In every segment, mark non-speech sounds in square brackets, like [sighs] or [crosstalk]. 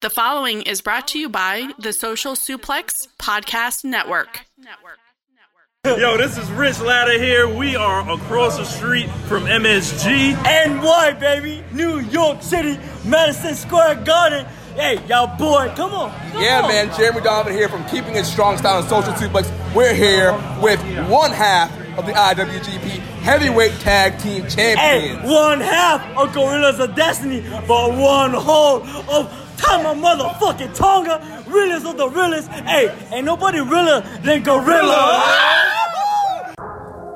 The following is brought to you by the Social Suplex Podcast Network. Yo, this is Rich Latta here. We are across the street from MSG. NY, baby. New York City, Madison Square Garden. Hey, y'all boy, come on. Come Yeah, on. man. Jeremy Donovan here from Keeping It Strong Style and Social Suplex. We're here with one half of the IWGP Heavyweight Tag Team Hey, Champions. one half of Guerrillas of Destiny, but one whole of Tama motherfucking Tonga. Realest of the realest. Hey, ain't nobody realer than Gorilla.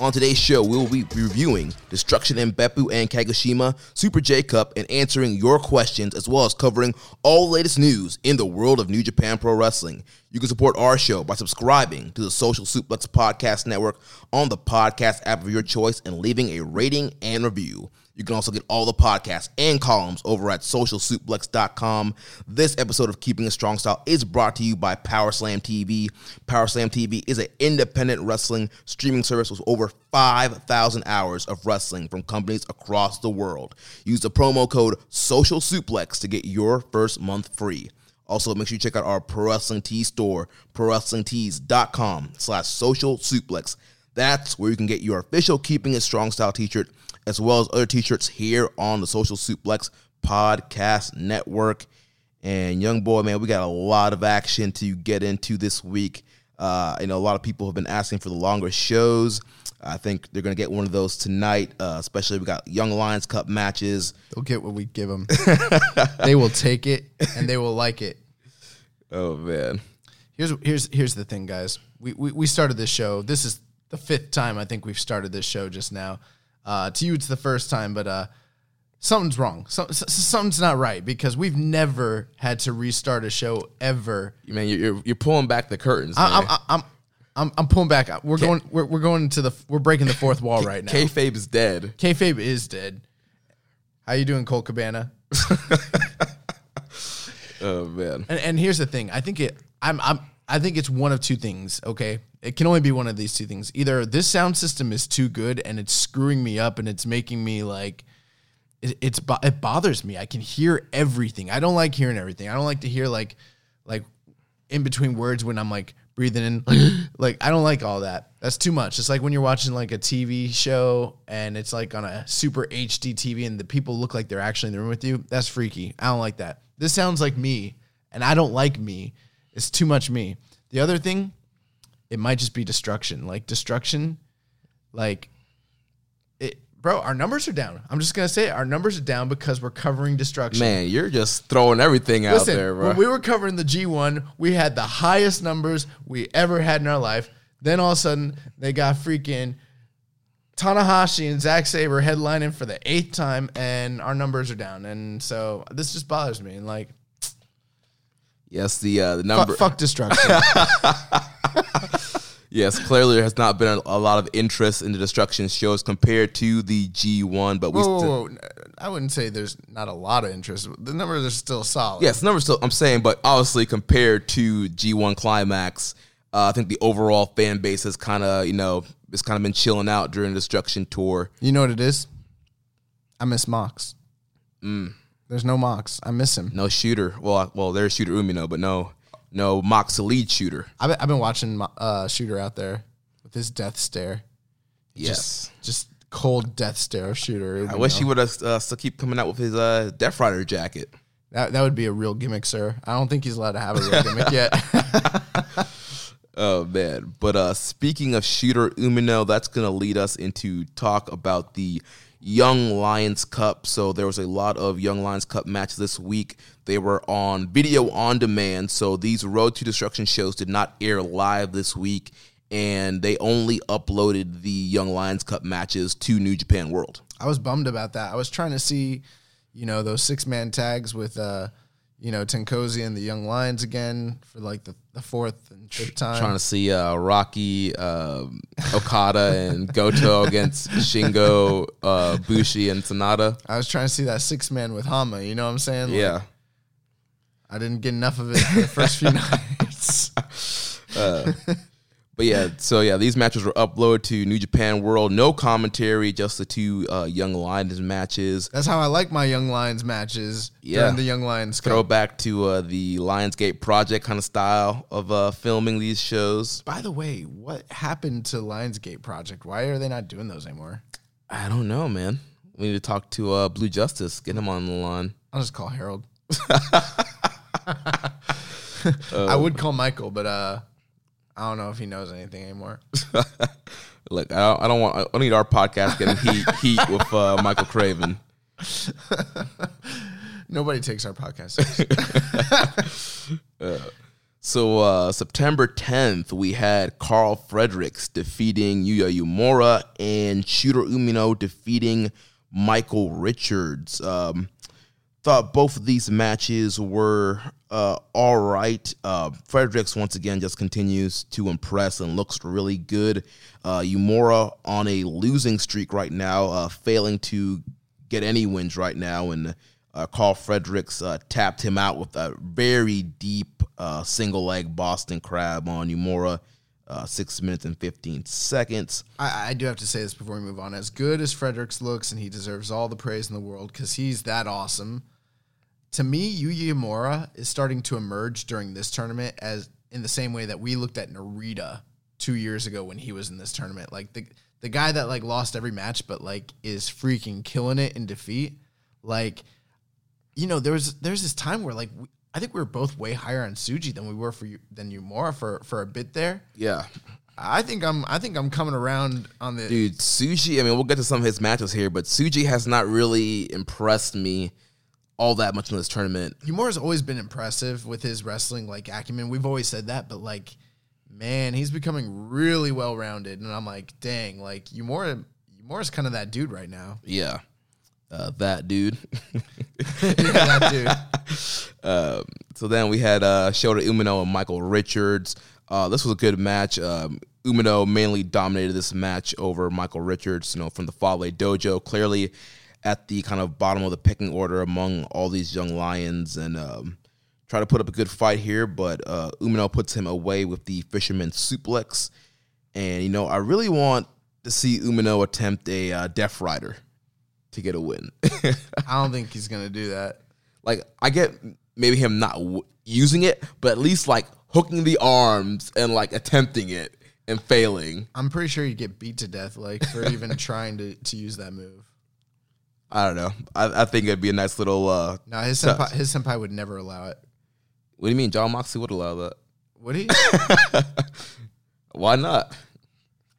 On today's show, we will be reviewing Destruction in Beppu and Kagoshima, Super J Cup, and answering your questions as well as covering all the latest news in the world of New Japan Pro Wrestling. You can support our show by subscribing to the Social Suplex Podcast Network on the podcast app of your choice and leaving a rating and review. You can also get all the podcasts and columns over at socialsuplex.com. This episode of Keeping a Strong Style is brought to you by Powerslam TV. Powerslam TV is an independent wrestling streaming service with over 5,000 hours of wrestling from companies across the world. Use the promo code SOCIALSUPLEX to get your first month free. Also, make sure you check out our Pro Wrestling Tees store, prowrestlingtees.com slash social suplex. That's where you can get your official Keeping It Strong Style t-shirt, as well as other t-shirts here on the Social Suplex Podcast Network. And young boy, man, we got a lot of action to get into this week. Uh, you know, a lot of people have been asking for the longer shows. I think they're going to get one of those tonight, uh, especially we got Young Lions Cup matches. They'll get what we give them. [laughs] they will take it and they will like it. Oh, man. Here's here's here's the thing, guys. We, we we started this show. This is the fifth time I think we've started this show just now. Uh, to you, it's the first time, but uh, something's wrong. So, something's not right because we've never had to restart a show ever. Man, you're, you're, you're pulling back the curtains. I. I'm, I'm I'm I'm pulling back. We're going we're, we're going to the we're breaking the fourth wall right now. Kayfabe is dead. Kayfabe is dead. How you doing, Colt Cabana? [laughs] Oh, man. And, and here's the thing. I think it. I'm. I'm. I think it's one of two things. Okay, it can only be one of these two things. Either this sound system is too good and it's screwing me up and it's making me like. It, it's it bothers me. I can hear everything. I don't like hearing everything. I don't like to hear like, like, in between words when I'm like breathing in. [laughs] like I don't like all that. That's too much. It's like when you're watching like a TV show and it's like on a super HD TV and the people look like they're actually in the room with you. That's freaky. I don't like that. This sounds like me, and I don't like me. It's too much me. The other thing, it might just be destruction. Like destruction, like it, bro. Our numbers are down. I'm just gonna say it. Our numbers are down because we're covering destruction. Man, you're just throwing everything out Listen, there, bro. when we were covering the G1, we had the highest numbers we ever had in our life. Then all of a sudden, they got freaking Tanahashi and Zack Sabre headlining for the eighth time, and our numbers are down. And so this just bothers me. And like, yes, the uh, the number. fuck destruction. [laughs] Yes, clearly there has not been a, a lot of interest in the destruction shows compared to the G1, but we Whoa, still. whoa, whoa. I wouldn't say there's not a lot of interest. The numbers are still solid. Yes, numbers still. I'm saying, but obviously compared to G1 Climax, uh, I think the overall fan base has kind of, you know, it's kind of been chilling out during the destruction tour. You know what it is? I miss Mox. There's no Mox. I miss him. No shooter. Well, well, there's Shota Umino, but no, no Mox lead shooter. I've been, I've been watching uh, Shota out there with his death stare. Yes. Just, just cold death stare of Shota. I wish he would have uh, still keep coming out with his uh, Death Rider jacket. That, that would be a real gimmick, sir. I don't think he's allowed to have a real [laughs] gimmick yet. [laughs] Oh man! But uh, speaking of Shota Umino, that's gonna lead us into talk about the Young Lions Cup. So there was a lot of Young Lions Cup matches this week. They were on video on demand. So these Road to Destruction shows did not air live this week, and they only uploaded the Young Lions Cup matches to New Japan World. I was bummed about that. I was trying to see, you know, those six man tags with, uh, you know, TenCozy and the Young Lions again for like the, the fourth and fifth time. Trying to see uh, Rocky, um, Okada, and Goto against Shingo, uh, Bushi, and Sanada. I was trying to see that six man with Hama. You know what I'm saying? Like, Yeah. I didn't get enough of it the first few [laughs] nights. But yeah, so yeah, these matches were uploaded to New Japan World. No commentary, just the two uh, Young Lions matches. That's how I like my Young Lions matches Yeah. during the Young Lions Cup. Throwback to uh, the Lion's Gate Project kind of style of uh, filming these shows. By the way, what happened to Lion's Gate Project? Why are they not doing those anymore? I don't know, man. We need to talk to uh, Blue Justice, get him on the line. I'll just call Harold. [laughs] [laughs] I would call Michael, but uh, I don't know if he knows anything anymore. [laughs] Look, I don't, I don't want. I don't need our podcast getting heat heat with uh, Michael Craven. [laughs] Nobody takes our podcast. [laughs] seriously. So uh, September 10th, we had Carl Fredericks defeating Yuya Uemura and Shota Umino defeating Michael Richards. Um, thought both of these matches were uh, all right. Uh, Fredericks once again just continues to impress and looks really good. Uh, on a losing streak right now, uh, failing to get any wins right now, and uh, Carl Fredericks uh, tapped him out with a very deep uh, single leg Boston Crab on Uemura, uh, six minutes and fifteen seconds. I, I do have to say this before we move on. As good as Fredericks looks, and he deserves all the praise in the world because he's that awesome. To me, Yuya Uemura is starting to emerge during this tournament as in the same way that we looked at Narita two years ago when he was in this tournament. Like the the guy that like lost every match, but like is freaking killing it in defeat. Like, you know, there was there's this time where like we, I think we were both way higher on Tsuji than we were for you than Uemura for for a bit there. Yeah, I think I'm I think I'm coming around on the dude, Tsuji. I mean, we'll get to some of his matches here, but Tsuji has not really impressed me all that much in this tournament. Uemura's always been impressive with his wrestling like acumen. We've always said that, but like, man, he's becoming really well rounded, and I'm like, dang, like Uemura, Uemura's kind of that dude right now. Yeah, uh, that dude. [laughs] [laughs] yeah, that dude. So then we had uh, Shota Umino and Michael Richards. Uh, this was a good match. Um, Umino mainly dominated this match over Michael Richards, you know, from the Fale Dojo. Clearly at the kind of bottom of the pecking order among all these young lions and um, try to put up a good fight here, but uh, Umino puts him away with the Fisherman Suplex. And, you know, I really want to see Umino attempt a uh, Death Rider to get a win. [laughs] I don't think he's gonna do that. like I get maybe him not w- using it, but at least like hooking the arms and like attempting it and failing. I'm pretty sure he'd get beat to death, like for even [laughs] trying to to use that move. I don't know. I, I think it'd be a nice little. uh No, his senpai, his senpai would never allow it. What do you mean, John Moxley would allow that? Would he? [laughs] Why not?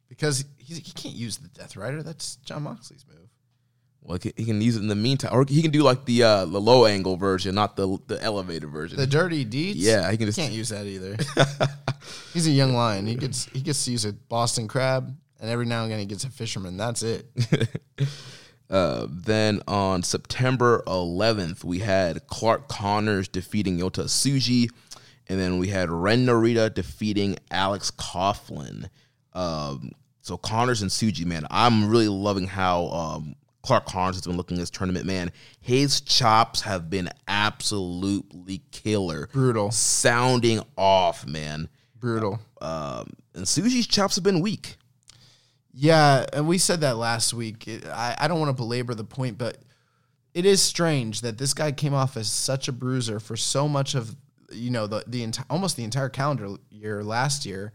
because he, he can't use the Death Rider. That's John Moxley's move. Well, he can- he can use it in the meantime, or he can do like the uh the low angle version, not the the elevated version. The Dirty Deeds. Yeah, he can just- can't use that either. [laughs] He's a young lion. He gets he gets to use a Boston crab, and every now and again he gets a fisherman. That's it. [laughs] Uh, then on September 11th, we had Clark Connors defeating Yota Tsuji. And then we had Ren Narita defeating Alex Coughlin. Um, so Connors and Tsuji, man, I'm really loving how um, Clark Connors has been looking this tournament, man. His chops have been absolutely killer. Brutal. Sounding off, man. Brutal. Um, and Tsuji's chops have been weak. Yeah, and we said that last week. It, I, I don't want to belabor the point, but it is strange that this guy came off as such a bruiser for so much of you know the the enti- almost the entire calendar year last year,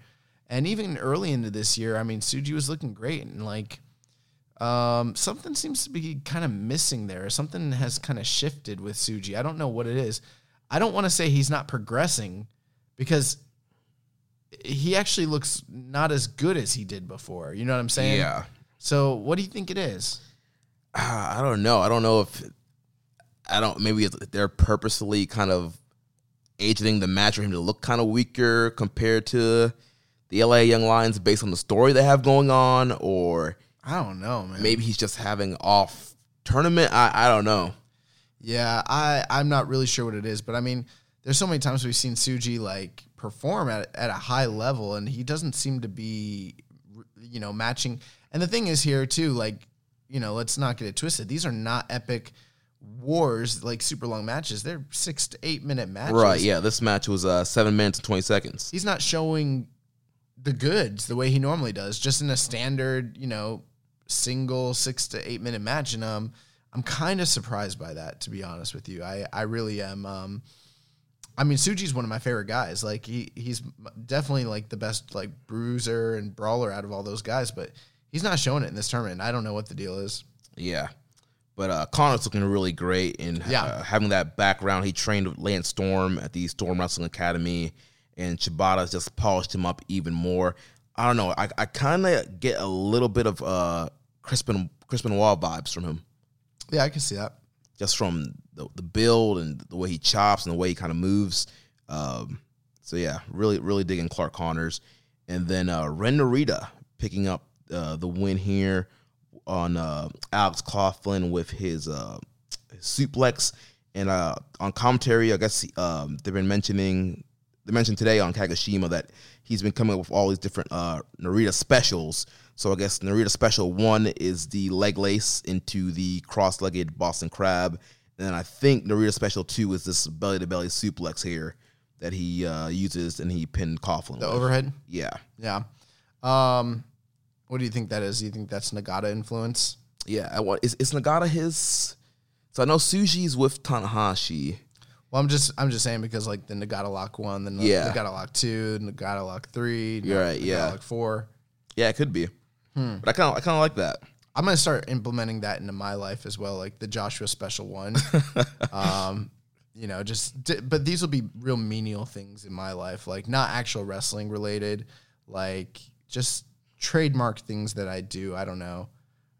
and even early into this year. I mean, Tsuji was looking great, and like um, something seems to be kind of missing there. Something has kind of shifted with Tsuji. I don't know what it is. I don't want to say he's not progressing because he actually looks not as good as he did before. You know what I'm saying? Yeah. So what do you think it is? Ah, I don't know. I don't know if I don't. Maybe they're purposely kind of aging the match for him to look kind of weaker compared to the LA Young Lions based on the story they have going on, or I don't know, man. maybe he's just having off tournament. I I don't know. Yeah, I I'm not really sure what it is, but I mean, there's so many times we've seen Tsuji like perform at at a high level, and he doesn't seem to be, you know, matching. And the thing is here too, like, you know, let's not get it twisted. These are not epic wars like super long matches. They're six to eight minute matches. Right? Yeah. This match was uh, seven minutes and twenty seconds. he's not showing the goods the way he normally does, just in a standard, you know, single six to eight minute match. And um, I'm kind of surprised by that, to be honest with you. I I really am. Um, I mean, Tsuji's one of my favorite guys. Like he he's definitely like the best like bruiser and brawler out of all those guys, but he's not showing it in this tournament. I don't know what the deal is. Yeah. But uh, Connor's looking really great and Yeah. uh, having that background. He trained with Lance Storm at the Storm Wrestling Academy, and Shibata's just polished him up even more. I don't know. I, I kind of get a little bit of uh, Crispin Crispin Wall vibes from him, Yeah, I can see that. Just from the, the build and the way he chops and the way he kind of moves. Um, so yeah, really really digging Clark Connors, and then uh, Ren Narita picking up uh, the win here on uh, Alex Coughlin with his, uh, his suplex. And uh, on commentary, I guess um, they've been mentioning they mentioned today on Kagoshima that he's been coming up with all these different uh, Narita specials. So I guess Narita special one is the leg lace into the cross-legged Boston Crab, and then I think Narita special two is this belly-to-belly suplex here that he uh, uses and he pinned Coughlin. The with. overhead. Yeah, Yeah. Um, what do you think that is? Do you think that's Nagata influence? yeah. I want is is Nagata his? So I know Sushi's with Tanahashi. Well, I'm just I'm just saying because like the Nagata Lock one, then Yeah. Nagata Lock two, Nagata Lock three, You're right, Nagata yeah. Lock four. Yeah, it could be. Hmm. But I kind of I kind of like that. I'm gonna start implementing that into my life as well, like the Joshua Special one. [laughs] um, you know, just but these will be real menial things in my life, like not actual wrestling related, like just trademark things that I do. I don't know.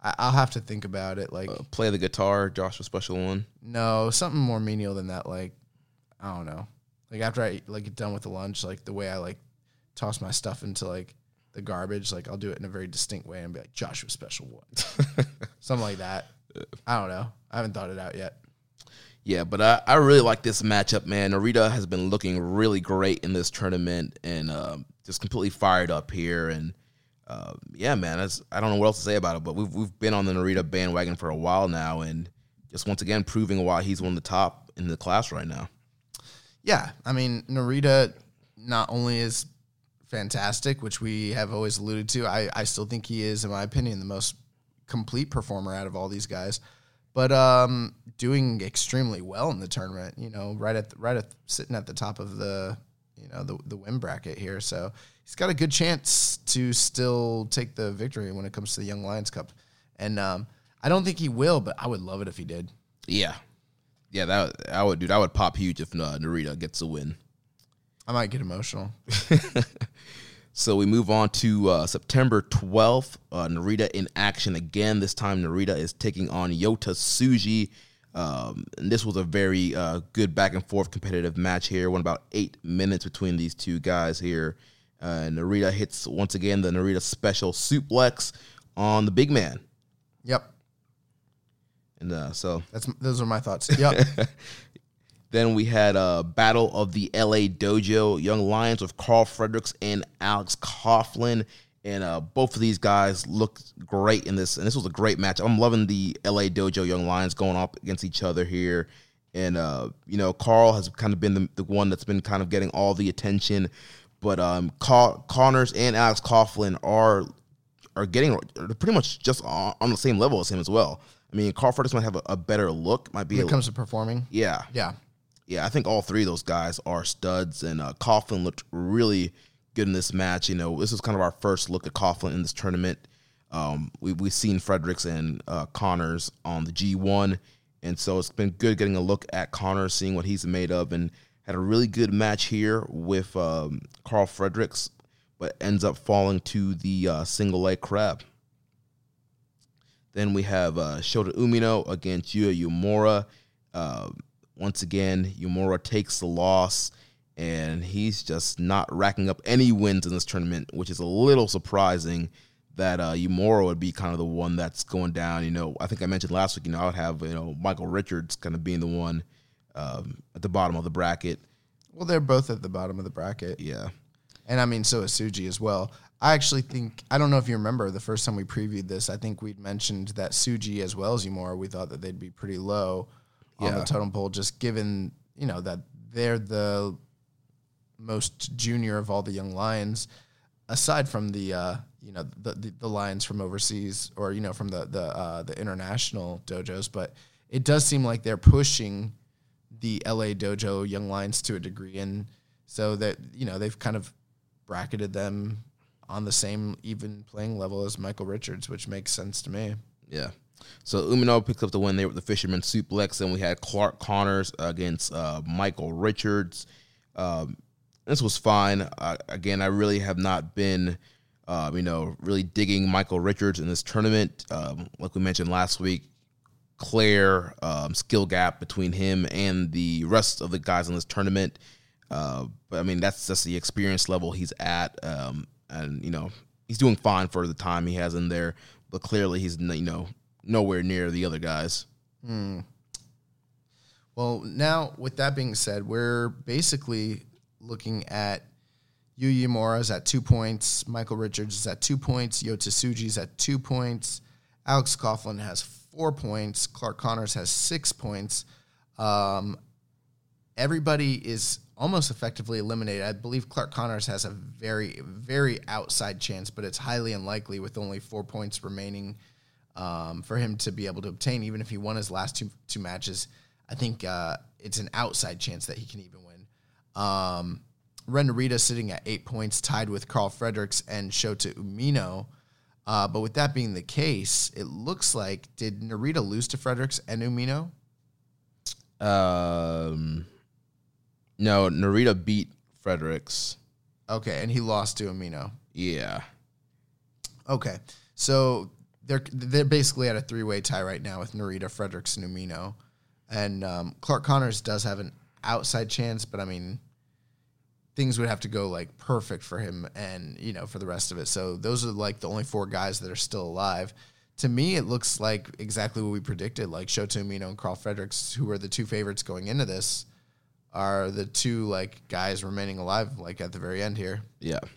I, I'll have to think about it. Like Uh, play the guitar, Joshua Special one. No, something more menial than that. Like, I don't know. Like after I like get done with the lunch, like the way I like toss my stuff into like the garbage, like I'll do it in a very distinct way and be like Joshua Special One, [laughs] something like that. I don't know. I haven't thought it out yet. Yeah, but I, I really like this matchup, man. Narita has been looking really great in this tournament and um, just completely fired up here. And uh, yeah, man, I don't know what else to say about it, but we've we've been on the Narita bandwagon for a while now, and just once again proving why he's one of the top in the class right now. Yeah, I mean Narita not only is fantastic, which we have always alluded to. I I still think he is, in my opinion, the most complete performer out of all these guys. But um, doing extremely well in the tournament. You know, right at the, right at sitting at the top of the you know the the win bracket here. So he's got a good chance to still take the victory when it comes to the Young Lions Cup. And um, I don't think he will, but I would love it if he did. Yeah, yeah, that I would, dude. I would pop huge if uh, Narita gets a win. I might get emotional. [laughs] So we move on to uh, September 12th. Uh, Narita in action again. This time, Narita is taking on Yota Tsuji. Um, and this was a very uh, good back and forth competitive match here. Went about eight minutes between these two guys here. Uh, Narita hits once again the Narita special suplex on the big man. Yep, And uh, so that's those are my thoughts. Yep. [laughs] Then we had a battle of the LA Dojo Young Lions with Carl Fredericks and Alex Coughlin. And uh, both of these guys looked great in this. And this was a great match. I'm loving the LA Dojo Young Lions going up against each other here. And, uh, you know, Carl has kind of been the, the one that's been kind of getting all the attention. But um, Con- Connors and Alex Coughlin are are getting they're pretty much just on, on the same level as him as well. I mean, Carl Fredericks might have a, a better look. Might be When a, it comes to performing, yeah, yeah, yeah, I think all three of those guys are studs, and uh, Coughlin looked really good in this match. You know, this is kind of our first look at Coughlin in this tournament. Um, we we've seen Fredericks and uh, Connors on the G one, and so it's been good getting a look at Connors, seeing what he's made of, and had a really good match here with um, Carl Fredericks, but ends up falling to the uh, single leg crab. Then we have uh, Shota Umino against Yuya Uemura. Uh, once again, Uemura takes the loss, and he's just not racking up any wins in this tournament, which is a little surprising that uh, Uemura would be kind of the one that's going down. You know, I think I mentioned last week, you know, I would have, you know, Michael Richards kind of being the one um, at the bottom of the bracket. Well, they're both at the bottom of the bracket. Yeah. And I mean, so is Tsuji as well. I actually think, I don't know if you remember the first time we previewed this, I think we'd mentioned that Tsuji as well as Uemura, we thought that they'd be pretty low on the totem pole, just given, you know, that they're the most junior of all the young lions, aside from the, uh, you know, the, the, the lions from overseas or, you know, from the, the, uh, the international dojos. But it does seem like they're pushing the LA dojo young lions to a degree. And so that, you know, they've kind of bracketed them on the same even playing level as Michael Richards, which makes sense to me. Yeah. So Umino picks up the win there with the Fisherman Suplex, and we had Clark Connors against uh, Michael Richards. Um, this was fine. Uh, again, I really have not been, um, you know, really digging Michael Richards in this tournament. Um, like we mentioned last week, clear um, skill gap between him and the rest of the guys in this tournament. Uh, but I mean, that's just the experience level he's at, um, and you know, he's doing fine for the time he has in there. But clearly, he's you know nowhere near the other guys. Well, now with that being said, we're basically looking at Yuya Uemura's at two points, Michael Richards is at two points, Yota Tsuji's at two points, Alex Coughlin has four points, Clark Connors has six points. Um, everybody is almost effectively eliminated. I believe Clark Connors has a very, very outside chance, but it's highly unlikely with only four points remaining um, for him to be able to obtain, even if he won his last two two matches. I think uh, it's an outside chance that he can even win. Um, Ren Narita sitting at eight points, tied with Carl Fredericks and Shota Umino. Uh, but with that being the case, it looks like did Narita lose to Fredericks and Umino? Um, no, Narita beat Fredericks. Okay, and he lost to Umino. Yeah, Okay, so they're they're basically at a three way tie right now with Narita, Fredericks, and Umino, and um, Clark Connors does have an outside chance, but I mean, things would have to go like perfect for him, and you know for the rest of it. So those are like the only four guys that are still alive. To me, it looks like exactly what we predicted. Like Shota Umino and Carl Fredericks, who were the two favorites going into this, are the two like guys remaining alive. Like at the very end here. yeah. And,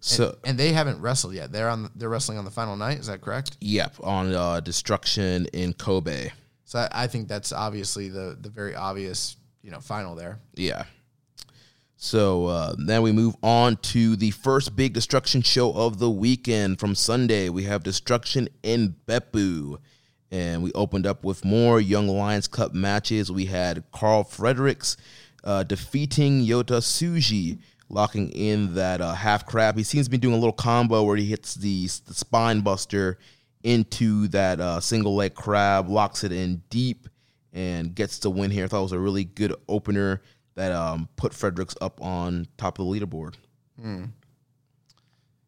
So and they haven't wrestled yet. They're on. They're wrestling on the final night. Is that correct? yep, on uh, Destruction in Kobe. So I, I think that's obviously the the very obvious you know final there. Yeah. So uh, then we move on to the first big destruction show of the weekend from Sunday. We have Destruction in Beppu. And we opened up with more Young Lions Cup matches. We had Carl Fredericks uh, defeating Yota Tsuji, locking in that uh, half crab. He seems to be doing a little combo where he hits the, the spine buster into that uh, single leg crab, locks it in deep, and gets the win here. I thought it was a really good opener that um, put Fredericks up on top of the leaderboard.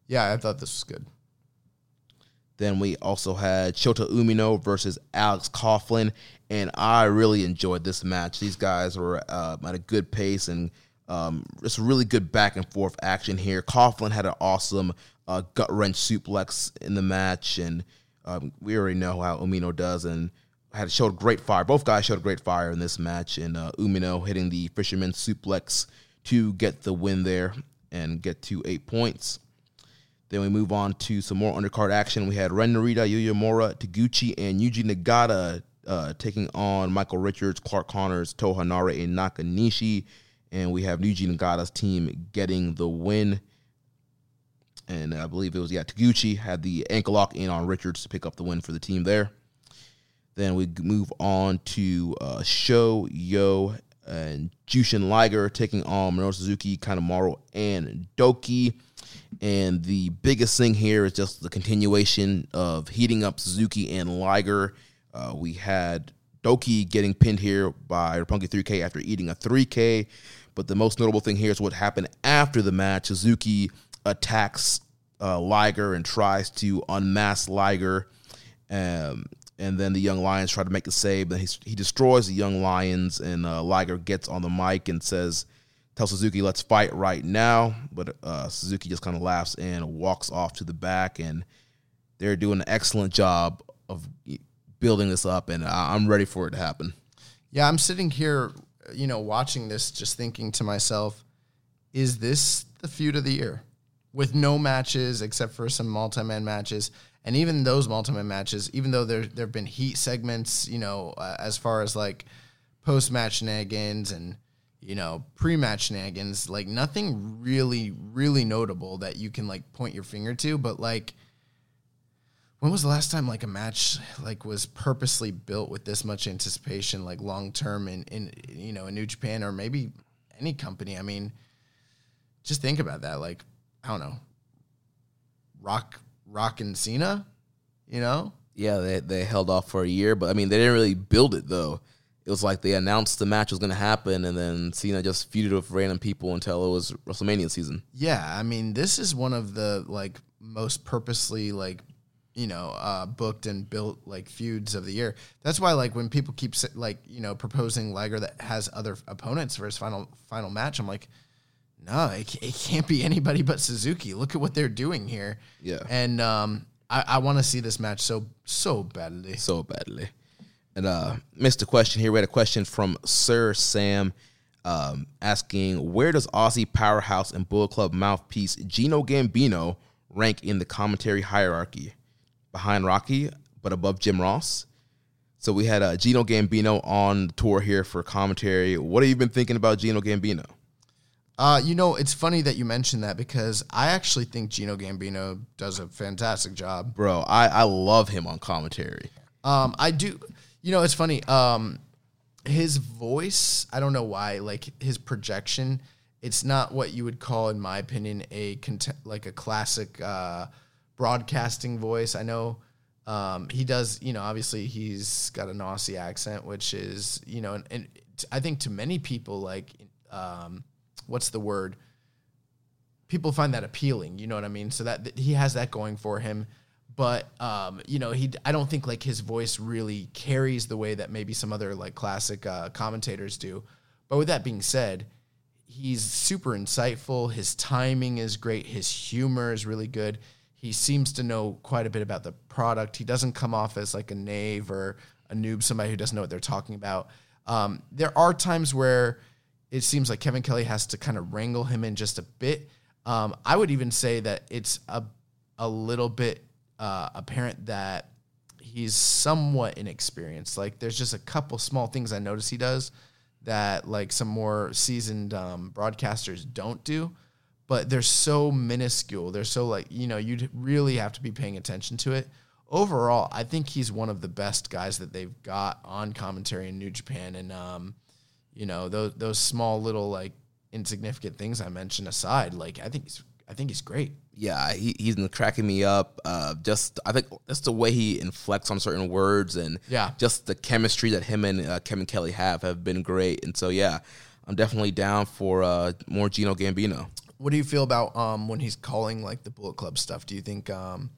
Yeah, I thought this was good. Then we also had Shota Umino versus Alex Coughlin, and I really enjoyed this match. These guys were uh, at a good pace and um, just really good back and forth action here. Coughlin had an awesome uh, gut wrench suplex in the match, and um, we already know how Umino does. And had showed great fire. Both guys showed great fire in this match, and uh, Umino hitting the fisherman suplex to get the win there and get to eight points. Then we move on to some more undercard action. We had Ren Narita, Yuya Uemura, Taguchi, and Yuji Nagata uh, taking on Michael Richards, Clark Connors, Toa Henare, and Nakanishi. And we have Yuji Nagata's team getting the win. And I believe it was, yeah, Taguchi had the ankle lock in on Richards to pick up the win for the team there. Then we move on to uh, Sho, Yo, and Jushin Liger taking on Minoru Suzuki, Kanemaru, and Douki. And the biggest thing here is just the continuation of heating up Suzuki and Liger. Uh, we had Douki getting pinned here by Roppongi 3K after eating a 3K. But the most notable thing here is what happened after the match. Suzuki attacks uh, Liger and tries to unmask Liger. Um, and then the Young Lions try to make a save, but he, he destroys the Young Lions, and uh, Liger gets on the mic and says, "Tell Suzuki, let's fight right now." But uh, Suzuki just kind of laughs and walks off to the back, and they're doing an excellent job of building this up, and I'm ready for it to happen. Yeah, I'm sitting here, you know, watching this, just thinking to myself, is this the feud of the year? With no matches except for some multi-man matches, and even those multi-man matches, even though there there have been heat segments, you know, uh, as far as like post-match shenanigans and you know pre-match shenanigans, like nothing really really notable that you can like point your finger to, but like when was the last time like a match like was purposely built with this much anticipation like long term in in you know in New Japan or maybe any company I mean just think about that like I don't know Rock Rock and Cena you know Yeah, they they held off for a year, but I mean they didn't really build it though. It was like they announced the match was going to happen, and then Cena just feuded with random people until it was WrestleMania season. yeah I mean this is one of the like most purposely like you know uh booked and built like feuds of the year that's why like when people keep like you know proposing Liger that has other opponents for his final final match I'm like no, it, it can't be [laughs] anybody but Suzuki. Look at what they're doing here. Yeah. And um, I, I want to see this match so so badly. so badly. And uh missed a question here. We had a question from Sir Sam um, asking where does Aussie powerhouse and Bull Club mouthpiece Gino Gambino rank in the commentary hierarchy? Behind Rocky, but above Jim Ross. So we had uh, Gino Gambino on the tour here for commentary. What have you been thinking about Gino Gambino? Uh, you know, it's funny that you mentioned that because I actually think Gino Gambino does a fantastic job. Bro, I, I love him on commentary. Um, I do. You know, it's funny. Um, his voice, I don't know why. Like his projection, it's not what you would call, in my opinion, a cont- like a classic uh, broadcasting voice. I know um, he does. You know, obviously he's got an Aussie accent, which is you know, and, and I think to many people, like, um, what's the word? people find that appealing. You know what I mean? So that, that he has that going for him. But um, you know, he I don't think like his voice really carries the way that maybe some other like classic uh, commentators do. But with that being said, he's super insightful. His timing is great. His humor is really good. He seems to know quite a bit about the product. He doesn't come off as like a knave or a noob, somebody who doesn't know what they're talking about. Um, there are times where it seems like Kevin Kelly has to kind of wrangle him in just a bit. Um, I would even say that it's a a little bit uh, apparent that he's somewhat inexperienced. Like there's just a couple small things I notice he does that like some more seasoned um, broadcasters don't do, but they're so minuscule. They're so like you know you'd really have to be paying attention to it. Overall, I think he's one of the best guys that they've got on commentary in New Japan, and um, you know those those small little like insignificant things I mentioned aside, like I think he's I think he's great. Yeah, he, he's been cracking me up. Uh, just I think just the way he inflects on certain words and Yeah. just the chemistry that him and uh, Kevin Kelly have have been great. And so yeah, I'm definitely down for uh, more Gino Gambino. What do you feel about um when he's calling like the Bullet Club stuff? Do you think um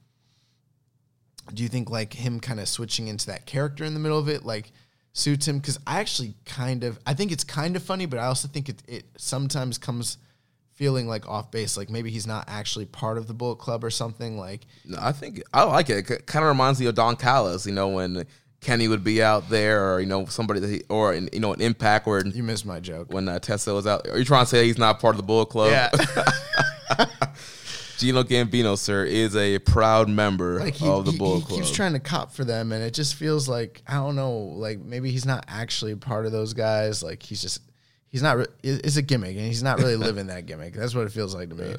do you think like him kind of switching into that character in the middle of it like suits him? Because I actually kind of I think it's kind of funny, but I also think it it sometimes comes feeling like off base, like maybe he's not actually part of the Bullet Club or something. Like No, I think I like it. It kind of reminds me of Don Callis, you know, when Kenny would be out there, or you know somebody that he, or you know an Impact where You missed my joke. when uh, Tessa was out. Are you trying to say he's not part of the Bullet Club? Yeah. [laughs] Gino Gambino, sir, is a proud member like he, of the he- Bullet he Club. keeps trying to cop for them and it just feels like i don't know like maybe he's not actually part of those guys like he's just he's not re- it's a gimmick and he's not really [laughs] living that gimmick that's what it feels like to me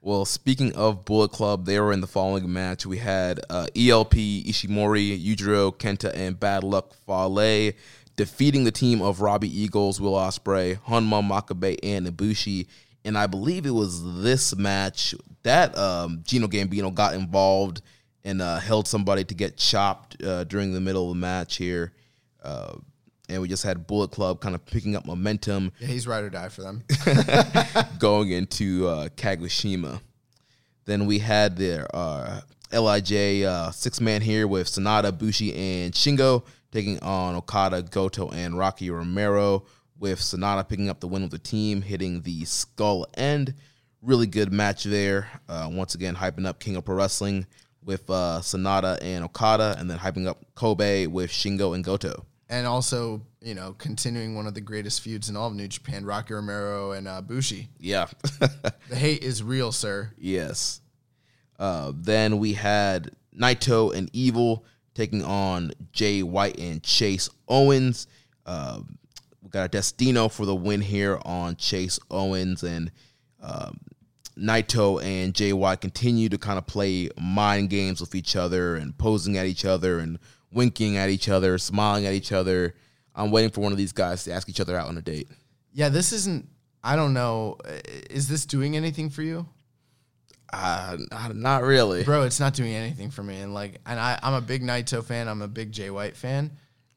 Well, speaking of Bullet Club, they were in the following match. We had uh, ELP, Ishimori, Yujiro, Kenta, and Bad Luck Fale defeating the team of Robbie Eagles, Will Ospreay, Honma Makabe, and Ibushi. And I believe it was this match that um, Gino Gambino got involved and uh, held somebody to get chopped uh, during the middle of the match here. And we just had Bullet Club kind of picking up momentum yeah he's ride or die for them [laughs] [laughs] going into uh, Kagoshima. Then we had their uh, Lij uh, six man here with Sanada, Bushi, and Shingo taking on Okada, Goto, and Rocky Romero. With Sanada picking up the win with the team, hitting the skull end. Really good match there. Uh, once again, hyping up King of Pro Wrestling with uh, Sanada and Okada, and then hyping up Kobe with Shingo and Goto. And also you know continuing one of the greatest feuds in all of new japan rocky romero and uh, bushi Yeah. [laughs] the hate is real sir Yes. Uh, then we had Naito and Evil taking on Jay White and Chase Owens. Uh, we got a Destino for the win here on Chase Owens and um, Naito and Jay White continue to kind of play mind games with each other and posing at each other and winking at each other, smiling at each other. I'm waiting for one of these guys to ask each other out on a date. yeah this isn't i don't know is this doing anything for you Uh, not really. bro it's not doing anything for me and like and I, i'm a big naito fan i'm a big jay white fan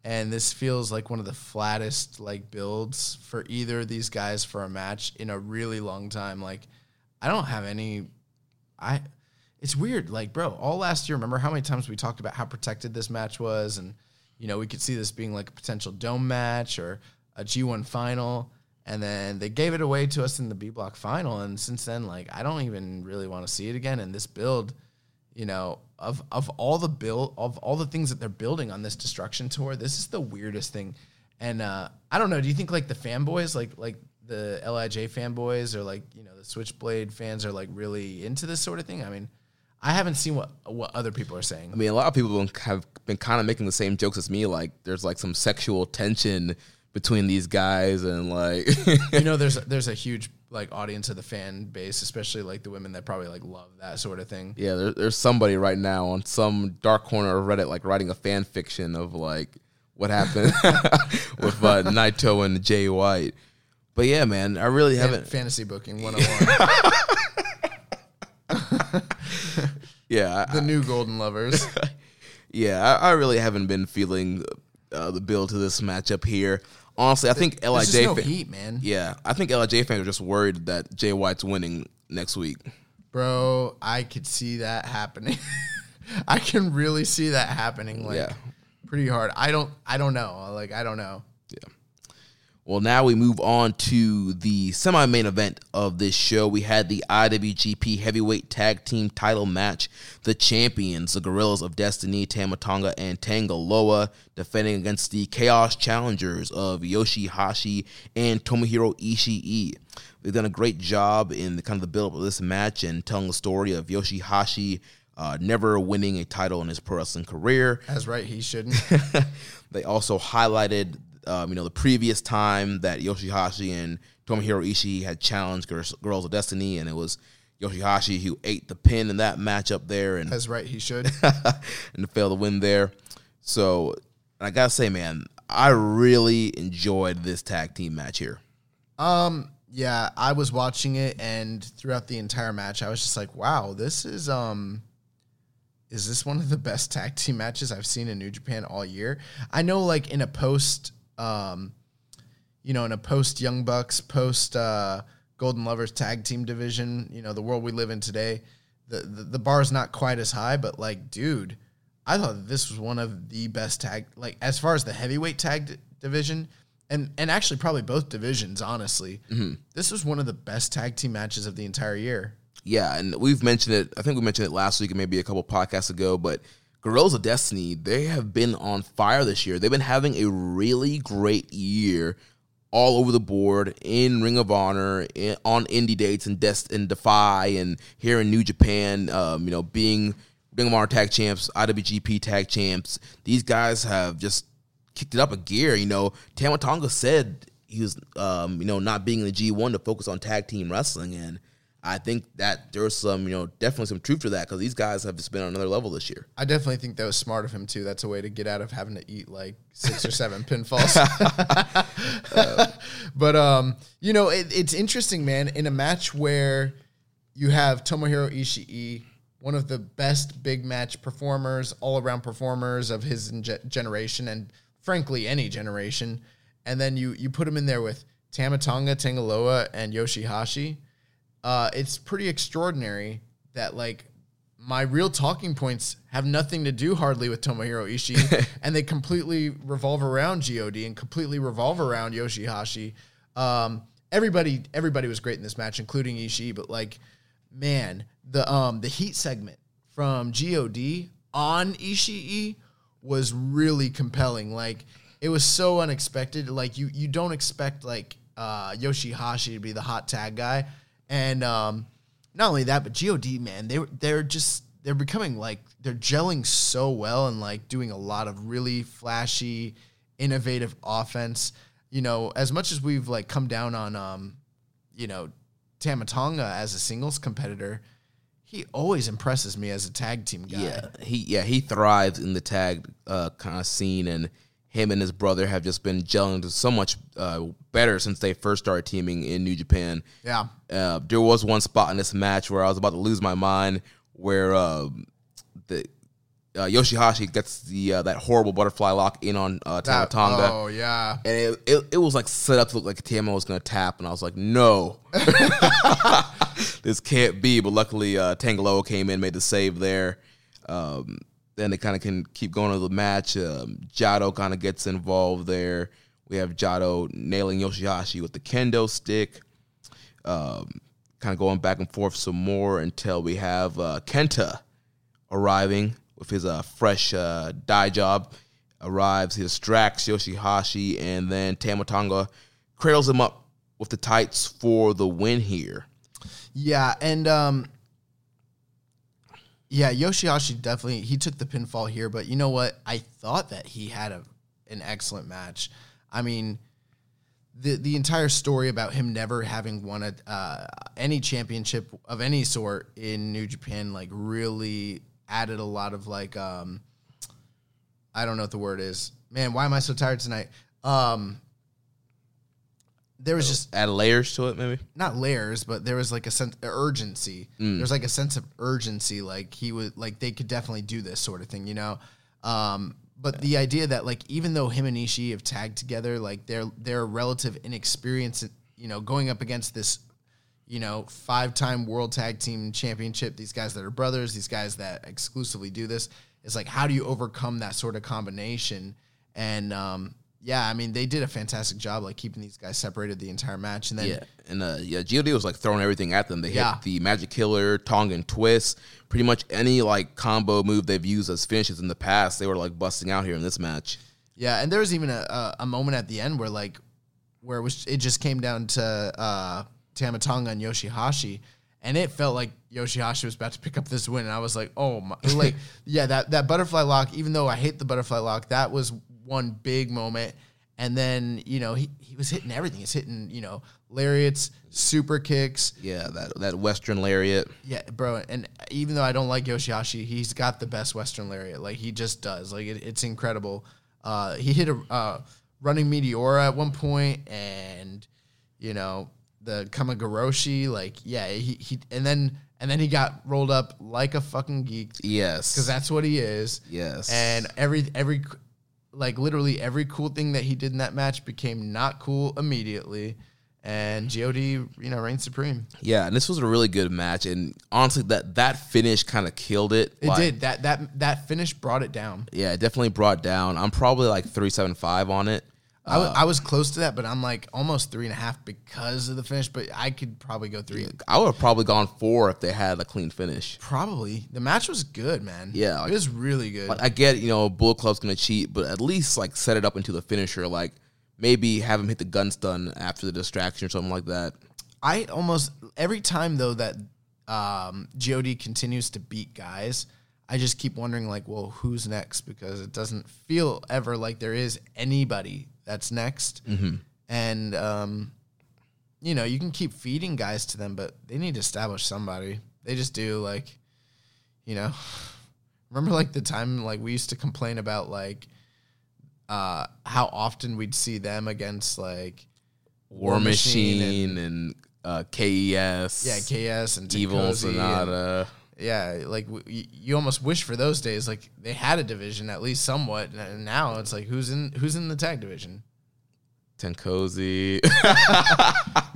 and this feels like one of the flattest like builds for either of these guys for a match in a really long time like i don't have any i it's weird like bro all last year remember how many times we talked about how protected this match was? And you know we could see this being like a potential dome match or a g1 final. And then they gave it away to us in the b block final. And since then like i don't even really want to see it again. And this build you know of of all the build of all the things that they're building on this destruction tour this is the weirdest thing. And uh i don't know. Do you think like the fanboys like like the lij fanboys or like you know the switchblade fans are like really into this sort of thing? I mean i haven't seen what what other people are saying I mean, a lot of people have been kind of making the same jokes as me. Like, there's like some sexual tension between these guys, and like, [laughs] you know there's there's a huge like audience of the fan base especially like the women that probably like love that sort of thing yeah, there, there's somebody right now on some dark corner of Reddit, like writing a fan fiction of like what happened [laughs] with uh, Naito and Jay White. But yeah, man, I really Fan- haven't. fantasy booking 101 [laughs] [laughs] Yeah, I, the new golden lovers [laughs] yeah, I, I really haven't been feeling uh, the build to this matchup here. Honestly, I think Lij just no fa- heat man Yeah, I think Lij fans are just worried that Jay White's winning next week. Bro, I could see that happening. [laughs] I can really see that happening like Yeah. pretty hard. I don't I don't know. Like I don't know. Well, now we move on to the semi main event of this show. We had the IWGP Heavyweight Tag Team title match. The champions, the Guerrillas of Destiny, Tama Tonga and Tangaloa, defending against the Chaos Challengers of Yoshihashi and Tomohiro Ishii. They've done a great job in the kind of the build up of this match and telling the story of Yoshihashi uh, never winning a title in his pro wrestling career. That's right, he shouldn't. [laughs] they also highlighted, um, you know, the previous time that Yoshihashi and Tomohiro Ishii had challenged Girls, Girls of Destiny, and it was Yoshihashi who ate the pin in that matchup there, and That's right, he should. [laughs] and failed to win there. So, and I gotta say, man, I really enjoyed this tag team match here. Um, yeah, I was watching it and throughout the entire match I was just like, wow, this is um is this one of the best tag team matches I've seen in New Japan all year? I know like in a post um you know, in a post Young Bucks, post uh Golden Lovers tag team division, you know, the world we live in today, the the, the bar is not quite as high, but like dude, I thought this was one of the best tag like as far as the heavyweight tag d- division and and actually probably both divisions honestly. This was one of the best tag team matches of the entire year. Yeah, and we've mentioned it. I think we mentioned it last week and maybe a couple podcasts ago, but Guerrillas of Destiny, they have been on fire this year. They've been having a really great year all over the board in Ring of Honor, in, on indie dates and Des- and Defy, and here in New Japan. Um, you know, being Ring of Honor tag champs, IWGP tag champs. These guys have just kicked it up a gear. You know, Tama Tonga said he was, um, you know, not being in the G1 to focus on tag team wrestling, and I think that there's some, you know, definitely some truth to that because these guys have just been on another level this year. I definitely think that was smart of him too. That's a way to get out of having to eat like six or seven [laughs] pinfalls. Uh, [laughs] but um, you know, it, it's interesting, man. In a match where you have Tomohiro Ishii, one of the best big match performers, all around performers of his ge- generation, and frankly any generation, and then you you put him in there with Tama Tonga, Tangaloa, and Yoshihashi. Uh, it's pretty extraordinary that like my real talking points have nothing to do hardly with Tomohiro Ishii, [laughs] and they completely revolve around God and completely revolve around Yoshihashi. Um, everybody, everybody was great in this match, including Ishii. But like, man, the um the heat segment from God on Ishii was really compelling. Like, it was so unexpected. Like, you you don't expect like uh, Yoshihashi to be the hot tag guy, and um, not only that, but God, man, they they're just they're becoming like they're gelling so well and like doing a lot of really flashy, innovative offense. You know, as much as we've like come down on um, you know, Tama Tonga as a singles competitor, he always impresses me as a tag team guy. Yeah, he yeah he thrives in the tag uh, kind of scene, and him and his brother have just been gelling so much uh, better since they first started teaming in New Japan. Yeah. Uh, there was one spot in this match where I was about to lose my mind, where uh, the uh, Yoshihashi gets the uh, that horrible butterfly lock in on uh, That- Tama Tonga. oh yeah. And it, it, it was like set up to look like Tama was going to tap, and I was like, no, [laughs] [laughs] this can't be. But luckily, uh, Tanga Loa came in, made the save there. Um, then they kind of can keep going to the match. Um, Jado kind of gets involved there. We have Jado nailing Yoshihashi with the kendo stick. Um, kind of going back and forth some more until we have uh, Kenta arriving with his uh, fresh uh, dye job. Arrives, he distracts Yoshihashi, and then Tama Tonga cradles him up with the tights for the win here. Yeah, and um yeah, Yoshihashi definitely he took the pinfall here, but you know what? I thought that he had a an excellent match. I mean, the the entire story about him never having won a uh, any championship of any sort in New Japan like really added a lot of like um I don't know what the word is. Man, why am I so tired tonight? Um there was just Add layers to it, maybe. not layers, but there was like a sense of urgency. There's like a sense of urgency, like he would like they could definitely do this sort of thing, you know. Um, but the idea that like even though him and Ishii have tagged together, like their their relative inexperience, you know, going up against this, you know, five time world tag team championship, these guys that are brothers, these guys that exclusively do this, is like how do you overcome that sort of combination? And um, yeah, I mean they did a fantastic job like keeping these guys separated the entire match, and then Yeah, and uh, yeah, God was like throwing everything at them. They Yeah. hit the Magic Killer, Tongan Twist, pretty much any like combo move they've used as finishes in the past. They were like busting out here in this match. Yeah, and there was even a, a, a moment at the end where like where it was it just came down to uh Tama Tonga and Yoshihashi and it felt like Yoshihashi was about to pick up this win and I was like, "Oh my like [laughs] yeah, that that butterfly lock, even though I hate the butterfly lock, that was one big moment." And then, you know, he, he was hitting everything. He's hitting, you know, lariats, super kicks. Yeah, that that Western lariat. Yeah, bro. And even though I don't like Yoshihashi, he's got the best Western lariat. Like he just does. Like it, it's incredible. Uh, he hit a uh, running meteora at one point, and you know the Kumagoroshi. Like yeah, he, he and then and then he got rolled up like a fucking geek Yes, because that's what he is. yes, And every every like literally every cool thing that he did in that match became not cool immediately. And God, you know, reigned supreme. yeah, and this was a really good match. And honestly, that that finish kind of killed it. It Like, did that that that finish brought it down. Yeah, it definitely brought down. I'm probably like three seven five on it. I I was close to that, but I'm like almost three and a half because of the finish. But I could probably go three. I would have probably gone four if they had a clean finish. Probably the match was good, man. Yeah, like- it was really good. Like I get, you know, Bullet Club's gonna cheat, but at least like set it up into the finisher. Like maybe have him hit the gun stun after the distraction or something like that. I almost every time though that um, God continues to beat guys, I just keep wondering like, well, who's next? Because it doesn't feel ever like there is anybody that's next. And um, you know, you can keep feeding guys to them, but they need to establish somebody. They just do like, you know, [sighs] remember like the time like we used to complain about like uh, how often we'd see them against like War, Machine, and, uh, KES. yeah, KES and Evil and- Sanada. Yeah, like w- you almost wish for those days. Like they had a division at least somewhat. And now it's like who's in who's in the tag division? TenCozy.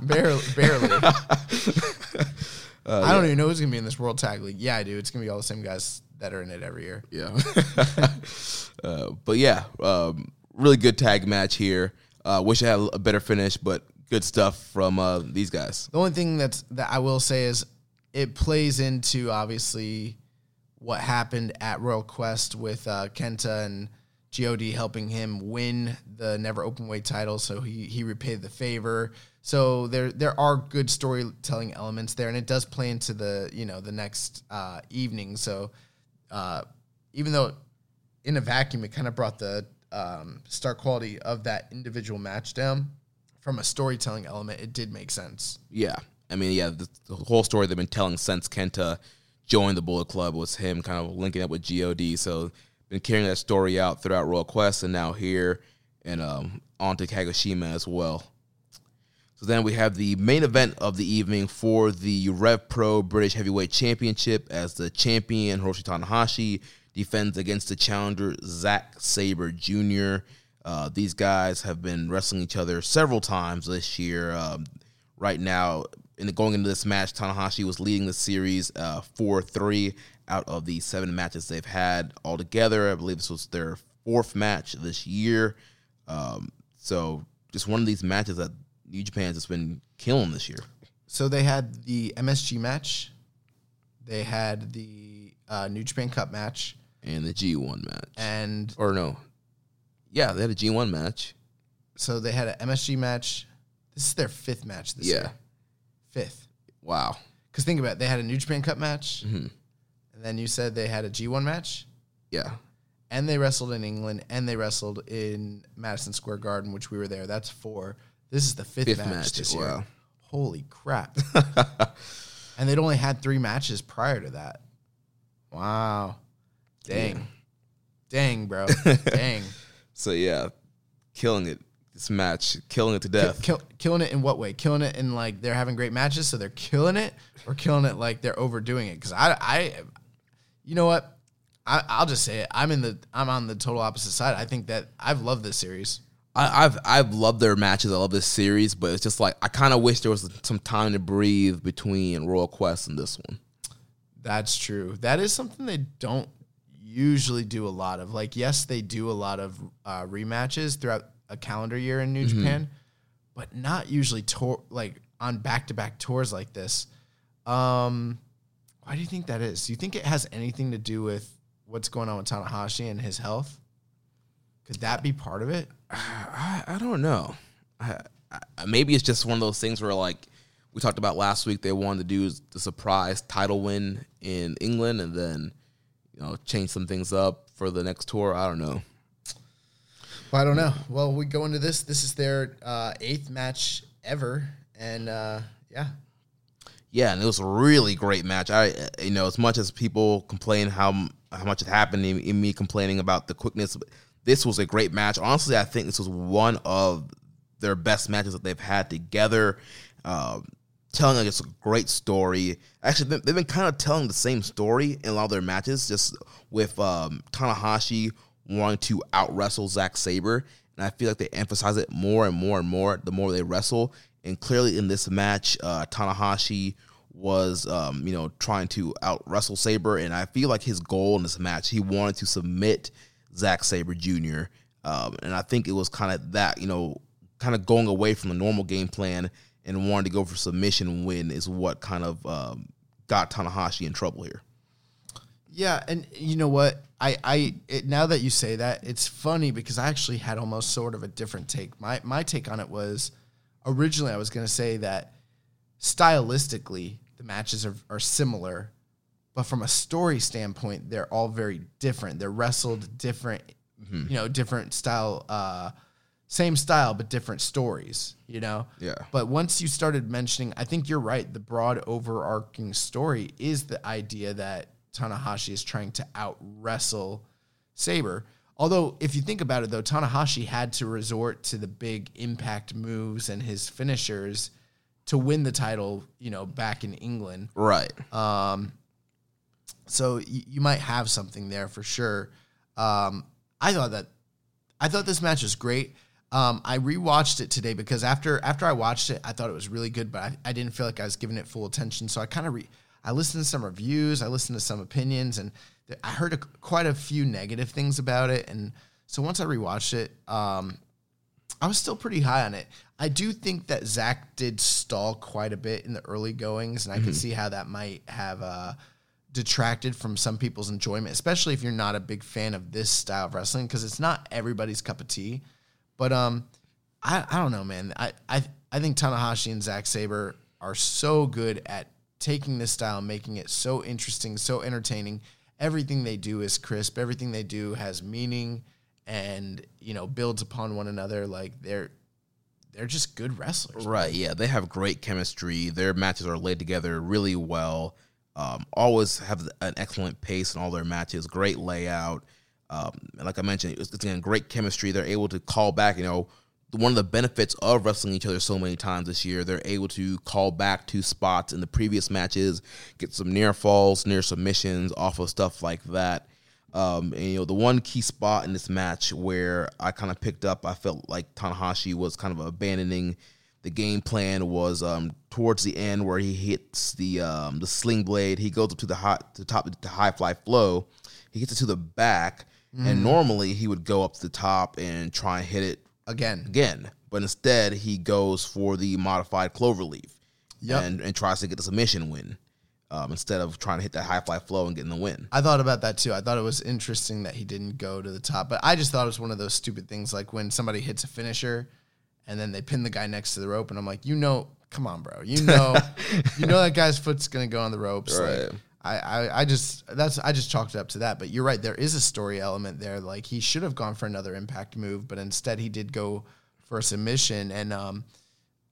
[laughs] Barely, barely. [laughs] Uh, I don't even know who's gonna be in this World Tag League. Yeah, I do. It's gonna be all the same guys that are in it every year. Yeah. [laughs] uh, but yeah, um, really good tag match here. Uh, wish I had a better finish, but good stuff from uh, these guys. The only thing that's that I will say is it plays into obviously what happened at Royal Quest with uh, Kenta and God helping him win the Never Openweight title, so he he repaid the favor. So there there are good storytelling elements there, and it does play into the you know the next uh, evening. So uh, even though in a vacuum it kind of brought the um, star quality of that individual match down, from a storytelling element, it did make sense. Yeah. I mean, yeah, the, the whole story they've been telling since Kenta joined the Bullet Club was him kind of linking up with God. So been carrying that story out throughout Royal Quest and now here and um, on to Kagoshima as well. So then we have the main event of the evening for the Rev Pro British Heavyweight Championship as the champion Hiroshi Tanahashi defends against the challenger Zack Sabre Jr. Uh, these guys have been wrestling each other several times this year. Um, right now, in the, going into this match, Tanahashi was leading the series uh, four three out of the seven matches they've had altogether. I believe this was their fourth match this year. Um, so just one of these matches that New Japan's just been killing this year. So they had the MSG match, they had the uh, New Japan Cup match, And the G1 match. and or no. Yeah, they had a G1 match. so they had an MSG match. This is their fifth match this Yeah. year. Fifth. Wow. Because think about it, they had a New Japan Cup match, Mhm. and then you said they had a G1 match, Yeah. and they wrestled in England, and they wrestled in Madison Square Garden, which we were there. That's four. This is the fifth, Fifth match, match, this year. wow. Holy crap! [laughs] and they'd only had three matches prior to that. Wow. Dang. Dang, bro. [laughs] Dang. So yeah, killing it. This match, killing it to Kill, death. kill, killing it in what way? Killing it in like they're having great matches, so they're killing it, or killing it like they're overdoing it? Because I, I, you know what? I, I'll just say it. I'm in the, I'm on the total opposite side. I think that I've loved this series. I, I've I've loved their matches. I love this series, but it's just like I kind of wish there was some time to breathe between Royal Quest and this one. That's true. That is something they don't usually do a lot of. Like, yes, they do a lot of uh, rematches throughout a calendar year in New Japan, but not usually tour like on back to back tours like this. Um, why do you think that is? Do you think it has anything to do with what's going on with Tanahashi and his health? Could that be part of it? [sighs] I, I don't know. I, I, maybe it's just one of those things where like we talked about last week, they wanted to do the surprise title win in England and then you know change some things up for the next tour. I don't know. Well, I don't know. Well, we go into this. This is their uh, eighth match ever, and uh, yeah, Yeah, and it was a really great match. I, you know, as much as people complain how how much it happened, in, me complaining about the quickness, this was a great match. Honestly, I think this was one of their best matches that they've had together. Um, telling like it's a great story. Actually, they- they've been kind of telling the same story in a lot of their matches, just with um, Tanahashi wanting to out wrestle Zack Sabre, and I feel like they emphasize it more and more and more the more they wrestle. And clearly, in this match, uh, Tanahashi was, um, you know, trying to out wrestle Sabre, and I feel like his goal in this match, he wanted to submit Zack Sabre Jr. Um, and I think it was kind of that, you know, kind of going away from the normal game plan and wanting to go for submission win is what kind of um, got Tanahashi in trouble here. Yeah, and you know what? I I it, now that you say that, it's funny because I actually had almost sort of a different take. My my take on it was originally I was going to say that stylistically the matches are are similar, but from a story standpoint, they're all very different. They're wrestled different, you know, different style uh same style but different stories, you know. Yeah. But once you started mentioning, I think you're right. The broad overarching story is the idea that Tanahashi is trying to out wrestle Sabre. Although, if you think about it, though, Tanahashi had to resort to the big impact moves and his finishers to win the title, you know, back in England. Right. So y- you might have something there for sure. Um, I thought that I thought this match was great. Um, I rewatched it today because after after I watched it, I thought it was really good, but I, I didn't feel like I was giving it full attention. So I kind of re- I listened to some reviews, I listened to some opinions, and th- I heard a, quite a few negative things about it. And so once I rewatched it, um, I was still pretty high on it. I do think that Zack did stall quite a bit in the early goings, and I could see how that might have uh, detracted from some people's enjoyment, especially if you're not a big fan of this style of wrestling, because it's not everybody's cup of tea. But um, I, I don't know, man. I, I I think Tanahashi and Zack Sabre are so good at taking this style and making it so interesting, so entertaining. Everything they do is crisp. Everything they do has meaning, and you know builds upon one another. Like they're they're just good wrestlers. Right. Yeah, they have great chemistry. Their matches are laid together really well. Um, always have an excellent pace in all their matches. Great layout. Um, like I mentioned, it's, it's again great chemistry. They're able to call back. You know, one of the benefits of wrestling each other so many times this year, they're able to call back to spots in the previous matches, get some near falls, near submissions off of stuff like that. Um, and you know, the one key spot in this match where I kind of picked up, I felt like Tanahashi was kind of abandoning the game plan was um, towards the end where he hits the um, the sling blade. He goes up to the hot to top the high fly flow. He gets it to the back, and normally he would go up to the top and try and hit it Again, again. But instead, he goes for the modified cloverleaf Yep. and, and tries to get the submission win um, instead of trying to hit that high fly flow and getting the win. I thought about that too. I thought it was interesting that he didn't go to the top, but I just thought it was one of those stupid things like when somebody hits a finisher and then they pin the guy next to the rope, and I'm like, you know, come on, bro, you [laughs] know, you know that guy's foot's gonna go on the ropes. Like, Right. I, I, just that's I just chalked it up to that. But you're right, there is a story element there. Like he should have gone for another impact move, but instead he did go for a submission, and um,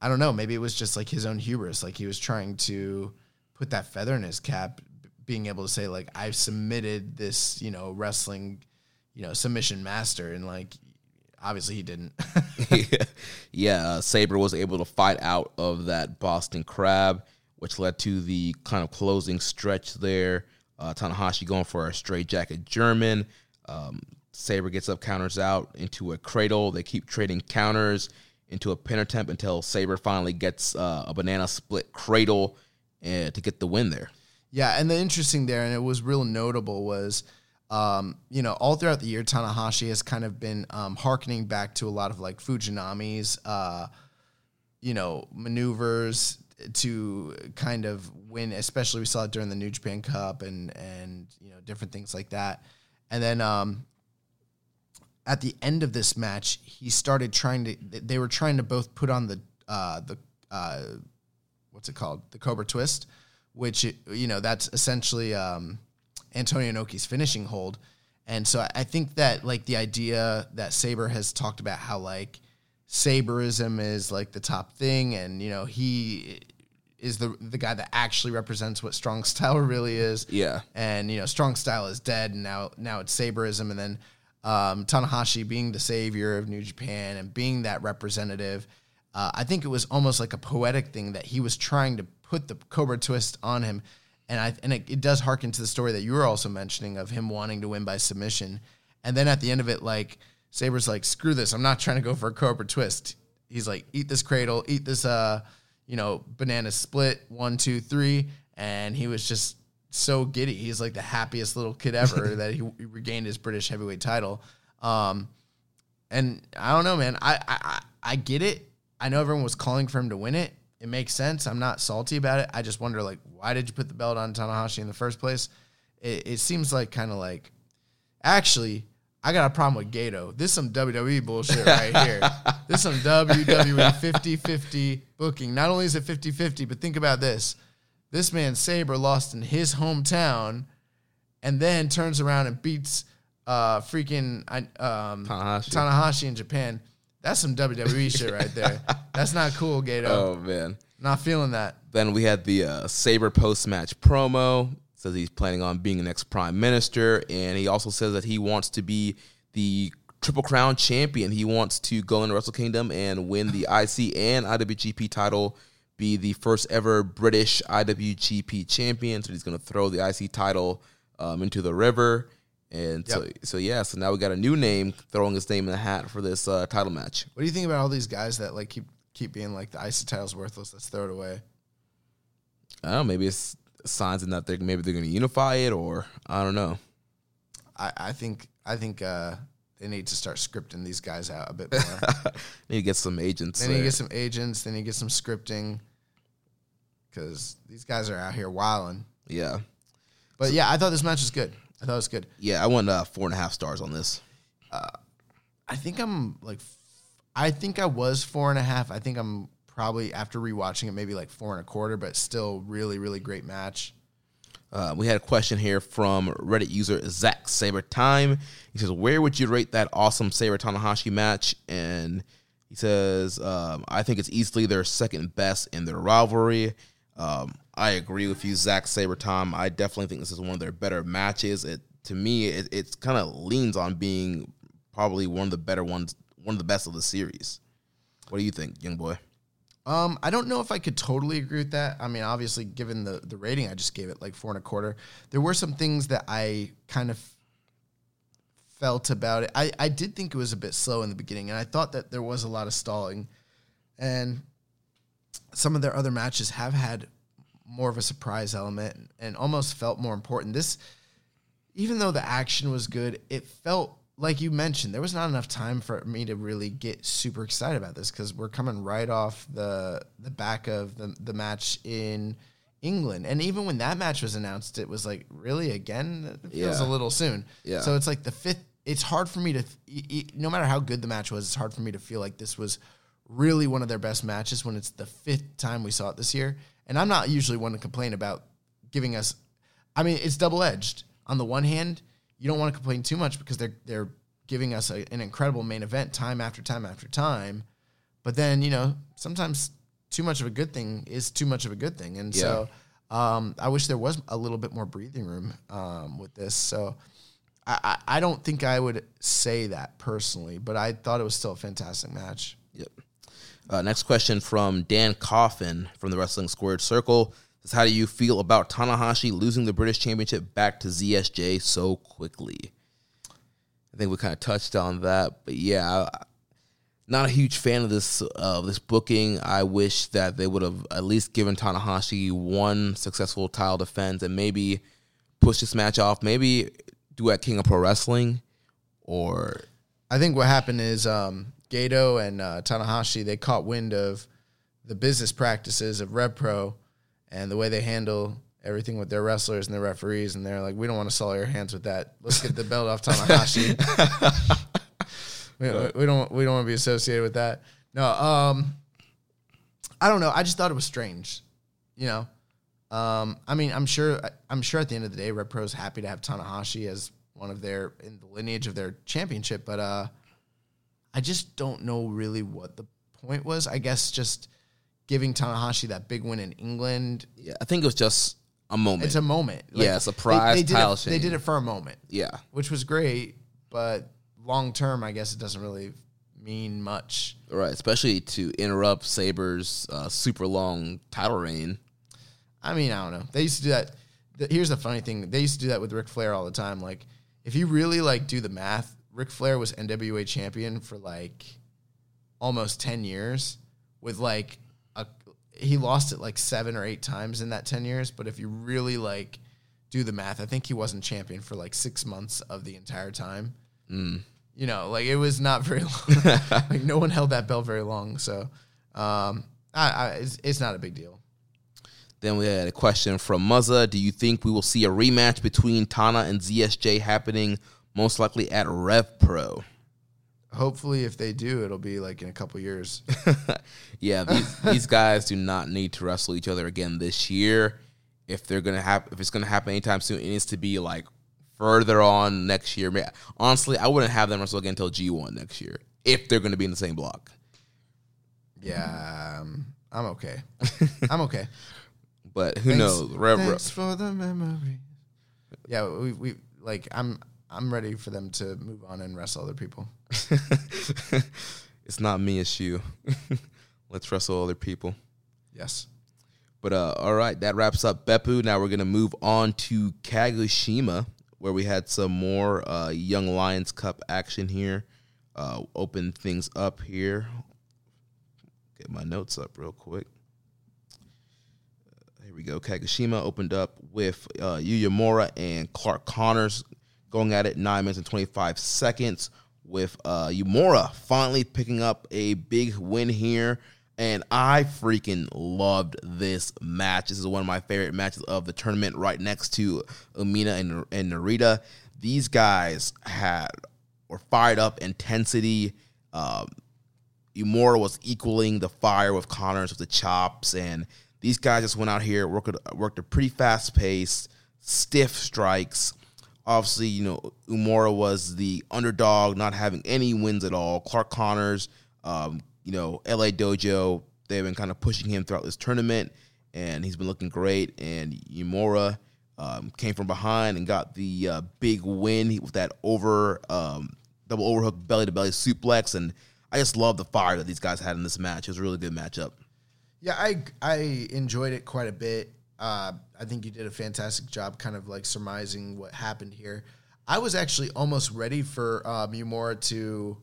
I don't know, maybe it was just like his own hubris, like he was trying to put that feather in his cap, being able to say like I've submitted this, you know, wrestling, you know, submission master, and like obviously he didn't. [laughs] [laughs] yeah, uh, Sabre was able to fight out of that Boston Crab, which led to the kind of closing stretch there. Uh, Tanahashi going for a straight jacket German. Um, Sabre gets up, counters out into a cradle. They keep trading counters into a pin attempt until Sabre finally gets uh, a banana split cradle uh, to get the win there. Yeah, and the interesting there, and it was real notable, was um, you know all throughout the year, Tanahashi has kind of been um, harkening back to a lot of like Fujinami's, uh, you know, maneuvers to kind of win. Especially we saw it during the New Japan Cup and and you know different things like that. And then um, at the end of this match, he started trying to. They were trying to both put on the uh, the uh, what's it called, the Cobra Twist, which you know that's essentially um, Antonio Inoki's finishing hold. And so I think that like the idea that Sabre has talked about how like Saberism is like the top thing, and you know he is the the guy that actually represents what strong [laughs] style really is. Yeah. and you know strong style is dead and now now it's saberism and then um, tanahashi being the savior of new japan and being that representative uh, i think it was almost like a poetic thing that he was trying to put the cobra twist on him. And i and it, it does harken to the story that you were also mentioning of him wanting to win by submission. And then at the end of it like sabre's like screw this i'm not trying to go for a cobra twist. He's like eat this cradle eat this uh you know, banana split one, two, three, and he was just so giddy. He's like the happiest little kid ever [laughs] that he regained his British heavyweight title. Um, And I don't know, man. I, I I- get it. I know everyone was calling for him to win it. It makes sense. I'm not salty about it. I just wonder, like, why did you put the belt on Tanahashi in the first place? It, it seems like kind of like, actually, I got a problem with Gedo. This is some WWE bullshit right here. [laughs] this is some WWE 50-50 booking. Not only is it 50-50, but think about this. This man Sabre lost in his hometown and then turns around and beats uh freaking um Tanahashi. Tanahashi in Japan. That's some WWE shit right there. [laughs] That's not cool, Gedo. Oh man. Not feeling that. Then we had the uh, Sabre post match promo. Says he's planning on being the next prime minister, and he also says that he wants to be the Triple Crown champion. He wants to go into Wrestle Kingdom and win the IC and IWGP title, be the first ever British IWGP champion. So he's going to throw the IC title um, into the river. And so, Yep. so yeah, so now we got a new name throwing his name in the hat for this uh, title match. What do you think about all these guys that like keep keep being like the IC title's worthless? Let's throw it away. I don't know, maybe it's signs in that they're maybe they're going to unify it, or I don't know. I, I think I think uh, they need to start scripting these guys out a bit [laughs] more. Need to get some agents. they need to get some agents. They need to get some scripting because these guys are out here wilding. yeah, But yeah, I thought this match was good. I thought it was good. yeah. I went uh, four and a half stars on this. Uh, I think I'm like, f- I think I was four and a half. I think I'm probably after rewatching it, maybe like four and a quarter, but still really, really great match. Uh, we had a question here from Reddit user Zach Saber Time. He says, "Where would you rate that awesome Sabre Tanahashi match?" And he says, um, "I think it's easily their second best in their rivalry." Um, I agree with you, Zach Saber Time. I definitely think this is one of their better matches. It to me, it, it kind of leans on being probably one of the better ones, one of the best of the series. What do you think, young boy? Um, I don't know if I could totally agree with that. I mean, obviously, given the the rating, I just gave it like four and a quarter. There were some things that I kind of felt about it. I I did think it was a bit slow in the beginning, and I thought that there was a lot of stalling, and some of their other matches have had more of a surprise element and almost felt more important. This, even though the action was good, it felt like you mentioned there was not enough time for me to really get super excited about this because we're coming right off the the back of the the match in England, and even when that match was announced, it was like really again it feels Yeah. a little soon. Yeah. So it's like the fifth. It's hard for me to, no matter how good the match was, it's hard for me to feel like this was really one of their best matches when it's the fifth time we saw it this year. And I'm not usually one to complain about giving us. I mean, it's double edged. On the one hand, you don't want to complain too much because they're they're giving us a, an incredible main event time after time after time. But then you know sometimes too much of a good thing is too much of a good thing, and so um, I wish there was a little bit more breathing room um, with this. So I, I I don't think I would say that personally, but I thought it was still a fantastic match. Yep. Uh, next question from Dan Coffin from the Wrestling Squared Circle. Says, How do you feel about Tanahashi losing the British Championship back to ZSJ so quickly? I think we kind of touched on that, but yeah, I, not a huge fan of this of this booking. I wish that they would have at least given Tanahashi one successful title defense and maybe push this match off. Maybe do at King of Pro Wrestling, or I think what happened is um, Gedo and uh, Tanahashi they caught wind of the business practices of Rev Pro and the way they handle everything with their wrestlers and their referees, and they're like, we don't want to sully our hands with that. Let's get the belt off Tanahashi. [laughs] we, we don't we don't want to be associated with that. No, um, I don't know. I just thought it was strange, you know. Um, I mean, I'm sure I'm sure at the end of the day, Rev Pro's happy to have Tanahashi as one of their in the lineage of their championship, but uh, I just don't know really what the point was. I guess just giving Tanahashi that big win in England. yeah, I think it was just a moment. It's a moment. Yeah, surprise They, they, title it, they did it for a moment, yeah. which was great, but long term, I guess it doesn't really mean much. Right, especially to interrupt Sabre's uh, super long title reign. I mean, I don't know. They used to do that. The, here's the funny thing: they used to do that with Ric Flair all the time. Like, if you really like do the math, Ric Flair was NWA champion for like almost ten years, with like he lost it like seven or eight times in that ten years. But if you really like do the math, I think he wasn't champion for like six months of the entire time. you know, like it was not very [laughs] long. [laughs] like no one held that belt very long. So, um, I, I it's, it's not a big deal. Then we had a question from Muzza. Do you think we will see a rematch between Tana and ZSJ happening most likely at Rev Pro? Hopefully, if they do, it'll be like in a couple years. [laughs] yeah, these, these guys do not need to wrestle each other again this year. If they're gonna have, if it's gonna happen anytime soon, it needs to be like further on next year. Honestly, I wouldn't have them wrestle again until G one next year if they're gonna be in the same block. Yeah, um, I'm okay. [laughs] I'm okay. But who Thanks- knows? Thanks for the memory. Yeah, we we like I'm I'm ready for them to move on and wrestle other people. [laughs] it's not me, it's you. [laughs] Let's wrestle other people. Yes. But uh, all right, that wraps up Beppu. Now we're gonna move on to Kagoshima, where we had some more uh, Young Lions Cup action here. Uh, open things up here. Get my notes up real quick. Uh, here we go. Kagoshima opened up with uh, Yuya Uemura and Clark Connors going at it nine minutes and twenty five seconds. With uh, Uemura finally picking up a big win here. And I freaking loved this match. This is one of my favorite matches of the tournament, right next to Umino and, and Narita. These guys had were fired up intensity. Um, Uemura was equaling the fire with Connors with the chops, and these guys just went out here worked worked a pretty fast pace, stiff strikes. Obviously, you know Uemura was the underdog, not having any wins at all. Clark Connors, um, you know, LA Dojo, they've been kind of pushing him throughout this tournament, and he's been looking great. And Uemura um, came from behind and got the uh, big win with that over um, double overhook belly to belly suplex, and I just love the fire that these guys had in this match. It was a really good matchup. Yeah, I I enjoyed it quite a bit. Uh, I think you did a fantastic job, kind of like surmising what happened here. I was actually almost ready for uh, Uemura to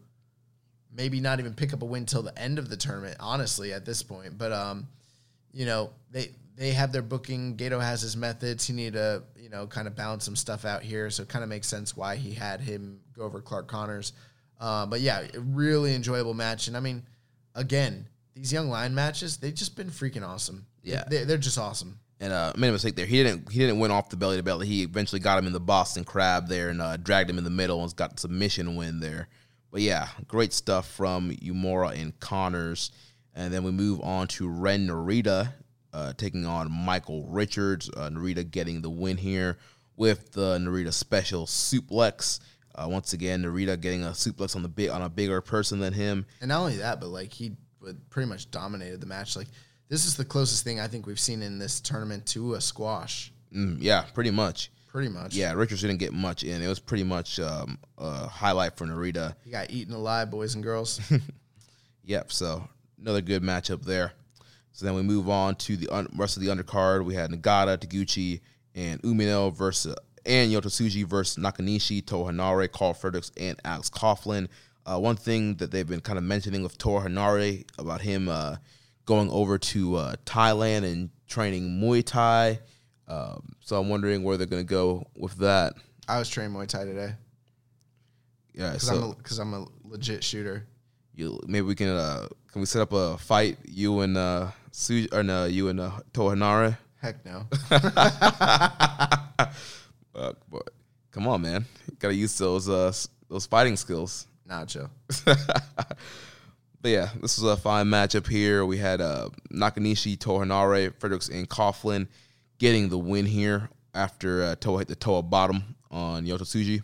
maybe not even pick up a win till the end of the tournament. Honestly, at this point, but um, you know they they have their booking. Gedo has his methods. He need to you know kind of balance some stuff out here. So it kind of makes sense why he had him go over Clark Connors. Uh, but yeah, really enjoyable match. And I mean, again, these young line matches, they've just been freaking awesome. Yeah. They, they're just awesome. And uh, made a mistake there. He didn't. He didn't win off the belly to belly. He eventually got him in the Boston Crab there and uh, dragged him in the middle and got submission win there. But yeah, great stuff from Uemura and Connors. And then we move on to Ren Narita uh, taking on Michael Richards. Uh, Narita getting the win here with the Narita special suplex. Uh, once again, Narita getting a suplex on the big on a bigger person than him. And not only that, but like he pretty much dominated the match. Like this is the closest thing I think we've seen in this tournament to a squash. Mm, yeah, pretty much. Pretty much. Yeah, Richards didn't get much in. It was pretty much um, a highlight for Narita. He got eaten alive, boys and girls. [laughs] Yep. So another good matchup there. So then we move on to the un- rest of the undercard. We had Nagata, Taguchi, and Umino versus and Yota versus Nakanishi, Toa Henare, Carl Fredericks, and Alex Coughlin. Uh, one thing that they've been kind of mentioning with Toa Henare about him uh, going over to uh, Thailand and training Muay Thai. Um, so I'm wondering where they're going to go with that. I was training Muay Thai today Yeah. because So I'm because I'm a legit shooter. you maybe we can uh, can we set up a fight you and uh, Tsuji, or no, you and uh, Toa Henare. Heck no. [laughs] Uh, come on, man, you gotta use those uh those fighting skills. nah, chill. [laughs] But yeah, this was a fine matchup here. We had uh, Nakanishi, Toa Henare, Fredericks, and Coughlin getting the win here after uh, Toa hit the Toa bottom on Yota Tsuji.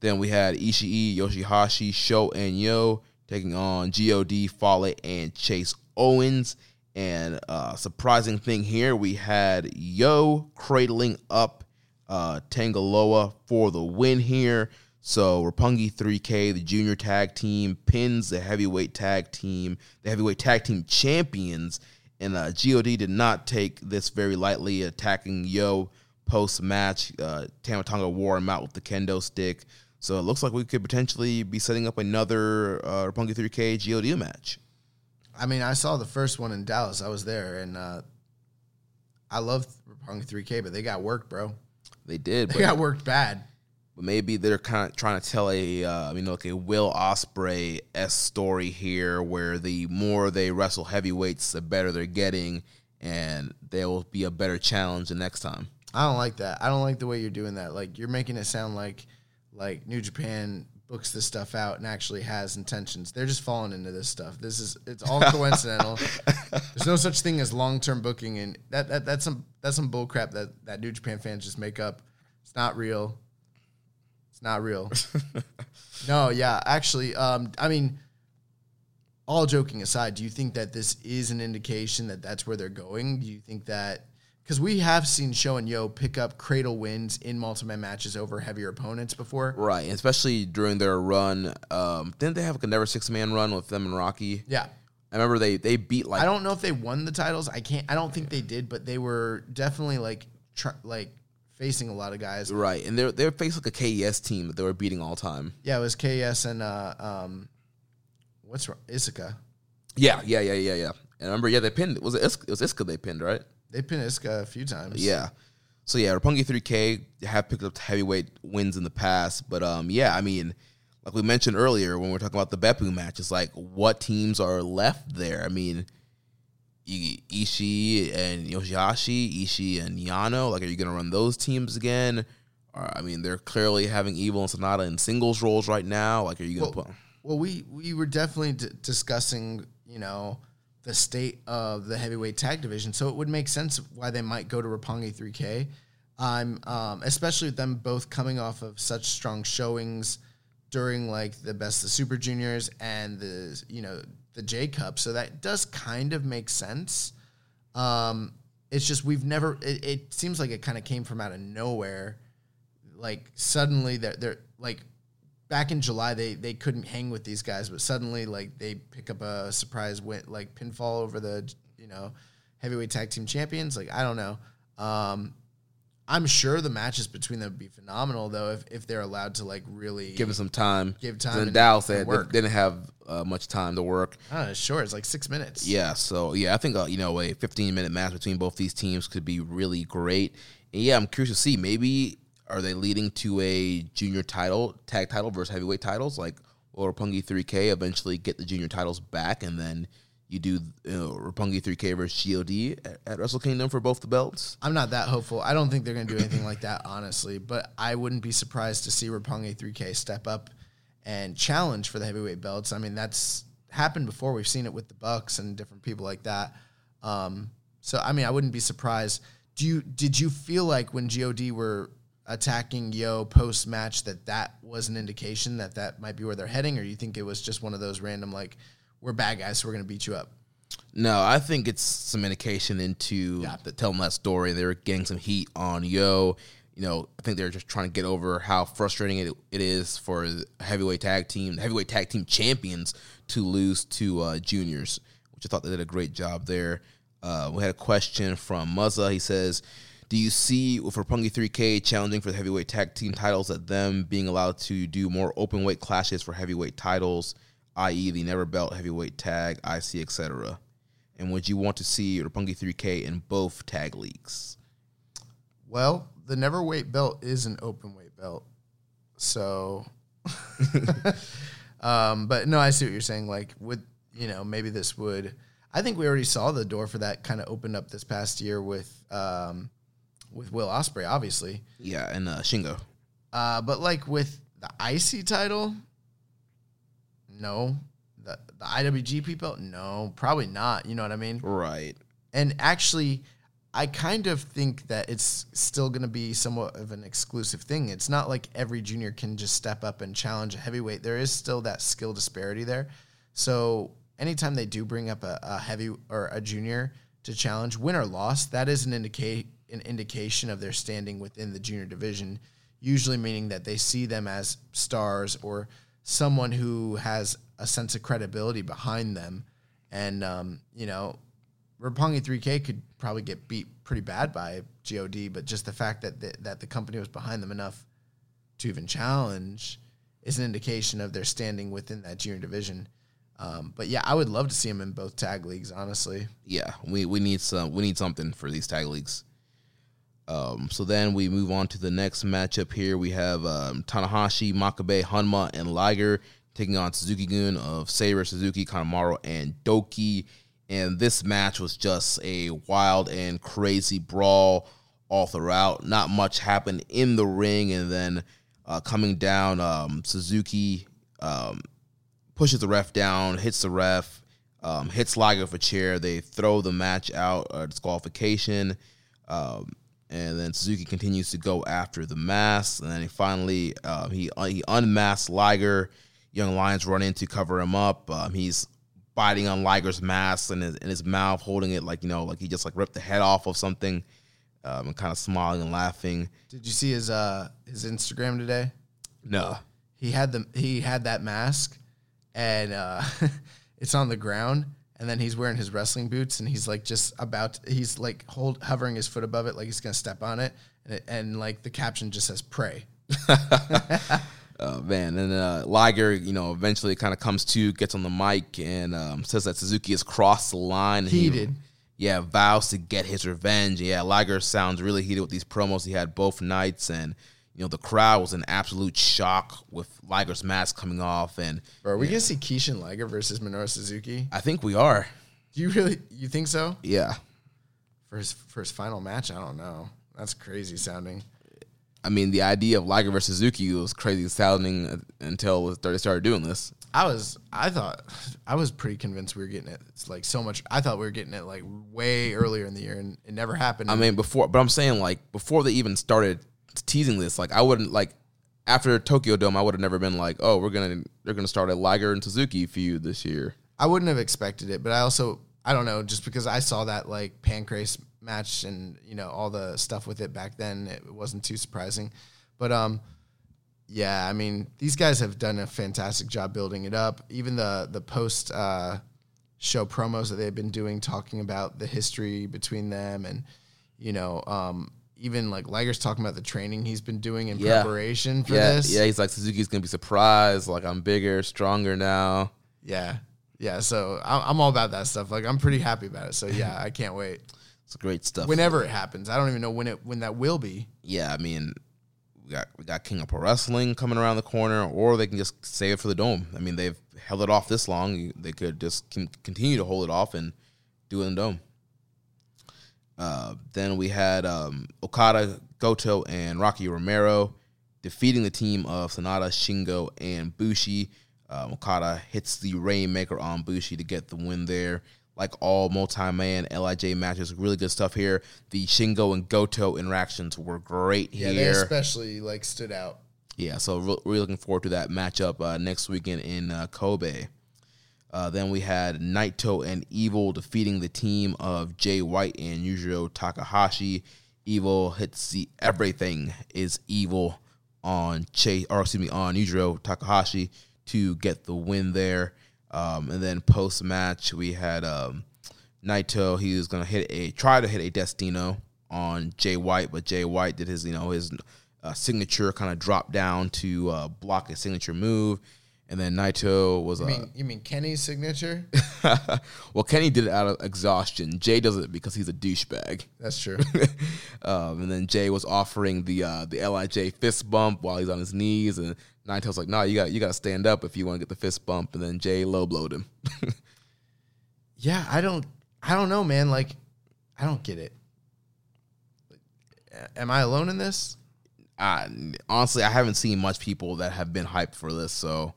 Then we had Ishii, Yoshihashi, Sho, and Yo taking on God, Fale, and Chase Owens. And uh, surprising thing here, we had Yo cradling up uh, Tanga Loa for the win here. So Roppongi 3K, the junior tag team, pins the heavyweight tag team, the heavyweight tag team champions. And uh, God did not take this very lightly, attacking Yo post match. Uh, Tama Tonga wore him out with the kendo stick. So it looks like we could potentially be setting up another uh, Roppongi 3K God match. I mean, I saw the first one in Dallas. I was there, and uh, I love Punk 3K, but they got worked, bro. They did, They got worked bad. But maybe they're kind of trying to tell a uh, you know like a Will Ospreay s story here, where the more they wrestle heavyweights, the better they're getting, and there will be a better challenge the next time. I don't like that. I don't like the way you're doing that. Like you're making it sound like like New Japan books this stuff out and actually has intentions. They're just falling into this stuff. This is it's all [laughs] coincidental. There's no such thing as long term booking, and that, that that's some that's some bullcrap that that New Japan fans just make up. It's not real. It's not real. [laughs] no, yeah, actually, um, I mean, all joking aside, do you think that this is an indication that that's where they're going? Do you think that because we have seen Sho and Yo pick up cradle wins in multi-man matches over heavier opponents before? Right, especially during their run. Um, didn't they have like a never six man run with them and Rocky? Yeah. I remember they they beat like I don't know if they won the titles. I can't. I don't think they did, but they were definitely like tr- like facing a lot of guys. right, and they're they're facing like a KES team that they were beating all time. Yeah, it was KS and uh, um, what's wrong? Iizuka. Yeah, yeah, yeah, yeah, yeah. And I remember, yeah, they pinned. Was it Iizuka? It was Iizuka they pinned, right? They pinned Iizuka a few times. Yeah. So yeah, Roppongi 3K have picked up heavyweight wins in the past, but um, yeah, I mean, like we mentioned earlier when we are talking about the Beppu match, it's like what teams are left there. I mean, Ishii and Yoshihashi, Ishii and Yano. Like, are you going to run those teams again? Or, I mean, they're clearly having Evil and Sanada in singles roles right now. Like, are you going to Well, put? well, we we were definitely d- discussing, you know, the state of the heavyweight tag division, so it would make sense why they might go to Roppongi 3K. I'm um, especially with them both coming off of such strong showings during like the best of Super Juniors and the you know the J Cup, so that does kind of make sense. Um, it's just we've never. It, it seems like it kind of came from out of nowhere. Like suddenly they're they're like back in July they they couldn't hang with these guys, but suddenly like they pick up a surprise win like pinfall over the you know heavyweight tag team champions. Like I don't know. Um, I'm sure the matches between them would be phenomenal though if, if they're allowed to like really Give it some time. Give time Then and- Dow said they didn't have uh, much time to work. Uh, sure, it's like six minutes. Yeah, so yeah, I think uh, you know a 15 minute match between both these teams could be really great. And yeah, I'm curious to see maybe are they leading to a junior title, tag title versus heavyweight titles? Like, will Roppongi 3K eventually get the junior titles back, and then you do you know, Roppongi 3K versus God at, at Wrestle Kingdom for both the belts? I'm not that hopeful. I don't think they're going to do anything like that, honestly. But I wouldn't be surprised to see Roppongi 3K step up and challenge for the heavyweight belts. I mean, that's happened before. We've seen it with the Bucks and different people like that. Um, so, I mean, I wouldn't be surprised. Do you did you feel like when God were attacking Yo post match that that was an indication that that might be where they're heading, or you think it was just one of those random like we're bad guys, so we're going to beat you up? No, I think it's some indication into Yeah. the telling that story. They were getting some heat on Yo. You know, I think they're just trying to get over how frustrating it, it is for heavyweight tag team, the heavyweight tag team champions to lose to uh, juniors, which I thought they did a great job there. Uh, we had a question from Muzza. He says, "Do you see with Roppongi 3K challenging for the heavyweight tag team titles that them being allowed to do more open weight clashes for heavyweight titles, i.e., the never belt heavyweight tag, IC, etc.?" And would you want to see Roppongi 3K in both tag leagues? Well, the never weight belt is an open weight belt. So [laughs] um but no, I see what you're saying like would you know, maybe this would I think we already saw the door for that kind of opened up this past year with um with Will Ospreay obviously. Yeah, and uh, Shingo. Uh but like with the IC title no. The the IWGP belt no, probably not, you know what I mean? Right. And actually, I kind of think that it's still going to be somewhat of an exclusive thing. It's not like every junior can just step up and challenge a heavyweight. There is still that skill disparity there. So anytime they do bring up a, a heavy or a junior to challenge, win or loss, that is an indicate an indication of their standing within the junior division. Usually meaning that they see them as stars or someone who has a sense of credibility behind them. And um, you know, Roppongi 3K could probably get beat pretty bad by God, but just the fact that the, that the company was behind them enough to even challenge is an indication of their standing within that junior division. Um, but yeah, I would love to see them in both tag leagues. Honestly, Yeah, we, we need some we need something for these tag leagues. Um, so then we move on to the next matchup here. We have um, Tanahashi, Makabe, Honma, and Liger taking on Suzuki Gun of Sabre, Suzuki, Kanemaru, and Douki. And this match was just a wild and crazy brawl all throughout. Not much happened in the ring, and then uh, coming down, um, Suzuki um, pushes the ref down, hits the ref, um, hits Liger with a chair. They throw the match out, uh, disqualification. Um, and then Suzuki continues to go after the mask, and then he finally uh, he he unmasks Liger. Young Lions run in to cover him up. Um, he's biting on Liger's mask and his, in his mouth, holding it like you know, like he just like ripped the head off of something, um, and kind of smiling and laughing. Did you see his uh his Instagram today? No, He had the he had that mask, and uh, [laughs] it's on the ground, and then he's wearing his wrestling boots, and he's like just about he's like hold hovering his foot above it, like he's gonna step on it, and it, and like the caption just says "pray." [laughs] [laughs] uh, man, and uh, Liger, you know, eventually kind of comes to, gets on the mic, and um, says that Suzuki has crossed the line. and he- Heated. yeah, vows to get his revenge. Yeah, Liger sounds really heated with these promos he had both nights, and you know the crowd was in absolute shock with Liger's mask coming off, and Bro, are we gonna see Keishan Liger versus Minoru Suzuki? I think we are. Do you really you think so? Yeah, For his for his final match, I don't know. That's crazy sounding. I mean the idea of Liger versus Suzuki was crazy sounding until they started doing this. I was I thought I was pretty convinced we were getting it. It's like so much. I thought we were getting it like way earlier in the year, and it never happened. I mean before, but I'm saying like before they even started teasing this, like I wouldn't like after Tokyo Dome, I would have never been like, oh, we're gonna they're gonna start a Liger and Suzuki feud this year. I wouldn't have expected it, but I also I don't know just because I saw that like pancrase match and you know all the stuff with it back then, it wasn't too surprising. But um, yeah, I mean these guys have done a fantastic job building it up. Even the the post uh, show promos that they've been doing, talking about the history between them, and you know um. Even like Liger's talking about the training he's been doing in Yeah. preparation for yeah, this. yeah. He's like Suzuki's gonna be surprised. Like I'm bigger, stronger now. Yeah. Yeah. So I'm, I'm all about that stuff. Like I'm pretty happy about it. So yeah, I can't wait. It's great stuff. Whenever it happens, I don't even know when it when that will be. yeah, I mean, we got we got King of Pro Wrestling coming around the corner, or they can just save it for the dome. I mean, they've held it off this long. They could just continue to hold it off and do it in the dome. Uh, then we had um, Okada, Goto, and Rocky Romero defeating the team of Sanada, Shingo, and Bushi. Um, Okada hits the Rainmaker on Bushi to get the win there. Like all multi-man Lij matches, really good stuff here. The Shingo and Goto interactions were great Yeah, they especially like stood out. Yeah, so re- really looking forward to that matchup uh, next weekend in uh, Kobe. Uh, then we had Naito and Evil defeating the team of Jay White and Yujiro Takahashi. Evil hits the everything is evil on Chase, or excuse me, on Yujiro Takahashi to get the win there. Um, and then post match, we had um, Naito. He was gonna hit a try to hit a Destino on Jay White, but Jay White did his you know his uh, signature kind of drop down to uh, block a signature move, and then Naito was You uh, mean you mean Kenny's signature? [laughs] well, Kenny did it out of exhaustion. Jay does it because he's a douchebag. That's true. [laughs] um, and then Jay was offering the uh, the Lij fist bump while he's on his knees, and Naito's like, "No, you got you got to stand up if you want to get the fist bump." And then Jay low blowed him. [laughs] yeah, I don't I don't know, man. Like I don't get it. Am I alone in this? I, honestly, I haven't seen much people that have been hyped for this, so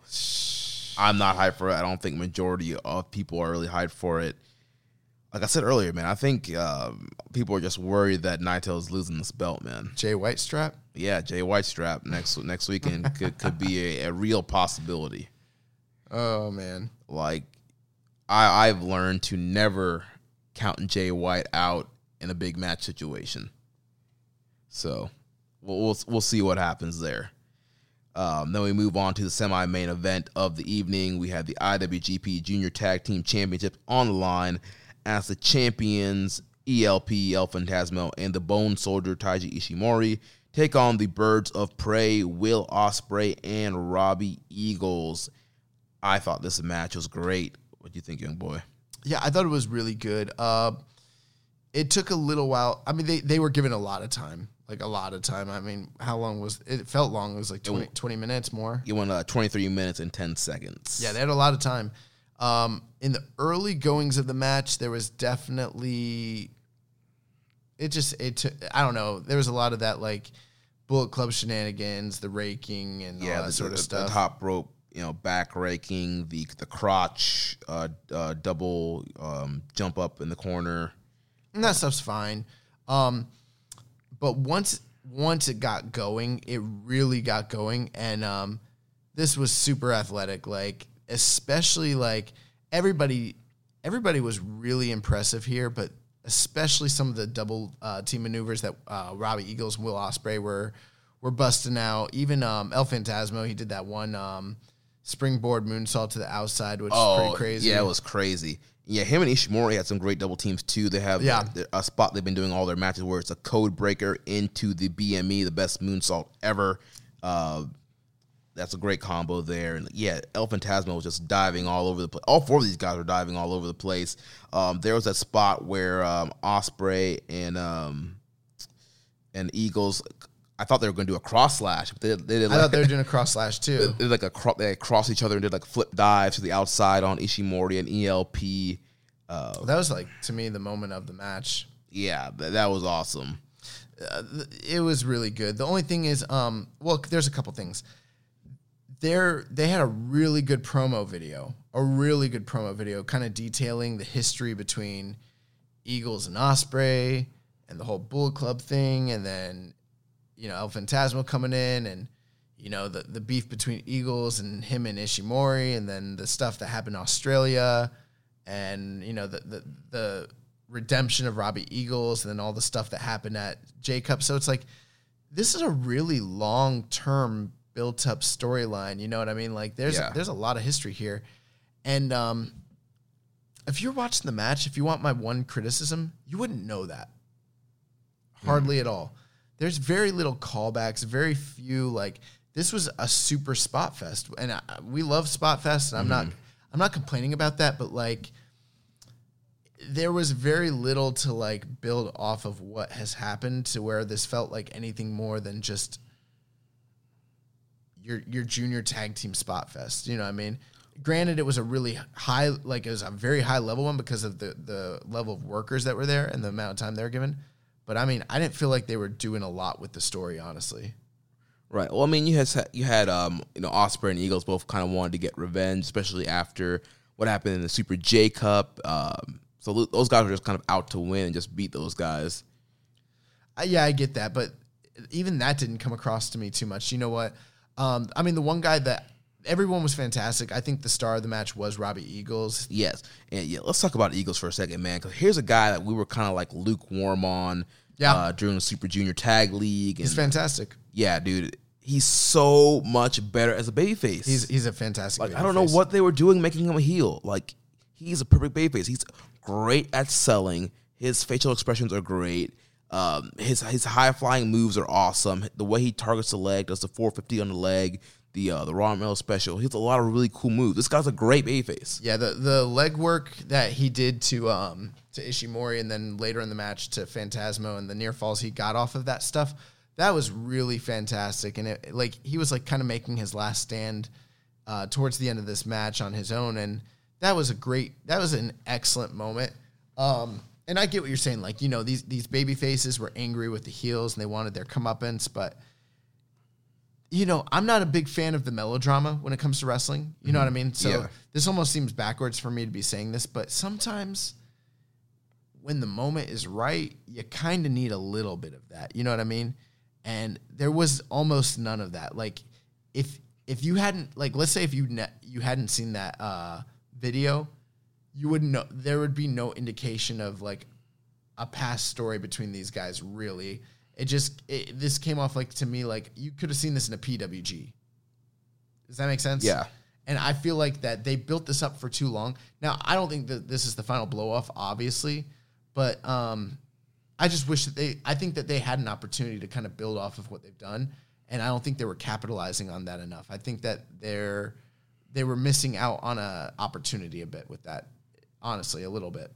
I'm not hyped for it. I don't think majority of people are really hyped for it. Like I said earlier, man, I think um, people are just worried that Naito's losing this belt, man. Jay White strap? Yeah, Jay White strap next next weekend [laughs] could could be a, a real possibility. Oh man. Like I I've learned to never count Jay White out in a big match situation. So we'll we'll, we'll see what happens there. Um, then we move on to the semi-main event of the evening. We had the IWGP Junior Tag Team Championship on the line as the champions ELP El Phantasmo and the Bone Soldier Taiji Ishimori take on the Birds of Prey Will Ospreay and Robbie Eagles. I thought this match was great. What do you think, young boy? Yeah, I thought it was really good. Uh, it took a little while. I mean, they they were given a lot of time, like a lot of time. I mean, how long was it? Felt long. It was like 20, 20 minutes more. You went uh, 23 minutes and 10 seconds. Yeah, they had a lot of time. Um, in the early goings of the match, there was definitely it just it took I don't know. There was a lot of that like Bullet Club shenanigans, the raking and all that the, sort of the stuff. top rope, you know, back raking, the the crotch, uh, uh, double um, jump up in the corner. and that stuff's fine. Um, but once once it got going, it really got going, and um, this was super athletic. Like especially like everybody, everybody was really impressive here, but especially some of the double uh, team maneuvers that uh, Robbie Eagles and Will Ospreay were were busting out. Even um, El Phantasmo, he did that one um, springboard moonsault to the outside, which is pretty crazy. Oh, Yeah, it was crazy. Yeah, him and Ishimori had some great double teams too. They have Yeah. a, a spot they've been doing all their matches where it's a code breaker into the BME, the best moonsault ever. Uh, that's a great combo there. And yeah, El Phantasmo was just diving all over the place. All four of these guys were diving all over the place. Um, there was that spot where um, Ospreay and um, and Eagles. I thought they were going to do a cross slash, but they, they did I thought they were doing a [laughs] cross slash too. they did like a cro- they crossed each other and did like flip dives to the outside on Ishimori and ELP. Uh, That was like to me the moment of the match. yeah, that, that was awesome. It was really good. The only thing is, um, well, there's a couple things. There, they had a really good promo video, a really good promo video, kind of detailing the history between Eagles and Ospreay and the whole Bullet Club thing, and then you know El Phantasmo coming in, and you know the the beef between Eagles and him and Ishimori, and then the stuff that happened in Australia, and you know the the the redemption of Robbie Eagles, and then all the stuff that happened at J Cup. So it's like this is a really long term built up storyline. You know what I mean? Like there's Yeah. there's a lot of history here, and um, if you're watching the match, if you want my one criticism, you wouldn't know that hardly at all. There's very little callbacks, very few like this was a super spot fest, and I, we love spot fest, and I'm not I'm not complaining about that, but like there was very little to like build off of what has happened to where this felt like anything more than just your your junior tag team spot fest. You know what I mean? Granted, it was a really high, like it was a very high level one because of the the level of workers that were there and the amount of time they were given. But I mean, I didn't feel like they were doing a lot with the story, honestly. Right. Well, I mean, you had you had um, you know Ospreay and Eagles both kind of wanted to get revenge, especially after what happened in the Super J Cup. Um, so those guys were just kind of out to win and just beat those guys. Uh, yeah, I get that, but even that didn't come across to me too much. You know what? Um, I mean, the one guy that everyone was fantastic. I think the star of the match was Robbie Eagles. Yes, and yeah, let's talk about Eagles for a second, man. Because here's a guy that we were kind of like lukewarm on, Yeah. uh, during the Super Junior Tag League. He's fantastic. yeah, dude, he's so much better as a babyface. He's he's a fantastic. Like I don't know what they were doing making him a heel. Like he's a perfect babyface. He's great at selling. His facial expressions are great. Um, his his high flying moves are awesome. The way he targets the leg, does the 450 on the leg, the uh, the Ron Miller special. He has a lot of really cool moves. This guy's a great babyface. Yeah, the the leg work that he did to um to Ishimori and then later in the match to Phantasmo and the near falls he got off of that stuff, that was really fantastic. And it like he was like kind of making his last stand uh, towards the end of this match on his own, and that was a great, that was an excellent moment. Um, and I get what you're saying, like you know these these baby faces were angry with the heels and they wanted their comeuppance, but you know, I'm not a big fan of the melodrama when it comes to wrestling. You know what I mean? So Yeah. this almost seems backwards for me to be saying this, but sometimes when the moment is right, you kind of need a little bit of that. You know what I mean? And there was almost none of that. Like if if you hadn't like let's say if you ne- you hadn't seen that uh video, you wouldn't know there would be no indication of like a past story between these guys really. It just it, this came off like to me like you could have seen this in a PWG. Does that make sense? Yeah. And I feel like that they built this up for too long. Now, I don't think that this is the final blow off, obviously, but um, I just wish that they. I think that they had an opportunity to kind of build off of what they've done, and I don't think they were capitalizing on that enough. I think that they're they were missing out on a opportunity a bit with that. Honestly, a little bit.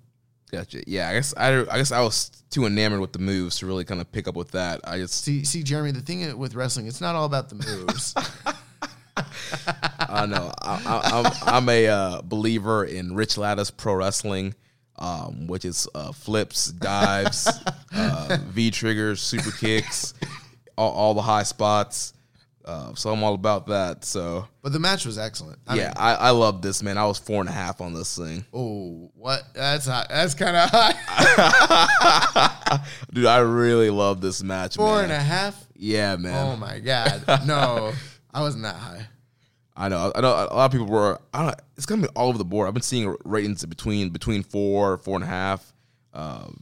Gotcha. Yeah, I guess I, I guess I was too enamored with the moves to really kind of pick up with that. I just See, see, Jeremy, the thing with wrestling, it's not all about the moves. [laughs] I know I, I, I'm I'm a uh, believer in Rich Latta's pro wrestling, um, which is uh, flips, dives, uh, V triggers, super kicks, all, all the high spots. Uh, so I'm all about that. So but the match was excellent. I yeah, mean, I, I love this man. I was four and a half on this thing, oh, what? That's hot. That's kind of high. dude. I really love this match. Four man. and a half. Yeah, man. Oh my god. No, I wasn't that high. I know. I know. A lot of people were. I don't. It's gonna be all over the board. I've been seeing ratings between between four, four and a half. Um,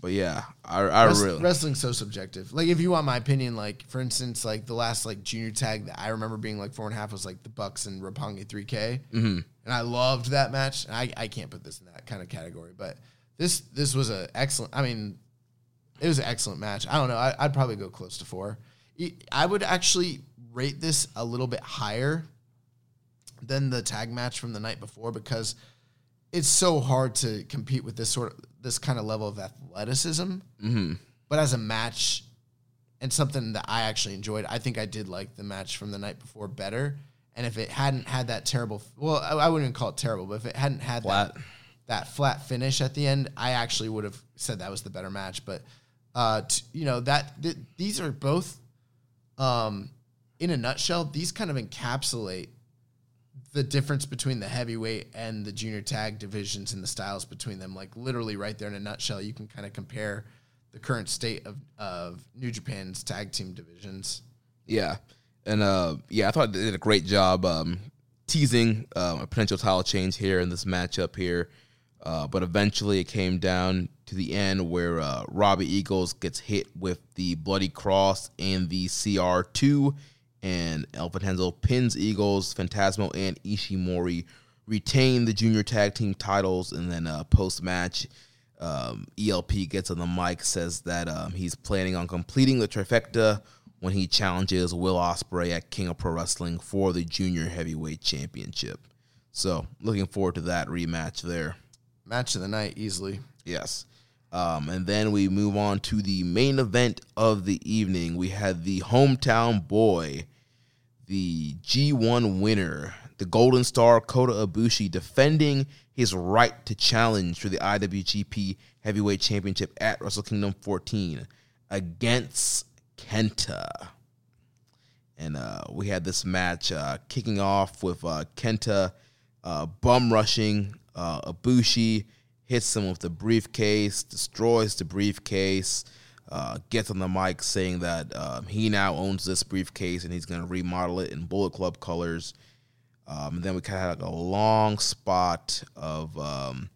but yeah, I, I Wrest- really. Wrestling's so subjective. Like, if you want my opinion, like for instance, like the last like junior tag that I remember being like four and a half was like the Bucks and Roppongi 3K, mm-hmm. and I loved that match. And I I can't put this in that kind of category, but this this was a excellent. I mean, it was an excellent match. I don't know. I, I'd probably go close to four. I would actually rate this a little bit higher than the tag match from the night before because it's so hard to compete with this sort of this kind of level of athleticism. Mm-hmm. But as a match and something that I actually enjoyed, I think I did like the match from the night before better. And if it hadn't had that terrible, well, I, I wouldn't even call it terrible, but if it hadn't had Flat. that that flat finish at the end, I actually would have said that was the better match. But uh, t- you know that th- these are both, um, in a nutshell, these kind of encapsulate the difference between the heavyweight and the junior tag divisions and the styles between them. Like literally, right there in a nutshell, you can kind of compare the current state of of New Japan's tag team divisions. Yeah, and uh, yeah, I thought they did a great job um, teasing um, a potential title change here in this matchup here. Uh, but eventually, it came down to the end where uh, Robbie Eagles gets hit with the Bloody Cross and the CR2, and El Phantasmo pins Eagles, Phantasmo, and Ishimori retain the junior tag team titles. And then uh, post match, um, ELP gets on the mic, says that um, he's planning on completing the trifecta when he challenges Will Ospreay at King of Pro Wrestling for the junior heavyweight championship. So, looking forward to that rematch there. Match of the night, easily. Yes. Um, and then we move on to the main event of the evening. We had the hometown boy, the G1 winner, the Golden Star Kota Ibushi, defending his right to challenge for the IWGP Heavyweight Championship at Wrestle Kingdom 14 against Kenta. And uh, we had this match uh, kicking off with uh, Kenta uh, bum rushing uh, Ibushi, hits him with the briefcase, destroys the briefcase, uh, gets on the mic saying that um, he now owns this briefcase and he's going to remodel it in Bullet Club colors. Um, and then we kind of had like a long spot of um,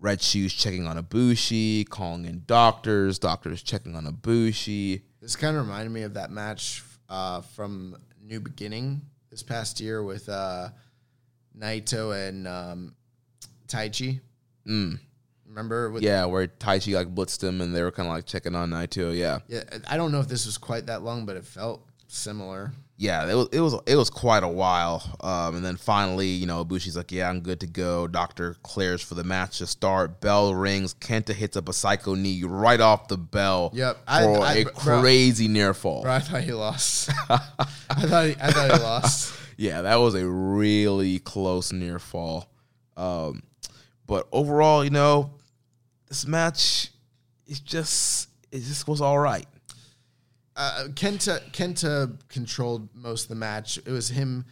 Red Shoes checking on Ibushi, calling in doctors, doctors checking on Ibushi. This kind of reminded me of that match uh, from New Beginning this past year with uh, Naito and um, Taichi. Mm. Remember? With, Yeah, where Taichi like blitzed him and they were kind of like checking on Naito. Yeah. yeah. I don't know if this was quite that long, but it felt similar. yeah, it was it was it was quite a while. Um, and then finally, you know, Ibushi's like, "Yeah, I'm good to go." Doctor clears for the match to start. Bell rings. Kenta hits up a psycho knee right off the bell. Yep. I- I- a bro. crazy near fall. Bro, I thought he lost. [laughs] I thought he, I thought he lost. [laughs] Yeah, that was a really close near fall. Um, but overall, you know, this match is just it just was all right. uh, Kenta Kenta controlled most of the match. It was him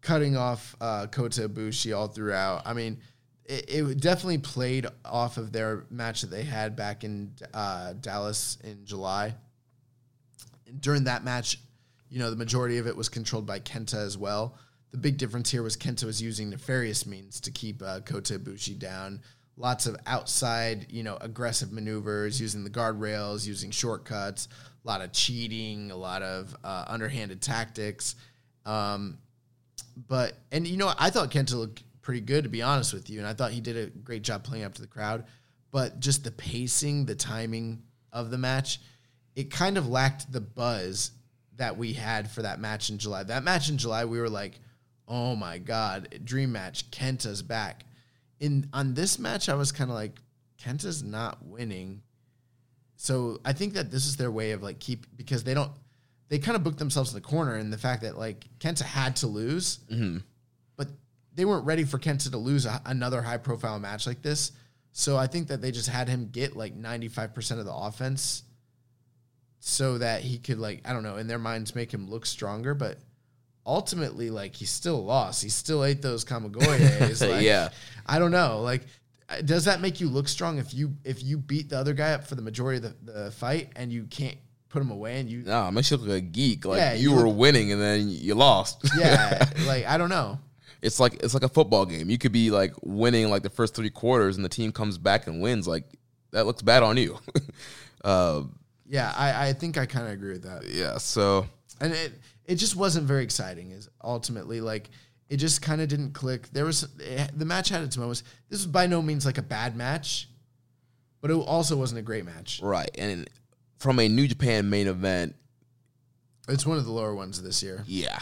cutting off uh, Kota Ibushi all throughout. I mean, it, it definitely played off of their match that they had back in uh, Dallas in July. During that match, you know, the majority of it was controlled by Kenta as well. The big difference here was Kenta was using nefarious means to keep uh, Kota Ibushi down. Lots of outside, you know, aggressive maneuvers, using the guardrails, using shortcuts, a lot of cheating, a lot of uh, underhanded tactics. Um, but and you know, I thought Kenta looked pretty good to be honest with you, and I thought he did a great job playing up to the crowd. But just the pacing, the timing of the match, it kind of lacked the buzz that we had for that match in July. That match in July, we were like, "Oh my god, dream match! Kenta's back." In on this match, I was kind of like, Kenta's not winning. So I think that this is their way of like keep because they don't they kind of booked themselves in the corner and the fact that like Kenta had to lose, mm-hmm. but they weren't ready for Kenta to lose a, another high profile match like this. So I think that they just had him get like 95% of the offense so that he could like I don't know in their minds make him look stronger, but ultimately like he still lost. He still ate those Kamigoyes. [laughs] like, Yeah. I don't know. Like, does that make you look strong if you if you beat the other guy up for the majority of the, the fight and you can't put him away and you No, it makes you look like a geek. Like Yeah, you, you were look- winning and then you lost. [laughs] yeah [laughs] like I don't know. it's like it's like a football game. You could be like winning like the first three quarters, and the team comes back and wins. Like that looks bad on you. uh, Yeah, I I think I kind of agree with that. yeah. So and it it just wasn't very exciting. Is ultimately like it just kind of didn't click. There was it, the match had its moments. This was by no means like a bad match, but it also wasn't a great match. right, and from a New Japan main event, It's one of the lower ones this year. yeah.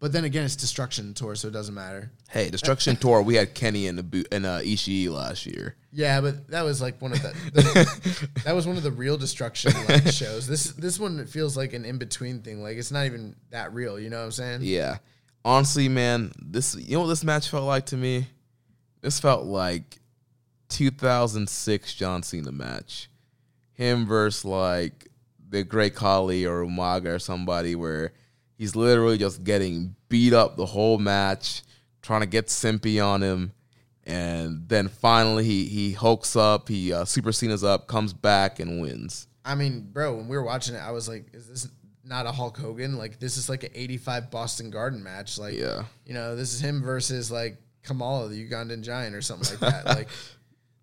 But then again, it's Destruction Tour, so it doesn't matter. Hey, Destruction [laughs] Tour. We had Kenny and the boot and uh, Ishii last year. Yeah, but that was like one of the, the [laughs] that was one of the real destruction like shows. This this one it feels like an in between thing. Like it's not even that real. You know what I'm saying? Yeah. Honestly, man, this you know what this match felt like to me? This felt like 2006 John Cena match. Him versus like the Great Khali or Umaga or somebody where he's literally just getting beat up the whole match, trying to get Simpy on him. And then finally he he hulks up, he uh, Super Cena's up, comes back and wins. I mean, bro, when we were watching it, I was like, is this not a Hulk Hogan? Like this is like an 85 Boston Garden match. Like, Yeah. you know, this is him versus like Kamala, the Ugandan giant, or something like that. [laughs] like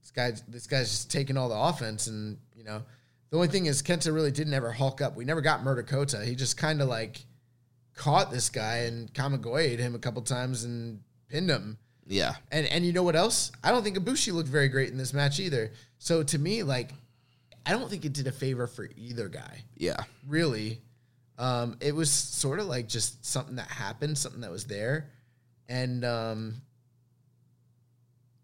this guy, this guy's just taking all the offense, and you know, the only thing is Kenta really didn't ever Hulk up. We never got Murder Kota. He just kind of like caught this guy and Kamigoyed him a couple times and pinned him. Yeah. And and you know what else? I don't think Ibushi looked very great in this match either. So to me, like, I don't think it did a favor for either guy. Yeah. Really, um, it was sort of like just something that happened, something that was there, and um,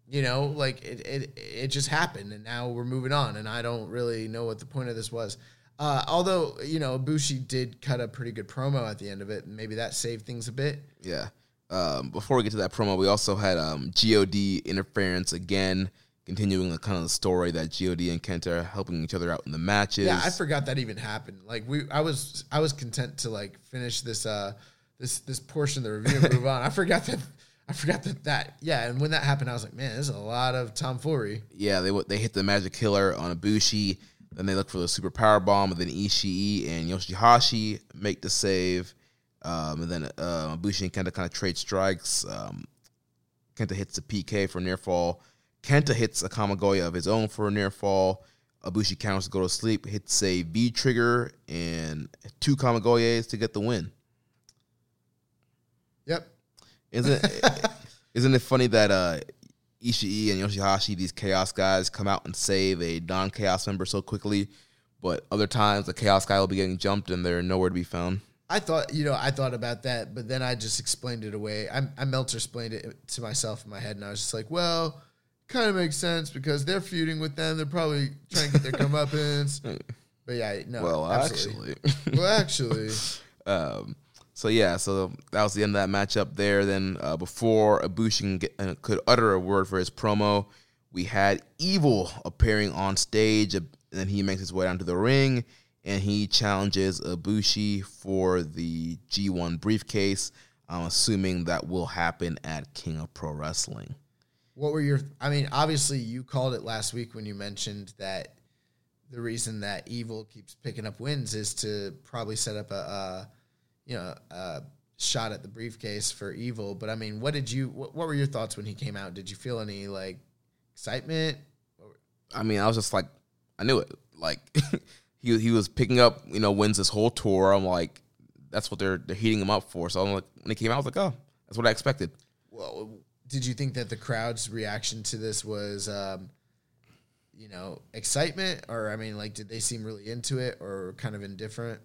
you know, like it it it just happened, and now we're moving on, and I don't really know what the point of this was. Uh, although you know, Ibushi did cut a pretty good promo at the end of it, and maybe that saved things a bit. Yeah. Um, before we get to that promo, we also had um, God interference again, continuing the kind of the story that God and Kenta are helping each other out in the matches. Yeah, I forgot that even happened. Like we, I was, I was content to like finish this, uh, this, this portion of the review and move [laughs] on. I forgot that, I forgot that that, yeah. And when that happened, I was like, man, there's a lot of tomfoolery. yeah, they they hit the Magic Killer on Ibushi, then they look for the Super Power Bomb, and then Ishii and Yoshihashi make the save, um, and then uh, Ibushi and Kenta kind of trade strikes. Um, Kenta hits a PK for near fall. Kenta hits a Kamigoye of his own for a near fall. Ibushi counters to go to sleep, hits a V trigger and two Kamigoyes to get the win. Yep. Isn't it, [laughs] isn't it funny that uh, Ishii and Yoshihashi, these Chaos guys, come out and save a non Chaos member so quickly, but other times the Chaos guy will be getting jumped and they're nowhere to be found. I thought, you know, I thought about that, but then I just explained it away. I, I Meltzer explained it to myself in my head, and I was just like, well, kind of makes sense because they're feuding with them. They're probably trying to get their comeuppance. [laughs] But yeah, no. well, absolutely. actually. well, actually, [laughs] Um, so yeah, so that was the end of that matchup there. Then uh, before Ibushi uh, could utter a word for his promo, we had Evil appearing on stage, and then he makes his way down to the ring, and he challenges Ibushi for the G1 briefcase. I'm assuming that will happen at King of Pro Wrestling. What were your? I mean, obviously, you called it last week when you mentioned that the reason that Evil keeps picking up wins is to probably set up a, a you know, a shot at the briefcase for Evil. But I mean, what did you? What, what were your thoughts when he came out? Did you feel any like excitement? I mean, I was just like, I knew it. Like [laughs] he he was picking up, you know, wins this whole tour. I'm like, that's what they're they're heating him up for. So I'm like, when he came out, I was like, oh, that's what I expected. Well, did you think that the crowd's reaction to this was, um, you know, excitement, or I mean, like, did they seem really into it, or kind of indifferent?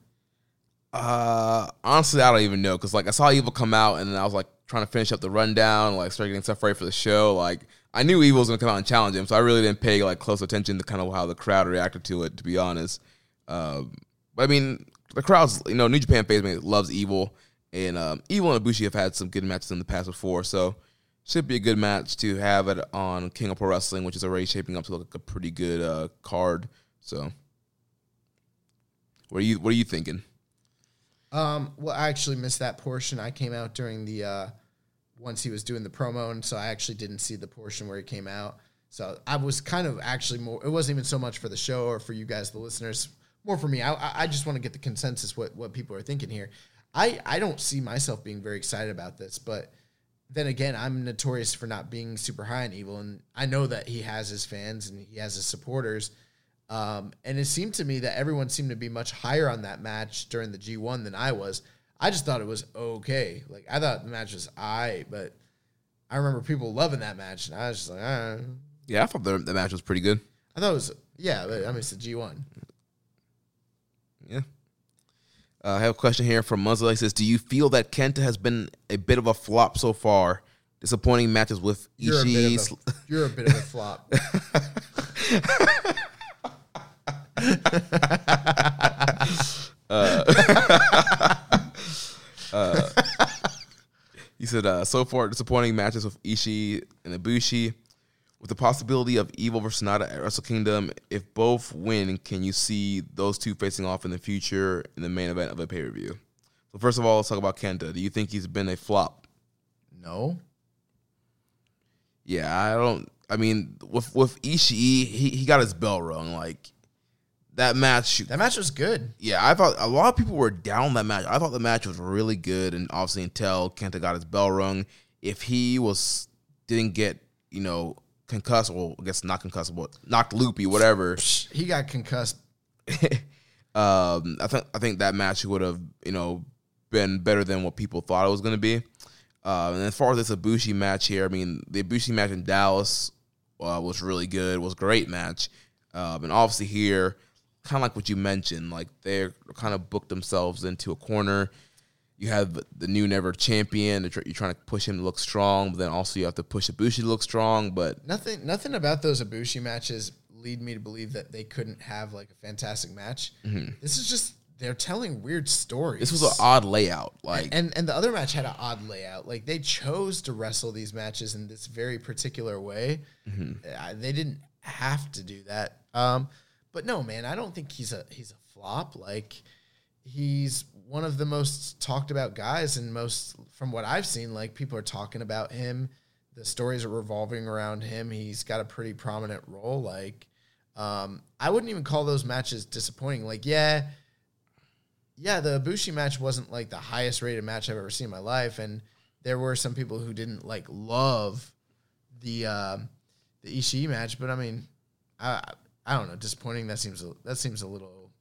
Uh, honestly, I don't even know because like I saw Evil come out and then I was like trying to finish up the rundown, like start getting stuff ready for the show. Like I knew Evil was gonna come out and challenge him, so I really didn't pay like close attention to kind of how the crowd reacted to it. To be honest, um, but I mean, the crowd's you know New Japan fans loves Evil, and um, Evil and Ibushi have had some good matches in the past before, so should be a good match to have it on King of Pro Wrestling, which is already shaping up to look like a pretty good uh, card. So, what are you what are you thinking? Um, well, I actually missed that portion. I came out during the uh, once he was doing the promo, and so I actually didn't see the portion where he came out. So I was kind of actually more. It wasn't even so much for the show or for you guys, the listeners. More for me. I, I- just want to get the consensus what what people are thinking here. I I don't see myself being very excited about this, but then again, I'm notorious for not being super high on evil, and I know that he has his fans and he has his supporters. Um, and it seemed to me that everyone seemed to be much higher on that match during the G1 than I was. I just thought it was okay. Like I thought the match was I, but I remember people loving that match, and I was just like, ah. Yeah, I thought the, the match was pretty good. I thought it was yeah. But, I mean, it's the G1. Yeah. Uh, I have a question here from Muzzle. He says, "Do you feel that Kenta has been a bit of a flop so far? Disappointing matches with You're a bit Ishii. of a, you're a bit of a flop. [laughs] [laughs] He said, uh, so far, disappointing matches with Ishii and Ibushi. With the possibility of Evil versus Sanada at Wrestle Kingdom, if both win, can you see those two facing off in the future in the main event of a pay per view? So, first of all, let's talk about Kenta. Do you think he's been a flop? no, Yeah, I don't. I mean, with with Ishii, he, he got his bell rung. Like, that match, that match was good. Yeah, I thought a lot of people were down that match. I thought the match was really good, and obviously until Kenta got his bell rung, if he was didn't get you know concussed, well, I guess not concussed, but knocked loopy, whatever. [laughs] He got concussed. [laughs] um, I think I think that match would have you know been better than what people thought it was going to be. Uh, and as far as this Ibushi match here, I mean the Ibushi match in Dallas uh, was really good, was a great match, um, and obviously here, kind of like what you mentioned, like they're kind of booked themselves into a corner. You have the new never champion. You're trying to push him to look strong, but then also you have to push Ibushi to look strong. But Nothing, nothing about those Ibushi matches lead me to believe that they couldn't have like a fantastic match. This is just they're telling weird stories. this was an odd layout. Like and and the other match had an odd layout. Like they chose to wrestle these matches in this very particular way. Uh, they didn't have to do that. Um, but no, man, I don't think he's a he's a flop. Like he's one of the most talked about guys, and most from what I've seen, like people are talking about him. The stories are revolving around him. He's got a pretty prominent role. Like um, I wouldn't even call those matches disappointing. Like yeah yeah, the Ibushi match wasn't like the highest rated match I've ever seen in my life, and there were some people who didn't like love the uh, the Ishii match. But I mean, I I don't know, disappointing. That seems a, that seems a little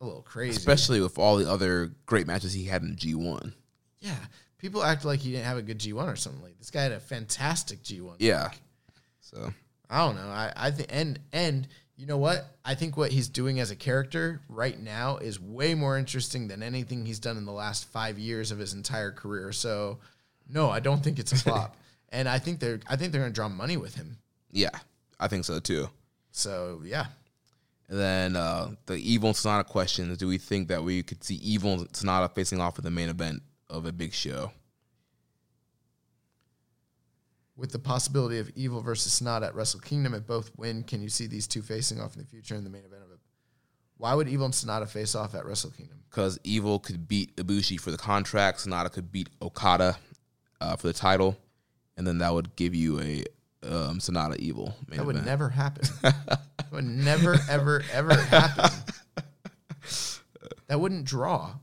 a little crazy. especially with all the other great matches he had in G one. yeah, people act like he didn't have a good G one or something. Like this guy had a fantastic G one. Yeah. So I don't know. I, I think and and you know what? I think what he's doing as a character right now is way more interesting than anything he's done in the last five years of his entire career. So no, I don't think it's a [laughs] flop. and I think they're I think they're gonna draw money with him. yeah, I think so too. So yeah. And then uh, the Evil and Sanada question is: Do we think that we could see Evil and Sanada facing off in the main event of a big show? With the possibility of Evil versus Sanada at Wrestle Kingdom, if both win, can you see these two facing off in the future in the main event of it? Why would Evil and Sanada face off at Wrestle Kingdom? Because Evil could beat Ibushi for the contract, Sonata could beat Okada uh, for the title, and then that would give you a um, Sanada Evil That would event. never happen. [laughs] that would never, ever, ever happen. That wouldn't draw.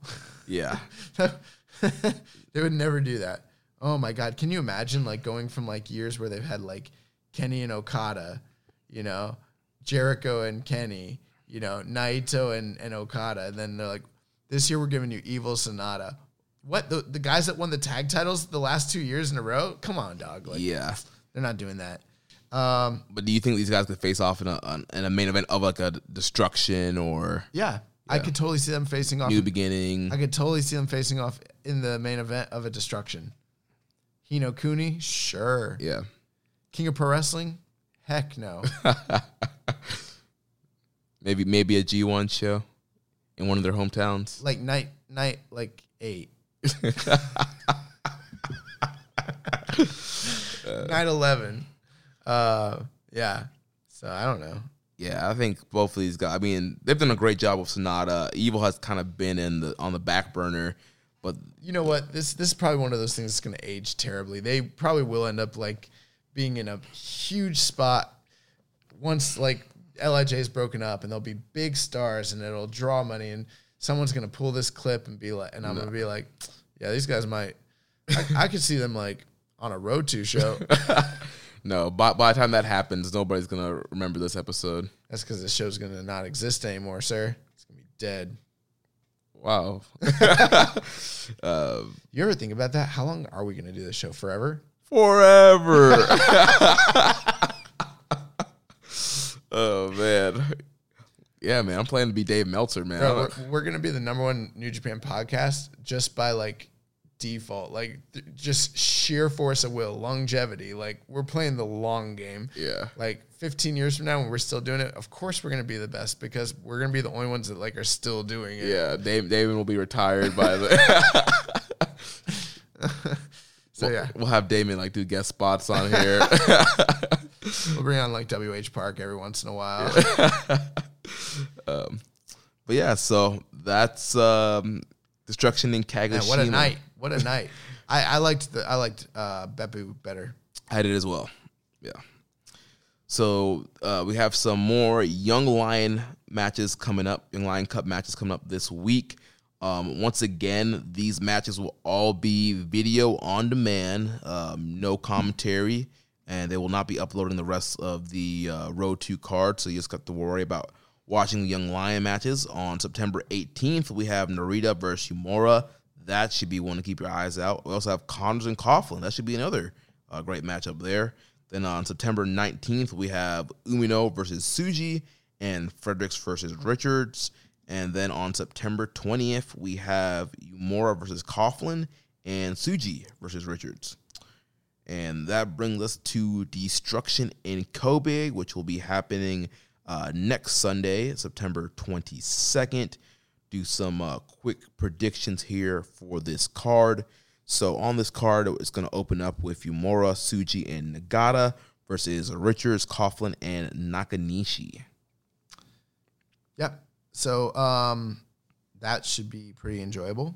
Yeah, [laughs] they would never do that. Oh my god, can you imagine like going from like years where they've had like Kenny and Okada, you know, Jericho and Kenny, you know, Naito and, and Okada, and then they're like, this year we're giving you Evil Sanada. What the the guys that won the tag titles the last two years in a row? Come on, dog. Like yeah. They're not doing that. Um, But do you think these guys could face off in a in a main event of like a destruction or yeah, I could totally see them facing off. new beginning? I could totally see them facing off in the main event of a destruction. Hino Cooney, sure. yeah, King of Pro Wrestling? Heck no. [laughs] Maybe maybe a G1 show in one of their hometowns. like night night like eight. [laughs] [laughs] Night eleven. Uh yeah. So I don't know. Yeah, I think both of these guys. I mean, they've done a great job with Sanada. Evil has kind of been in the on the back burner, but You know what? This this is probably one of those things that's gonna age terribly. They probably will end up like being in a huge spot once like LIJ is broken up and they'll be big stars and it'll draw money and someone's gonna pull this clip and be like and I'm gonna be like, Yeah, these guys might I, I could see them like on a road to show. [laughs] no. By, by the time that happens, nobody's gonna remember this episode. That's because the show's gonna not exist anymore, sir. It's gonna be dead. Wow. [laughs] Um, you ever think about that? How long are we gonna do this show? Forever? Forever. [laughs] oh man. Yeah, man. I'm planning to be Dave Meltzer, man. Bro, we're, we're gonna be the number one New Japan podcast just by like default, like th- just sheer force of will, longevity. Like we're playing the long game. Yeah. Like 15 years from now, when we're still doing it, of course we're gonna be the best because we're gonna be the only ones that like are still doing it. yeah, Dave, David will be retired by the. [laughs] So yeah, We'll have Damien like do guest spots on here. [laughs] [laughs] we'll bring on like WH Park every once in a while. but yeah, so that's um, destruction in Kagoshima. Man, what a night! What a night! [laughs] I, I liked the I liked uh, Beppu better. I did as well. Yeah. So uh, we have some more Young Lion matches coming up. Young Lion Cup matches coming up this week. Um, once again, these matches will all be video on demand, um, no commentary, and they will not be uploading the rest of the uh, Road to card. So you just got to worry about watching the Young Lion matches. On September 18th, we have Narita versus Uemura. That should be one to keep your eyes out. We also have Connors and Coughlin. That should be another uh, great matchup there. Then on September 19th, we have Umino versus Tsuji and Fredericks versus Richards. And then on September 20th, we have Uemura versus Coughlin and Tsuji versus Richards. And that brings us to Destruction in Kobe, which will be happening uh, next Sunday, September 22nd. Do some uh, quick predictions here for this card. So on this card, it's going to open up with Uemura, Tsuji, and Nagata versus Richards, Coughlin, and Nakanishi. Yep. So um, that should be pretty enjoyable.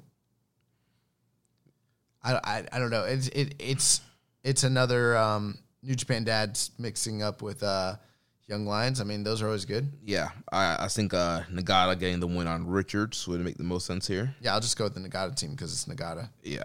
I, I, I don't know. It's it it's it's another um, New Japan dads mixing up with uh, Young Lions. I mean, those are always good. Yeah, I, I think uh, Nagata getting the win on Richards would make the most sense here. Yeah, I'll just go with the Nagata team because it's Nagata. Yeah.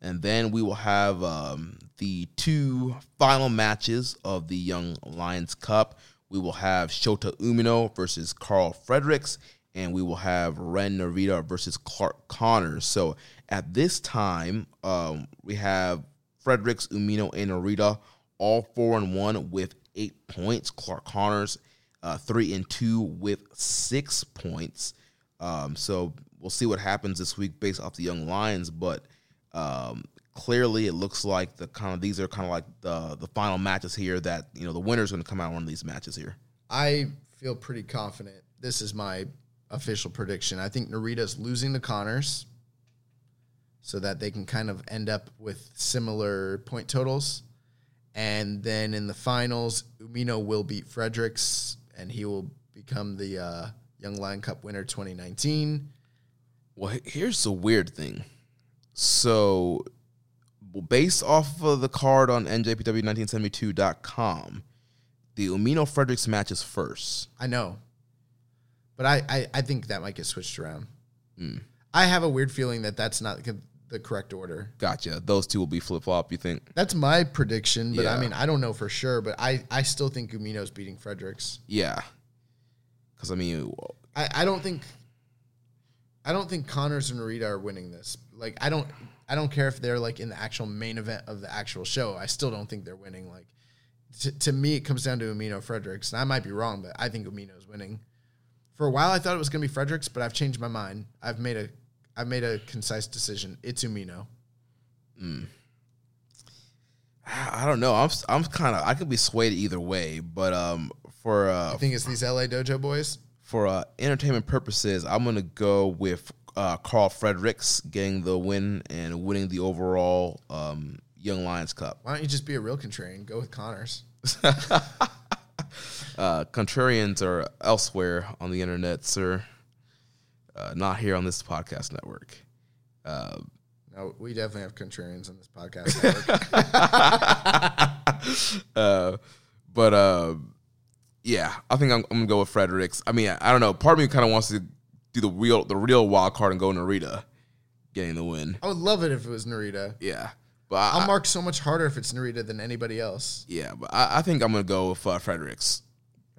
And then we will have um, the two final matches of the Young Lions Cup. We will have Shota Umino versus Karl Fredericks, and we will have Ren Narita versus Clark Connors. So at this time, um, we have Fredericks, Umino, and Narita all four and one with eight points. Clark Connors uh, three and two with six points. Um, so we'll see what happens this week based off the Young Lions, but um, clearly it looks like the kind of these are kind of like the the final matches here that you know the winner's going to come out one of these matches here. I feel pretty confident. This is my official prediction. I think Narita's losing to Connors so that they can kind of end up with similar point totals. And then in the finals, Umino will beat Fredericks and he will become the uh, Young Lion Cup winner 2019. Well, here's the weird thing. So, based off of the card on NJPW1972.com, the Umino Fredericks match is first. I know. But I, I, I think that might get switched around. I have a weird feeling that that's not the- correct order. Gotcha. Those two will be flip flop. You think? That's my prediction, but I mean, I don't know for sure, but I, I still think Umino's beating Fredericks. Yeah. Because I mean, I, I don't think I don't think Connors and Narita are winning this. Like I don't I don't care if they're like in the actual main event of the actual show. I still don't think they're winning. Like to, to me it comes down to Umino Fredericks. And I might be wrong, but I think Umino's winning. For a while I thought it was gonna be Fredericks, but I've changed my mind. I've made a I've made a concise decision. It's Umino. I don't know. I'm I'm kind of I could be swayed either way, but um for uh I think it's these LA Dojo boys. for uh, entertainment purposes, I'm gonna go with uh, Karl Fredericks getting the win and winning the overall um, Young Lions Cup. Why don't you just be a real contrarian? Go with Connors. [laughs] Uh, contrarians are elsewhere on the internet, sir. Uh, not here on this podcast network. Uh, No, we definitely have contrarians on this podcast. network. [laughs] [laughs] uh, but uh, yeah, I think I'm, I'm gonna go with Fredericks. I mean, I, I don't know. Part of me kind of wants to do the real the real wild card and go Narita getting the win. I would love it if it was Narita. Yeah, but I, I'll mark so much harder if it's Narita than anybody else. yeah, but I, I think I'm gonna go with uh, Fredericks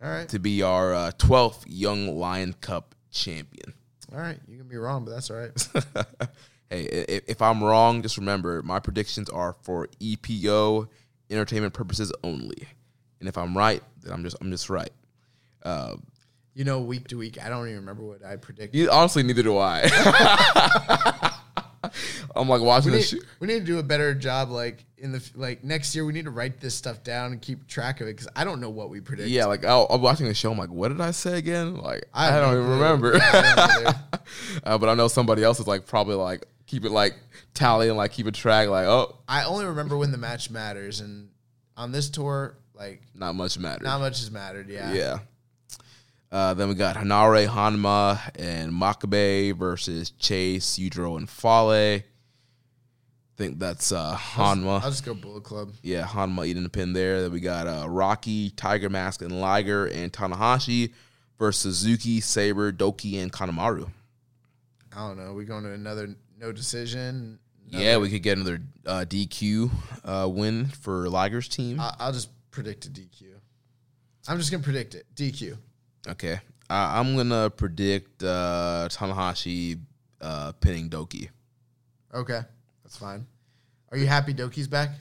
All right. to be our uh, 12th Young Lion Cup champion. All right. You can be wrong, but that's all right. [laughs] hey, if, if I'm wrong, just remember my predictions are for EPO entertainment purposes only, and if I'm right, then I'm just I'm just right. Uh, You know, week to week, I don't even remember what I predict. you, honestly, neither do I. [laughs] I'm like watching we, the need, shoot. we need to do a better job. Like in the like next year, we need to write this stuff down and keep track of it because I don't know what we predict. Yeah, like I'll, I'm watching the show. I'm like, what did I say again? Like I, have don't even remember. I don't [laughs] uh, but I know somebody else is like probably like keep it like tally and like keep a track. Like oh, I only remember when the match matters, and on this tour, like not much matters. not much has mattered. Yeah. Yeah. Uh, then we got Henare Honma and Makabe versus Chase, Yujiro, and Fale. I think that's uh, Honma. I'll just go Bullet Club. yeah, Honma eating the pin there. Then we got uh, Rocky, Tiger Mask, and Liger, and Tanahashi versus Suzuki, Sabre, Douki, and Kanemaru. I don't know. We going to another no decision. Yeah, we could get another uh, DQ uh, win for Liger's team. I, I'll just predict a DQ. I'm just gonna predict it. DQ. Okay. I'm going to predict uh, Tanahashi uh, pinning Douki. Okay, that's fine. Are you happy Douki's back?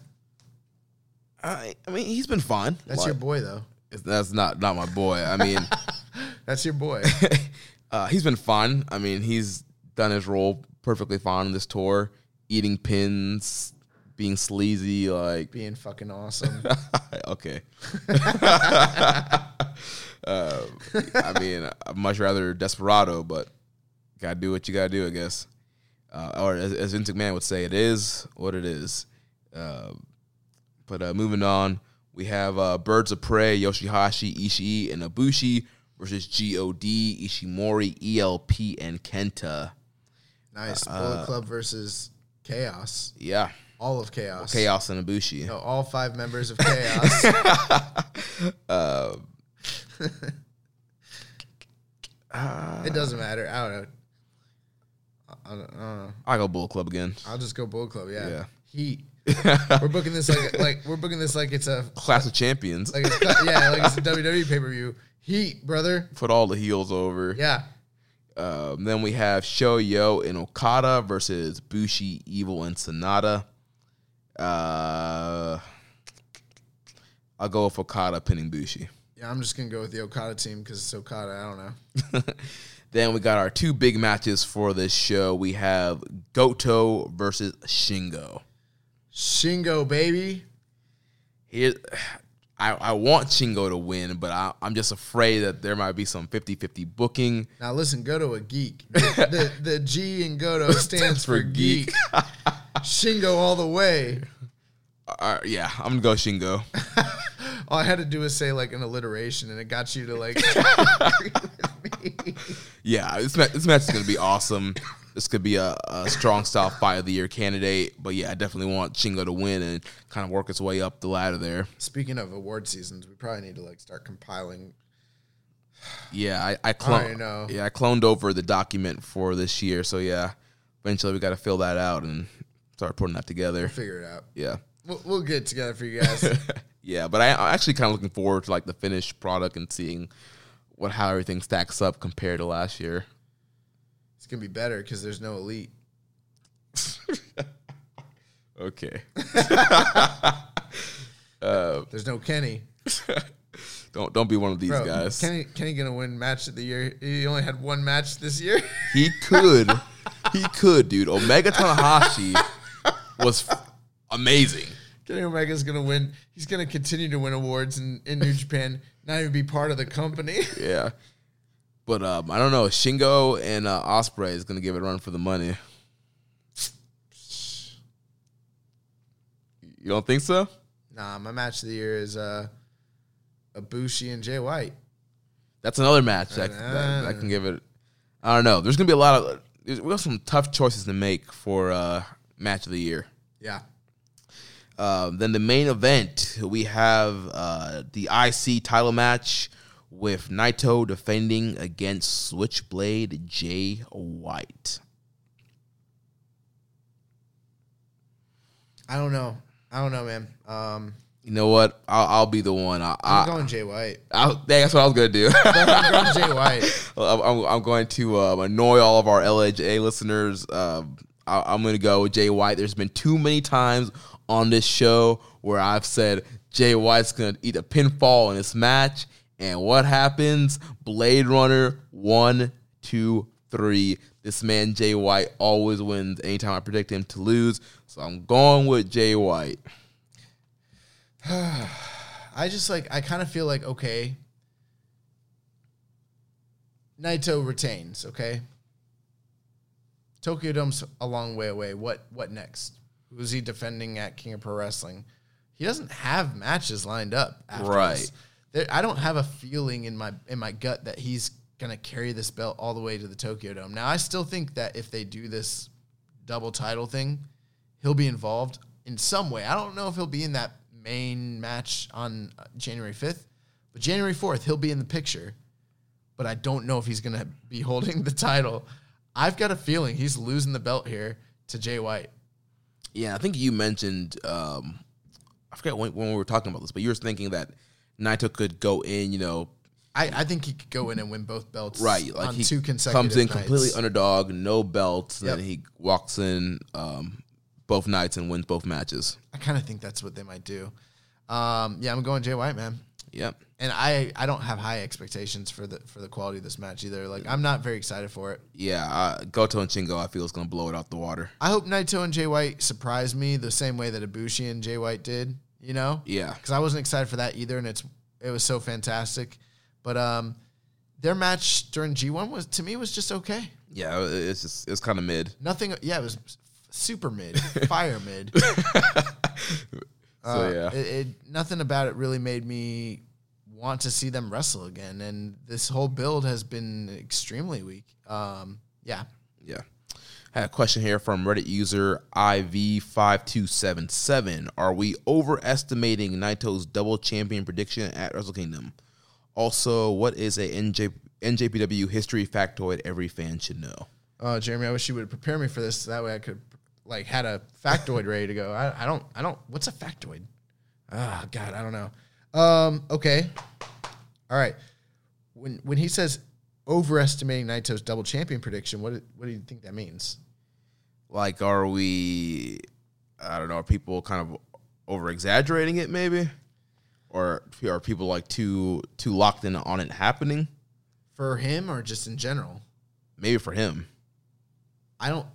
I, I mean, he's been fine. That's Like, your boy, though. That's not not my boy. I mean, [laughs] That's your boy. [laughs] uh, he's been fun. I mean, he's done his role perfectly fine on this tour, eating pins, being sleazy. Like, Being fucking awesome. [laughs] okay. uh, I mean, I'd much rather Desperado, but gotta do what you gotta do, I guess. Uh, or as, as Vince McMahon would say, it is what it is. Uh, but uh, moving on, we have uh, Birds of Prey, Yoshihashi, Ishii, and Ibushi versus God, Ishimori, ELP, and Kenta. nice. Uh, Bullet Club versus Chaos. Yeah, All of Chaos. Chaos and Ibushi. No, all five members of Chaos. [laughs] [laughs] Uh, it doesn't matter. I don't know. I, don't, I don't know. I go Bull Club again. I'll just go Bullet Club. Yeah. Yeah. Heat. [laughs] we're booking this like like we're booking this like it's a Clash of Champions. like it's, yeah like it's a WWE pay per view. Heat, brother. Put all the heels over. Yeah. Um, then we have Shoyo and Okada versus Bushi, Evil, and Sanada. Uh, I'll go with Okada pinning Bushi. Yeah, I'm just gonna go with the Okada team because it's Okada. I don't know. [laughs] Then we got our two big matches for this show. We have Goto versus Shingo. Shingo, baby. Here, I, I want Shingo to win, but I, I'm just afraid that there might be some 50 50 booking. Now listen, Goto a geek. [laughs] The, the, the G in Goto stands for for geek. Shingo all the way. Uh, yeah, I'm gonna go Shingo. [laughs] All I had to do was say like an alliteration, and it got you to like. [laughs] Yeah, this match, this match is gonna be awesome. This could be a, a strong style fight of the year candidate, but yeah, I definitely want Shingo to win and kind of work its way up the ladder there. Speaking of award seasons, we probably need to like start compiling. [sighs] Yeah, I, I cloned. Yeah, I cloned over the document for this year, so yeah, eventually we got to fill that out and start putting that together. Figure it out. Yeah, We'll, we'll get together for you guys. [laughs] yeah, but I, I'm actually kind of looking forward to like the finished product and seeing what how everything stacks up compared to last year. it's gonna be better because there's no elite. [laughs] Okay. [laughs] Uh, there's no Kenny. don't don't be one of these Bro, guys. Kenny Kenny gonna win match of the year. He only had one match this year. He could. he could, dude. Omega Tanahashi was amazing. Kenny Omega is gonna win. He's gonna continue to win awards in, in New Japan, not even be part of the company. [laughs] Yeah. But um, I don't know. Shingo and uh, Ospreay is gonna give it a run for the money. You don't think so? nah, my match of the year is uh, Ibushi and Jay White. That's another match that, that, that can give it. I don't know. There's gonna be a lot of. We have some tough choices to make for uh, match of the year. Yeah. Um, then the main event, we have uh, the IC title match with Naito defending against Switchblade Jay White. I don't know. I don't know, man. Um, You know what? I'll, I'll be the one. I, I'm I, going Jay White. I, that's what I was gonna do. [laughs] I'm going Jay [laughs] White. I'm, I'm- going to um, annoy all of our LHA listeners. Um, I, I'm going to go with Jay White. There's been too many times on this show where I've said Jay White's going to eat a pinfall in this match. And what happens? Blade Runner, one, two, three. This man, Jay White, always wins anytime I predict him to lose. So I'm going with Jay White. [sighs] I just like I kind of feel like okay. Naito retains, okay. Tokyo Dome's a long way away. What what next? Who's he defending at King of Pro Wrestling? He doesn't have matches lined up. After Right. There, I don't have a feeling in my in my gut that he's gonna carry this belt all the way to the Tokyo Dome. Now I still think that if they do this double title thing, he'll be involved in some way. I don't know if he'll be in that main match on uh, January 5th, but January 4th, he'll be in the picture. But I don't know if he's going to be [laughs] holding the title. I've got a feeling he's losing the belt here to Jay White. Yeah, I think you mentioned um, I forget when, when we were talking about this, but you were thinking that Naito could go in, you know, I, I think he could go in and win both belts right, like on he two consecutive comes in nights. completely underdog, no belts, Yep. then he walks in um, both nights and wins both matches. I kind of think that's what they might do. Um, yeah, I'm going Jay White, man. Yep. And I, I don't have high expectations for the for the quality of this match either. Like I'm not very excited for it. Yeah, uh, Goto and Shingo, I feel is going to blow it out the water. I hope Naito and Jay White surprise me the same way that Ibushi and Jay White did. You know, Yeah. because I wasn't excited for that either, and it's it was so fantastic. But um, their match during G1 was to me was just okay. Yeah, it- it's just it's kind of mid. Nothing. Yeah, it was super mid, [laughs] fire mid. [laughs] So Uh, yeah, it, it nothing about it really made me want to see them wrestle again, and this whole build has been extremely weak. Um, yeah, yeah. I had a question here from Reddit user IV5277. Are we overestimating Naito's double champion prediction at Wrestle Kingdom? Also, what is a NJ, NJPW history factoid every fan should know? Oh, Jeremy, I wish you would prepare me for this. That way, I could like had a factoid ready to go. I, I don't. I don't. What's a factoid? Ah, God, I don't know. Um, okay, all right. When when he says overestimating Naito's double champion prediction, what what do you think that means? Like, are we? I don't know. Are people kind of over exaggerating it, maybe, or are people like too too locked in on it happening? For him or just in general? Maybe for him. I don't.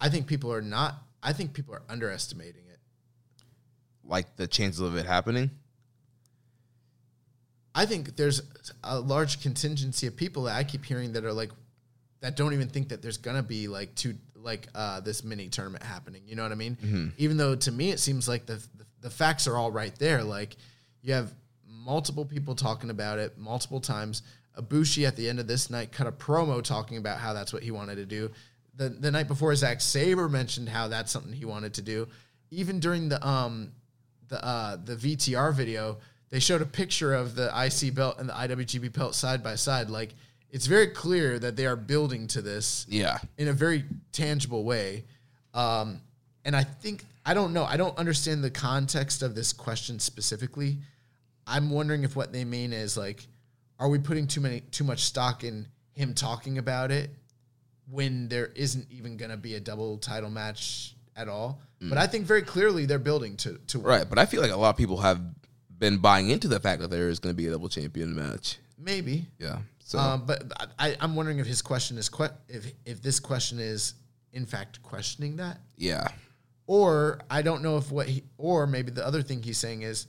I think people are not. I think people are underestimating it. like the chances of it happening. I think there's a large contingency of people that I keep hearing that are like that don't even think that there's gonna be like two like uh, this mini tournament happening. You know what I mean? Even though to me it seems like the, the the facts are all right there. Like you have multiple people talking about it multiple times. Ibushi at the end of this night cut a promo talking about how that's what he wanted to do. The the night before, Zack Sabre mentioned how that's something he wanted to do. Even during the um the uh, the VTR video, they showed a picture of the IC belt and the IWGP belt side by side. Like it's very clear that they are building to this Yeah, in a very tangible way. Um, and I think I don't know. I don't understand the context of this question specifically. I'm wondering if what they mean is like, are we putting too many too much stock in him talking about it when there isn't even going to be a double title match at all? But I think very clearly they're building to to right. But I feel like a lot of people have been buying into the fact that there is going to be a double champion match. maybe. Yeah. So Um, but I, I'm wondering if his question is que- if if this question is in fact questioning that, yeah, or I don't know if what he, or maybe the other thing he's saying is,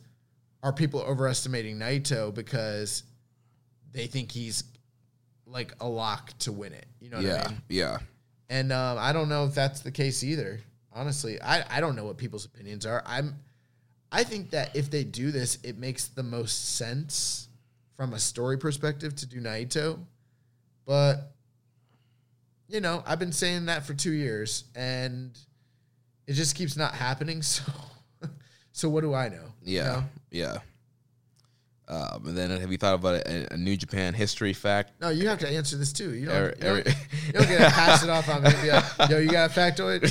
are people overestimating Naito because they think he's like a lock to win it? You know what yeah, I mean? yeah. And um, I don't know if that's the case either. Honestly, I, I don't know what people's opinions are. I'm I think that if they do this, it makes the most sense from a story perspective to do Naito. But you know, I've been saying that for two years, and it just keeps not happening. [laughs] So, so what do I know? you Yeah, know? yeah. Um, and then have you thought about a, a New Japan history fact? No, you have to answer this too. You don't, Every- you don't, you don't get to pass it off on me. like, Yo, you got a factoid?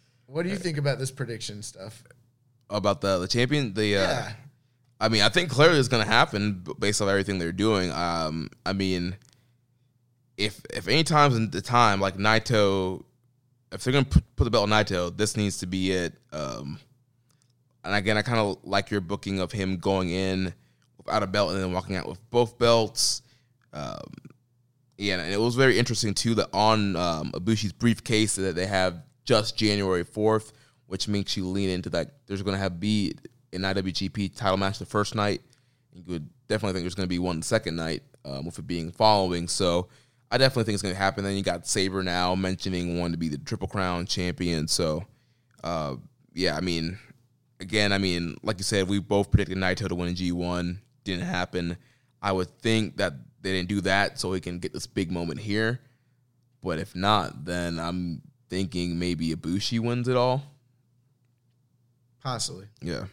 [laughs] what do you think about this prediction stuff? About the the champion? The uh, Yeah. I mean, I think clearly it's going to happen based on everything they're doing. Um, I mean, if if any times in the time like Naito, if they're going to put, the belt on Naito, this needs to be it. Um, and again, I kind of like your booking of him going in without a belt and then walking out with both belts. Um, yeah, and it was very interesting too that on um, Ibushi's briefcase that they have just January fourth, which makes you lean into that. There's going to have be an IWGP title match the first night. You would definitely think there's going to be one second night, um, with it being following. So I definitely think it's going to happen. Then you got Sabre now mentioning wanting to be the Triple Crown champion. So uh, yeah, I mean, again, I mean, like you said, we both predicted Naito to win G1. Didn't happen. I would think that they didn't do that so he can get this big moment here. But if not, then I'm thinking maybe Ibushi wins it all. Possibly. Yeah.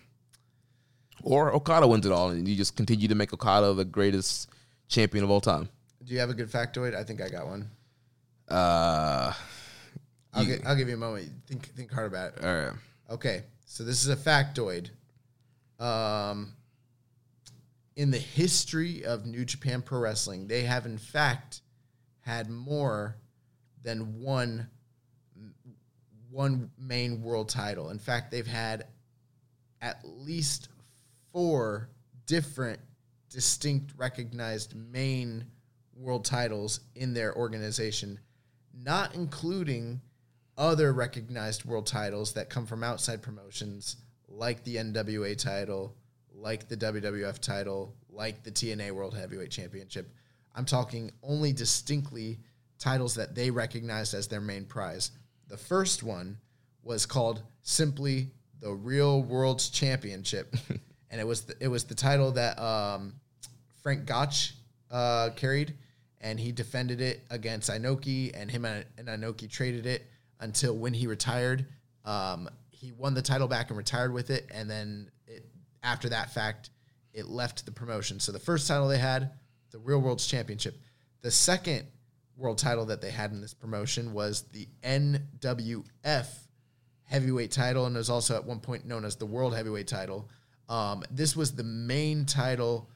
Or Okada wins it all, and you just continue to make Okada the greatest champion of all time. Do you have a good factoid? I think I got one. Uh, I'll, You- gi- I'll give you a moment. Think think hard about it. all right. Okay, so this is a factoid. Um, in the history of New Japan Pro Wrestling, they have in fact had more than one one main world title. In fact, they've had at least four different distinct recognized main world titles in their organization, not including other recognized world titles that come from outside promotions like the NWA title, like the WWF title, like the TNA World Heavyweight Championship. I'm talking only distinctly titles that they recognized as their main prize. The first one was called simply the Real World's Championship, [laughs] and it was the, it was the title that um, Frank Gotch uh, carried, and he defended it against Inoki, and him and, and Inoki traded it until when he retired. Um, he won the title back and retired with it, and then it, after that fact, it left the promotion. So the first title they had, the Real World's Championship. The second world title that they had in this promotion was the NWF heavyweight title, and was also at one point known as the World Heavyweight title. Um, this was the main title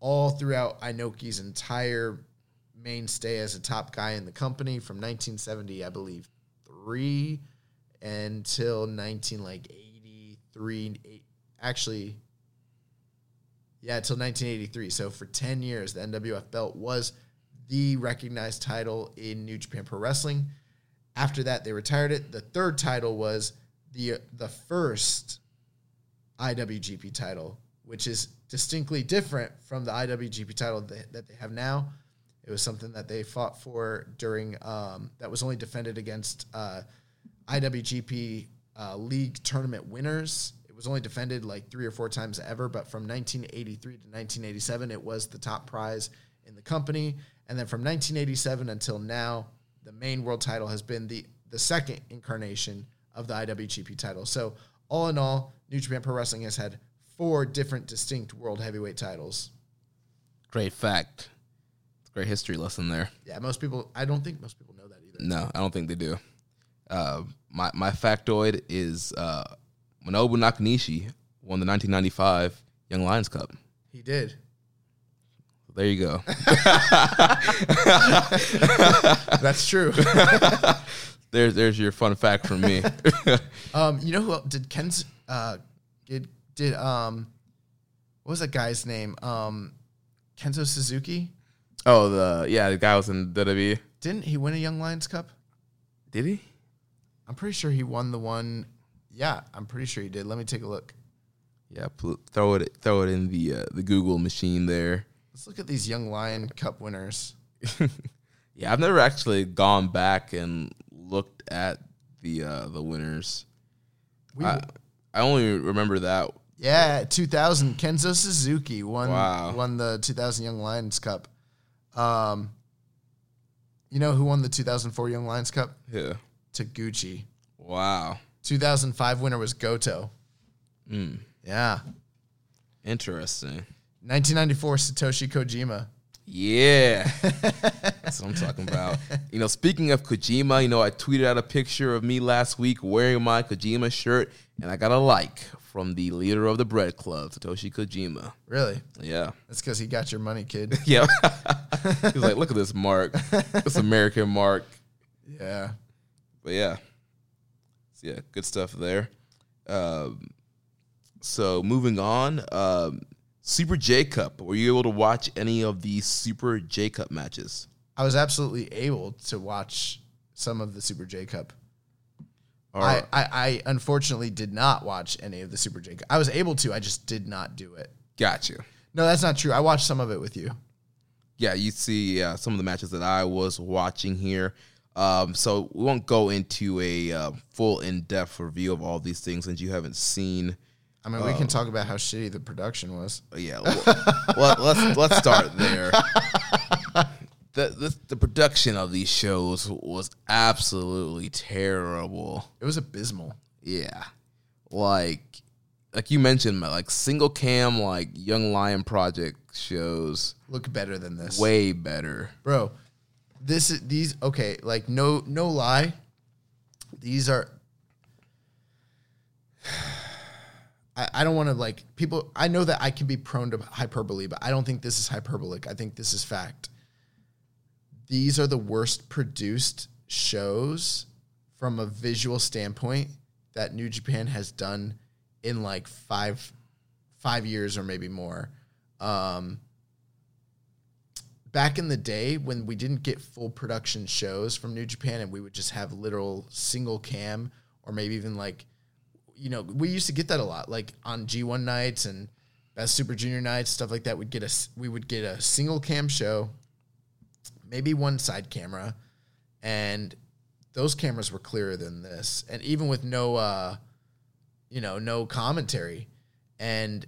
all throughout Inoki's entire mainstay as a top guy in the company from 1970, I believe, three until 19 like 83. eight- Actually, yeah, until 1983. So for 10 years, the NWF belt was the recognized title in New Japan Pro Wrestling. After that, they retired it. The third title was the the first IWGP title, which is distinctly different from the IWGP title that, that they have now. It was something that they fought for during um, that was only defended against uh, IWGP uh, League tournament winners. It was only defended like three or four times ever, but from 1983 to 1987, it was the top prize in the company. And then from 1987 until now, the main world title has been the the second incarnation of the IWGP title. So all in all, New Japan Pro Wrestling has had four different distinct world heavyweight titles. Great fact. Great history lesson there. Yeah, most people. I don't think most people know that either. No, I don't think they do. Uh, my my factoid is uh, Manabu Nakanishi won the 1995 Young Lions Cup. He did. There you go. [laughs] That's true. [laughs] there's there's your fun fact from me. [laughs] um, you know who else, did Ken's uh did did um what was that guy's name? Um, Kenzo Suzuki. oh, the yeah, the guy was in WWE. Didn't he win a Young Lions Cup? Did he? I'm pretty sure he won the one. Yeah, I'm pretty sure he did. Let me take a look. Yeah, pl- throw it throw it in the uh, the Google machine there. Let's look at these Young Lion Cup winners. [laughs] Yeah, I've never actually gone back and looked at the uh, the winners. We, I, I only remember that. yeah, 2000 Kenzo Suzuki won Wow. won the 2000 Young Lions Cup. Um, you know who won the 2004 Young Lions Cup? Yeah. Taguchi. Wow. 2005 winner was Goto. Mm, Yeah. interesting. 1994 Satoshi Kojima. Yeah. [laughs] That's what I'm talking about. You know, speaking of Kojima, you know, I tweeted out a picture of me last week wearing my Kojima shirt, and I got a like from the leader of the Bread Club, Satoshi Kojima. Really? Yeah. That's because he got your money, kid. [laughs] Yeah. [laughs] He's like, look at this mark. This American mark. yeah. But yeah. So yeah, good stuff there. Um, so moving on, um, Super J Cup. Were you able to watch any of the Super J Cup matches? I was absolutely able to watch some of the Super J Cup. I, I, I unfortunately did not watch any of the Super J Cup. I was able to, I just did not do it. got you. No, that's not true. I watched some of it with you. Yeah, you see uh, some of the matches that I was watching here. Um, so we won't go into a uh, full in-depth review of all these things since you haven't seen. I mean, we can oh. talk about how shitty the production was. Yeah, well, let's let's start there. [laughs] The, the the production of these shows was absolutely terrible. It was abysmal. Yeah, like like you mentioned, like single cam, like Young Lion Project shows Look better than this. way better. bro this is these okay like no no lie these are I, I don't want to like people i know that i can be prone to hyperbole but i don't think this is hyperbolic. I think this is fact. These are the worst produced shows from a visual standpoint that new japan has done in like five five years or maybe more. Um back in the day when we didn't get full production shows from New Japan and we would just have literal single cam or maybe even like you know we used to get that a lot like on G1 nights and best super junior nights stuff like that. We'd get a we would get a single cam show maybe one side camera and those cameras were clearer than this. And even with no uh you know no commentary. And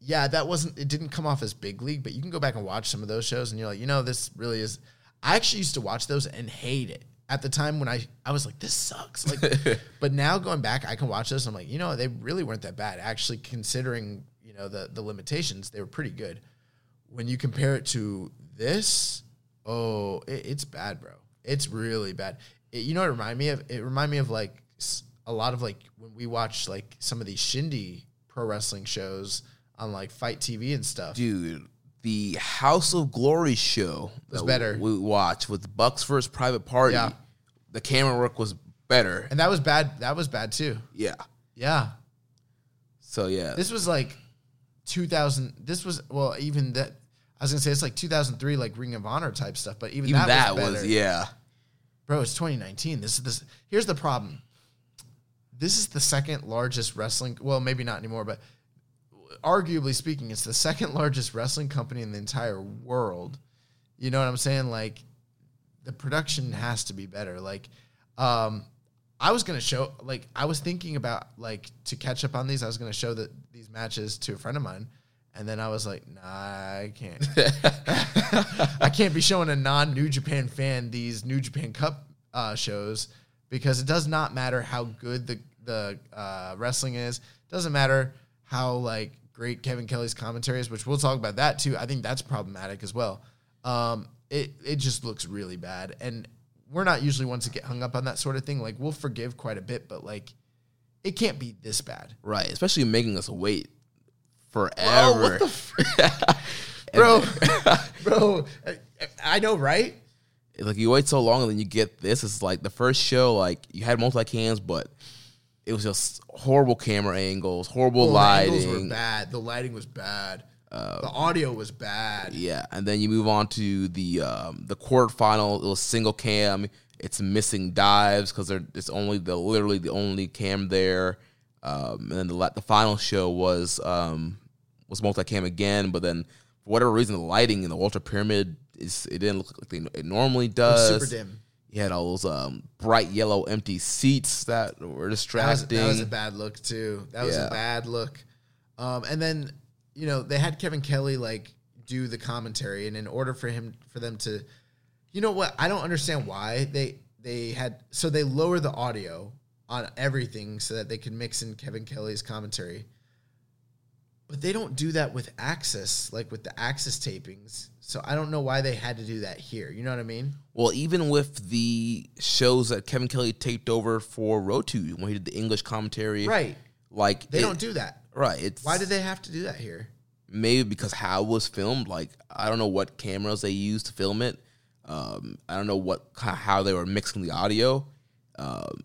yeah, that wasn't it didn't come off as big league, but you can go back and watch some of those shows and you're like, you know, this really is I actually used to watch those and hate it. At the time when I I was like, this sucks. Like [laughs] but now going back, I can watch this I'm like, you know, they really weren't that bad. Actually considering, you know, the the limitations, they were pretty good. When you compare it to this, oh, it, it's bad, bro. It's really bad. It, you know what it reminded me of? It reminded me of like a lot of like when we watch like some of these shindy pro wrestling shows on like FITE TV and stuff. dude. The House of Glory show Was that better. We watched with Bucks versus Private Party. Yeah. The camera work was better. And that was bad. That was bad too. Yeah. Yeah. So yeah, This was like 2000. This was, well, even that, I was going to say it's like 2003, like Ring of Honor type stuff, but even, even that, that, was, was, yeah. Bro, it's 2019. This is this. Here's the problem. This is the second largest wrestling. Well, maybe not anymore, but arguably speaking, it's the second [laughs] largest wrestling company in the entire world. You know what I'm saying? Like, the production has to be better. Like, um, I was gonna show. Like, I was thinking about like to catch up on these. I was gonna show that these matches to a friend of mine. And then I was like, nah, I can't. [laughs] [laughs] I can't be showing a non New Japan fan these New Japan Cup uh, shows because it does not matter how good the the uh, wrestling is. It Doesn't matter how like great Kevin Kelly's commentaries, which we'll talk about that too. I think that's problematic as well. Um, it it just looks really bad, and we're not usually ones to get hung up on that sort of thing. Like we'll forgive quite a bit, but like it can't be this bad. Right. Especially making us wait forever. What the [laughs] fr- bro, [laughs] [laughs] bro? I- I know, right? like you wait so long and then you get this. It's like the first show, like you had multi cans, but it was just horrible camera angles, horrible the lighting. angles were bad. The lighting was bad. the audio was bad. Yeah, and then you move on to the um, the quarterfinal. It was single cam. it's missing dives because it's only the literally the only cam there. Um, and then the the final show was um, was multicam again, but then for whatever reason, the lighting in the Walter Pyramid is it didn't look like they, it normally does. super dim. You had all those um, bright yellow empty seats that were That was, distracting. that was a bad look too. That was Yeah. a bad look. Um, and then you know they had Kevin Kelly like do the commentary, and in order for him for them to, you know what? I don't understand why they they had so they lower the audio on everything so that they could mix in Kevin Kelly's commentary. But they don't do that with Access, like with the Access tapings. So I don't know why they had to do that here. You know what I mean? Well, even with the shows that Kevin Kelly taped over for Rotu when he did the English commentary, Right. Like They it- don't do that. Right. It's Why did they have to do that here? maybe because how it was filmed. Like I don't know what cameras they used to film it. Um, I don't know what how they were mixing the audio. Um,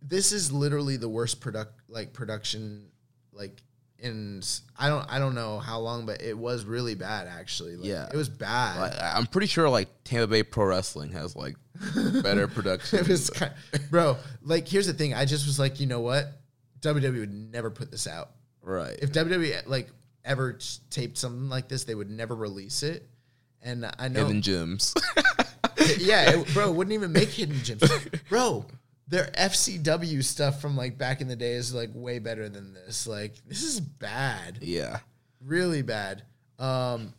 this is literally the worst product like production like s- I don't I don't know how long, but it was really bad actually. Like, Yeah. it was bad. like, I'm pretty sure like Tampa Bay Pro Wrestling has like [laughs] better production. it was kind bro. Like here's the thing. I just was like, you know what? WWE would never put this out. right. If WWE like ever taped something like this, they would never release it. And I know, Hidden gems. [laughs] yeah, it, bro, it [laughs] wouldn't even make hidden gems, bro. Their FCW stuff from like back in the day is like way better than this. Like this is bad. yeah. really bad. Um,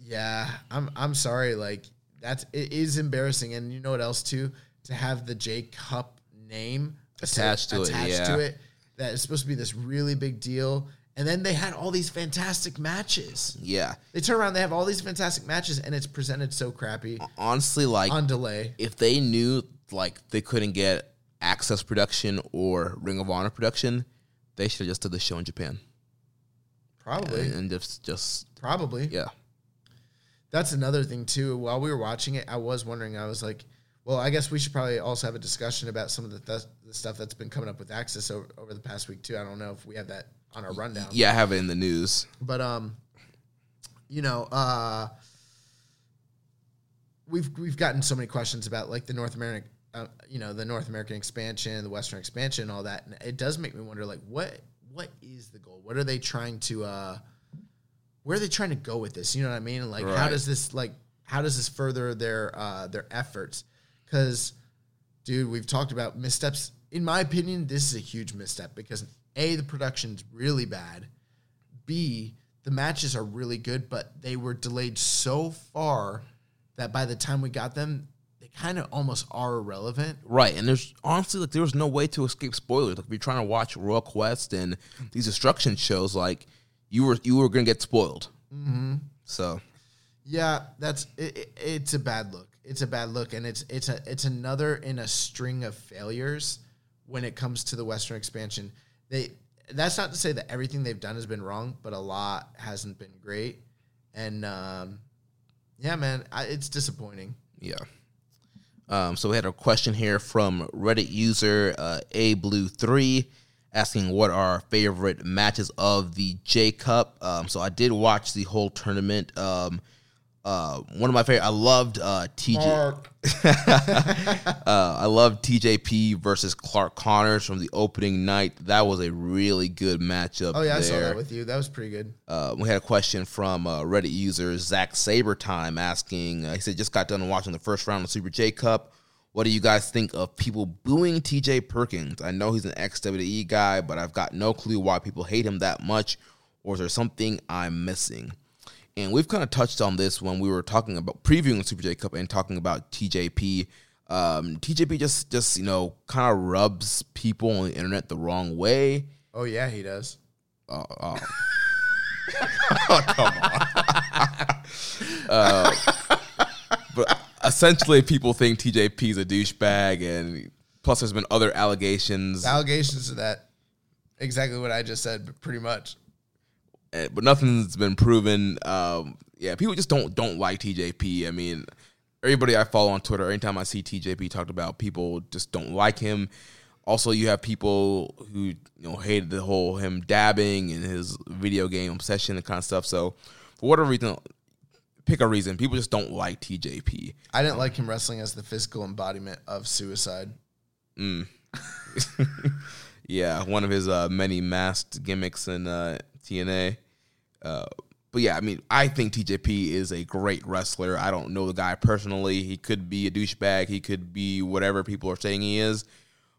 yeah, I'm I'm sorry. Like that's it is embarrassing, and you know what else too? To have the J Cup name Attached to it, attached yeah. to it, that is supposed to be this really big deal. And then they had all these fantastic matches. Yeah. They turn around, they have all these fantastic matches, and it's presented so crappy Honestly, like on delay. if they knew like they couldn't get Access production or Ring of Honor production, they should have just did the show in Japan Probably, and, and just just probably. yeah. That's another thing too. While we were watching it, I was wondering. I was like, well, I guess we should probably also have a discussion about some of the, th- the stuff that's been coming up with Access over, over the past week too. I don't know if we have that on our rundown. Yeah, I have it in the news. But um, you know, uh, we've we've gotten so many questions about like the North American, uh, you know, the North American expansion, the Western expansion, all that, and it does make me wonder, like, what what is the goal? What are they trying to? uh Where are they trying to go with this? You know what I mean? Like, how does this like how does this further their uh their efforts? Because, dude, we've talked about missteps. In my opinion, this is a huge misstep because a the production's really bad. B, the matches are really good, but they were delayed so far that by the time we got them, kind of almost are irrelevant. Right, and there's honestly like there was no way to escape spoilers. Like if you're trying to watch Royal Quest and these destruction shows, like you were you were gonna get spoiled. Mm-hmm. So Yeah, that's it, it- it's a bad look. It's a bad look, and it's it's a it's another in a string of failures when it comes to the Western expansion. They that's not to say that everything they've done has been wrong, but a lot hasn't been great. And um, yeah, man, I, it's disappointing. yeah. Um, so we had a question here from Reddit user uh, A Blue Three asking what are our favorite matches of the J Cup. Um, so I did watch the whole tournament. Um, uh, one of my favorite. I loved uh, TJ. [laughs] uh, I loved TJP versus Clark Connors from the opening night. That was a really good matchup. Oh yeah, I saw that with you. That was pretty good. Uh, we had a question from uh, Reddit user Zach Sabertime asking. Uh, he said, "Just got done watching the first round of Super J Cup. What do you guys think of people booing TJ Perkins? I know he's an ex WWE guy, but I've got no clue why people hate him that much. Or is there something I'm missing?" And we've kind of touched on this when we were talking about previewing the Super J Cup and talking about TJP. Um, TJP just just you know kind of rubs people on the internet the wrong way. Oh yeah, he does. Oh, oh. [laughs] come on. [laughs] uh, but essentially, people think TJP is a douchebag, and plus, there's been other allegations, allegations of that exactly what I just said, but pretty much. Uh, but nothing's been proven. Um, yeah, people just don't don't like TJP. I mean, everybody I follow on Twitter, anytime I see TJP talked about, people just don't like him. Also, you have people who you know hated the whole him dabbing and his video game obsession and kind of stuff. So, for whatever reason, pick a reason. People just don't like TJP. I didn't like him wrestling as the physical embodiment of suicide. [laughs] Yeah, one of his uh, many masked gimmicks in uh, TNA. But yeah, I mean, I think TJP is a great wrestler. I don't know the guy personally. He could be a douchebag. He could be whatever people are saying he is.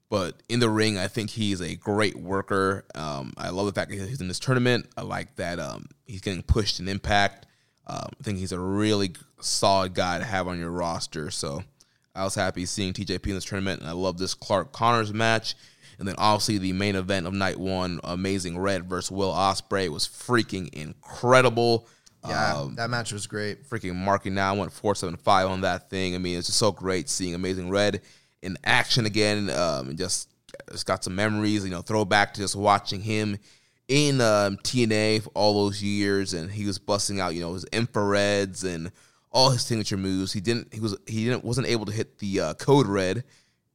But in the ring, I think he's a great worker. Um, I love the fact that he's in this tournament. I like that um, he's getting pushed in Impact. Um, I think he's a really solid guy to have on your roster. So I was happy seeing TJP in this tournament, and I love this Clark Connors match. And then obviously the main event of night one, Amazing Red versus Will Ospreay, was freaking incredible. Yeah, Um, that match was great. freaking marking now. I went four seven five on that thing. I mean, it's just so great seeing Amazing Red in action again. Um, and just just got some memories, you know, throwback to just watching him in um, TNA for all those years, and he was busting out, you know, his infrareds and all his signature moves. He didn't, he was, he didn't, wasn't able to hit the uh, code red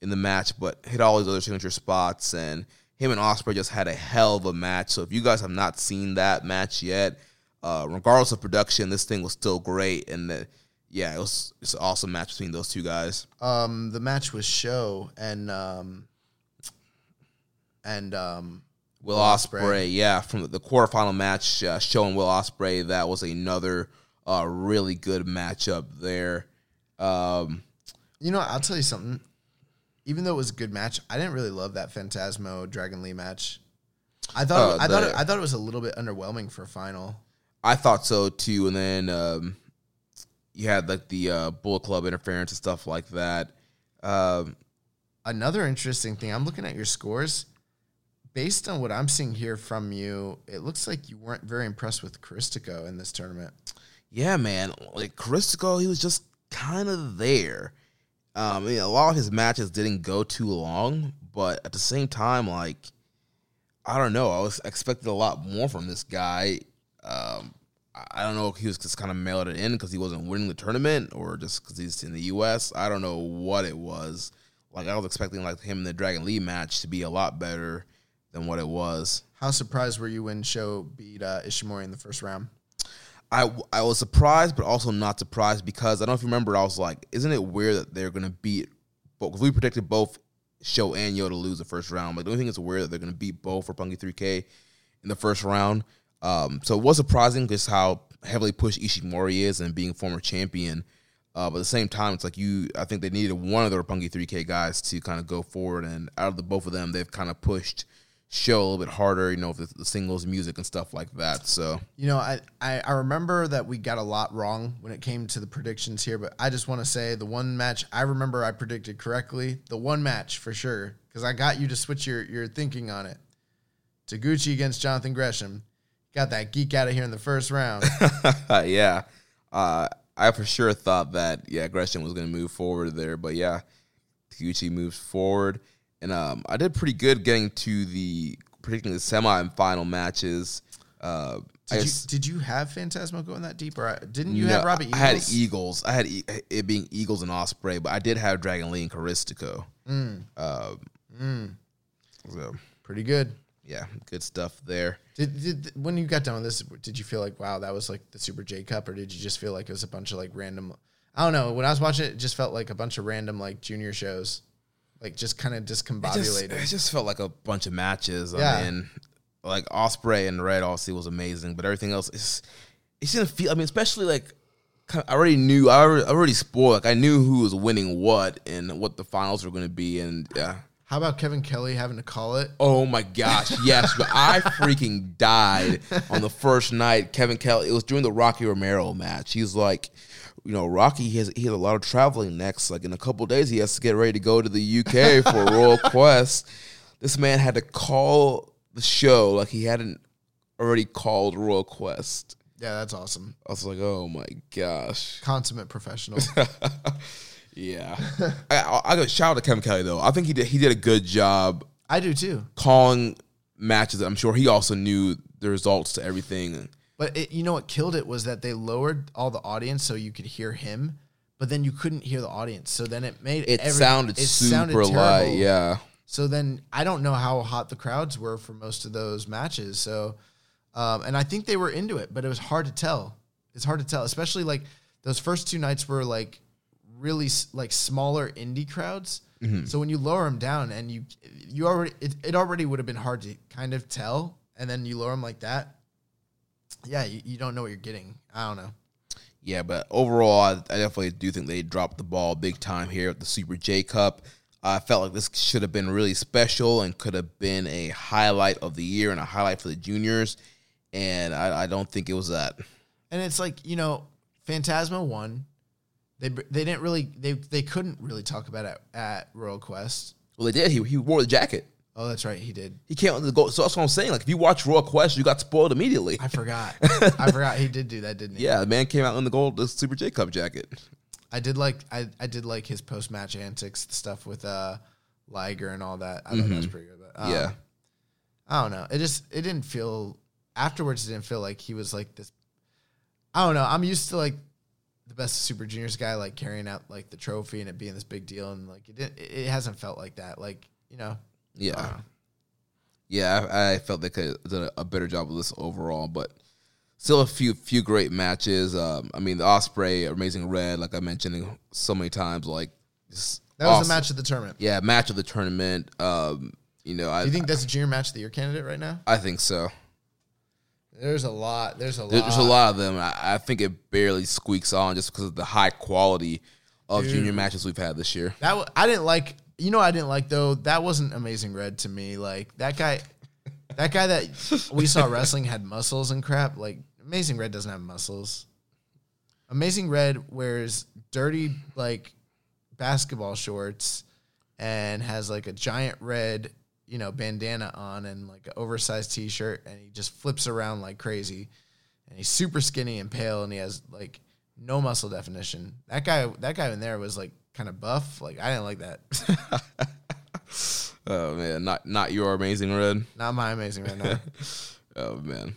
in the match, but hit all his other signature spots. And him and Ospreay just had a hell of a match. So if you guys have not seen that match yet, uh, regardless of production, this thing was still great. And uh, yeah, it was it's an awesome match between those two guys. Um, the match was Sho and um, and um, Will Will Ospreay, yeah, from the, the quarterfinal match, uh, showing Will Ospreay that was another uh, really good matchup there. Um, you know, I'll tell you something. Even though it was a good match, I didn't really love that Phantasmo Dragon Lee match. I thought Oh, I thought the- it, I thought it was a little bit underwhelming for a final. I thought so too, and then um, you had like the uh, Bullet Club interference and stuff like that. Um, Another interesting thing, I'm looking at your scores. Based on what I'm seeing here from you, it looks like you weren't very impressed with Caristico in this tournament. yeah, man, like Caristico, he was just kind of there. Um, I mean, a lot of his matches didn't go too long, but at the same time, like I don't know, I was expecting a lot more from this guy. Um, I- I don't know if he was just kind of mailed it in because he wasn't winning the tournament, or just because he's in the U.S. I don't know what it was. Like I was expecting like him in the Dragon Lee match to be a lot better than what it was. How surprised were you when Sho beat uh, Ishimori in the first round? I, I was surprised, but also not surprised because I don't know if you remember. I was like, isn't it weird that they're gonna beat? Because we predicted both Sho and Yoh to lose the first round. Like, don't you think it's weird that they're gonna beat both for Roppongi 3K in the first round? Um, so it was surprising just how heavily pushed Ishimori is and being former champion. Uh, but at the same time, it's like you. I think they needed one of the Roppongi 3K guys to kind of go forward, and out of the both of them, they've kind of pushed Sho a little bit harder. You know, with the, the singles music and stuff like that. So You know, I, I, I remember that we got a lot wrong when it came to the predictions here, but I just want to say the one match I remember I predicted correctly, the one match for sure, because I got you to switch your, your thinking on it. Taguchi against Jonathan Gresham. Got that geek out of here in the first round. [laughs] yeah. Uh, I for sure thought that yeah Gresham was going to move forward there, but yeah, Taguchi moves forward, and um, I did pretty good getting to the predicting the semi and final matches. Uh, Did you, did you have Phantasmo going that deep, or I- didn't you no, have Robbie Eagles? I had Eagles. I had e- it being Eagles and Ospreay, but I did have Dragon Lee and Caristico. Mm. Um, So Pretty good. yeah, good stuff there. Did, did when you got done with this, did you feel like wow that was like the Super J Cup, or did you just feel like it was a bunch of like random? I don't know. When I was watching it, it just felt like a bunch of random like junior shows, like just kind of It just, discombobulated. it just felt like a bunch of matches. Yeah. I mean, like Ospreay and Red obviously was amazing, but everything else is it didn't feel. I mean, especially like I already knew. I already, I already spoiled. Like I knew who was winning what and what the finals were going to be, and yeah. How about Kevin Kelly having to call it? Oh my gosh, yes, but I [laughs] freaking died on the first night. Kevin Kelly, it was during the Rocky Romero match. He's like, you know, Rocky he has he has a lot of traveling next. Like in a couple days, he has to get ready to go to the UK for Royal [laughs] Quest. This man had to call the show like he hadn't already called Royal Quest. Yeah, that's awesome. I was like, oh my gosh. Consummate professional. [laughs] Yeah, I, I, I got shout out to Kevin Kelly though. I think he did he did a good job I do too. calling matches. I'm sure he also knew the results to everything. But it, you know what killed it was that they lowered all the audience so you could hear him, but then you couldn't hear the audience. So then it made It every- sounded it super terrible. Yeah. So then I don't know how hot the crowds were for most of those matches. So, um, and I think they were into it, but it was hard to tell. It's hard to tell, especially like those first two nights were like really s- like smaller indie crowds. So when you lower them down and you you already it, it already would have been hard to kind of tell, and then you lower them like that. Yeah, you, you don't know what you're getting. I don't know. Yeah, but overall, I, I definitely do think they dropped the ball big time here at the Super J Cup. I felt like this should have been really special and could have been a highlight of the year and a highlight for the juniors. And I, I don't think it was that. And it's like you know, Phantasmo won. They they didn't really they they couldn't really talk about it at Royal Quest. Well, they did. He, he wore the jacket. Oh, that's right, he did. He came out the goal. So that's what I'm saying. Like, if you watch Royal Quest, you got spoiled immediately. I forgot. [laughs] I forgot he did do that, didn't he? Yeah, the man came out in the gold, the Super J Cup jacket. I did like I, I did like his post match antics the stuff with uh Liger and all that. I thought that was pretty good. But, um, yeah. I don't know. It just it didn't feel afterwards. It didn't feel like he was like this. I don't know. I'm used to like the best Super Juniors guy like carrying out like the trophy and it being this big deal and like it didn't, it hasn't felt like that. Like you know. Yeah. I. Yeah, I, I felt they could have done a, a better job of this overall, but still a few few great matches. Um, I mean, the Ospreay, Amazing Red, like I mentioned so many times, like just That was awesome. the match of the tournament. Yeah, match of the tournament. Um, you know, I Do you think that's a junior match of the year candidate right now? I think so. There's a lot. There's a lot. There's a lot of them. I, I think it barely squeaks on just because of the high quality of junior matches we've had this year. That w- I didn't like. You know, what I didn't like though. That wasn't Amazing Red to me. Like that guy, that guy that we saw [laughs] wrestling had muscles and crap. Like Amazing Red doesn't have muscles. Amazing Red wears dirty like basketball shorts and has like a giant red, you know, bandana on and like an oversized t-shirt and he just flips around like crazy. And he's super skinny and pale and he has like no muscle definition. That guy that guy in there was like kind of buff. Like I didn't like that. [laughs] [laughs] Oh man, not not your Amazing Red. Not my amazing red. now. [laughs] Oh man,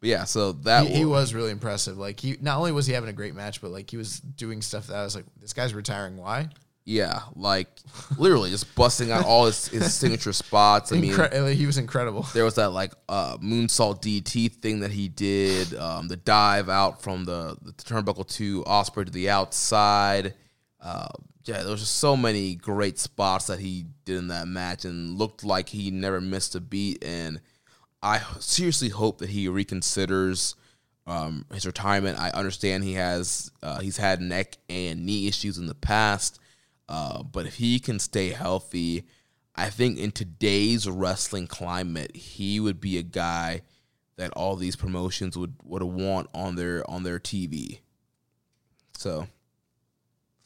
but yeah. So that he, he was really impressive. Like he not only was he having a great match, but like he was doing stuff that I was like, this guy's retiring. Why? Yeah, like literally just busting out all his, his signature spots. I mean, he was incredible. there was that like uh, moonsault DT thing that he did, um, the dive out from the, the turnbuckle to Ospreay to the outside. Uh, yeah, there was just so many great spots that he did in that match, and looked like he never missed a beat. And I seriously hope that he reconsiders um, his retirement. I understand he has uh, he's had neck and knee issues in the past, uh, but if he can stay healthy, I think in today's wrestling climate, he would be a guy that all these promotions would would want on their on their TV. So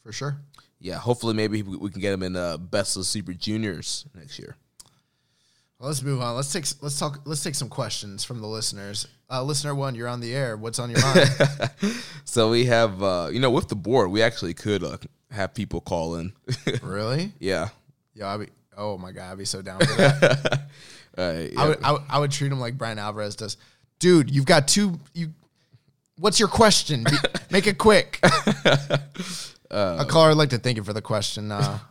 For sure. yeah, hopefully maybe we, can get him in uh, Best of Super Juniors next year. Well, let's move on. Let's take let's talk. Let's take some questions from the listeners. Uh, listener one, you're on the air. What's on your mind? [laughs] So we have, uh, you know, with the board, we actually could uh, have people call in. [laughs] really? yeah. Yo, I'd be. Oh my god, I'd be so down for that. [laughs] Yeah. I would, I would. I would treat him like Bryan Alvarez does. Dude, you've got two. You. What's your question? Be, make it quick. A caller would like to thank you for the question. Uh, [laughs]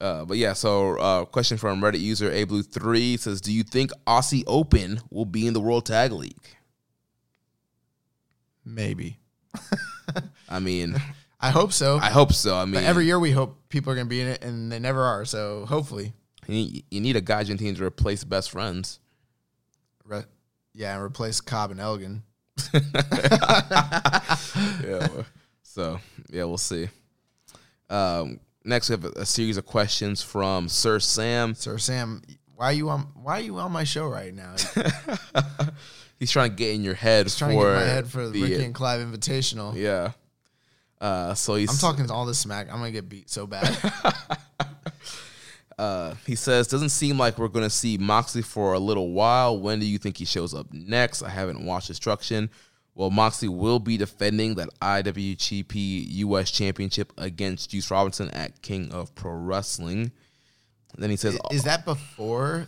Uh, but yeah, so uh, question from Reddit user A Blue Three says, "Do you think Aussie Open will be in the World Tag League?" maybe. I mean, [laughs] I hope so. I hope so. I mean, But every year we hope people are going to be in it, and they never are. So hopefully, you need, you need a Gaijin team to replace best friends. re- yeah, and replace Cobb and Elgin. [laughs] yeah. So yeah, we'll see. Um, next, we have a, a series of questions from Sir Sam. Sir Sam, why are you on? Why are you on my show right now? [laughs] He's trying to get in your head He's trying for to get in my head for the Ricky and Clive Invitational. yeah. Uh, so he's I'm talking all this smack. I'm gonna get beat so bad. [laughs] Uh, he says, doesn't seem like we're going to see Moxley for a little while. When do you think he shows up next? I haven't watched Destruction. Well, Moxley will be defending that IWGP US Championship against Juice Robinson at King of Pro Wrestling. And then he says, Is that before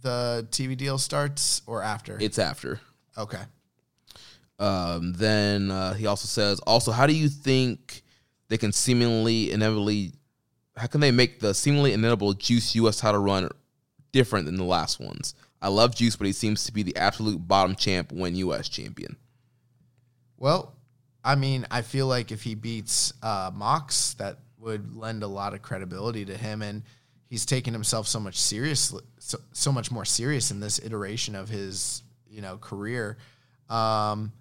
the TV deal starts or after? it's after. okay. Um, then uh, he also says, also, how do you think they can seemingly inevitably, how can they make the seemingly inevitable Juice US title run different than the last ones? I love Juice, but he seems to be the absolute bottom champ when US champion. Well, I mean, I feel like if he beats uh, Mox, that would lend a lot of credibility to him, and he's taken himself so much seriously, so, so much more serious in this iteration of his you know career. Um,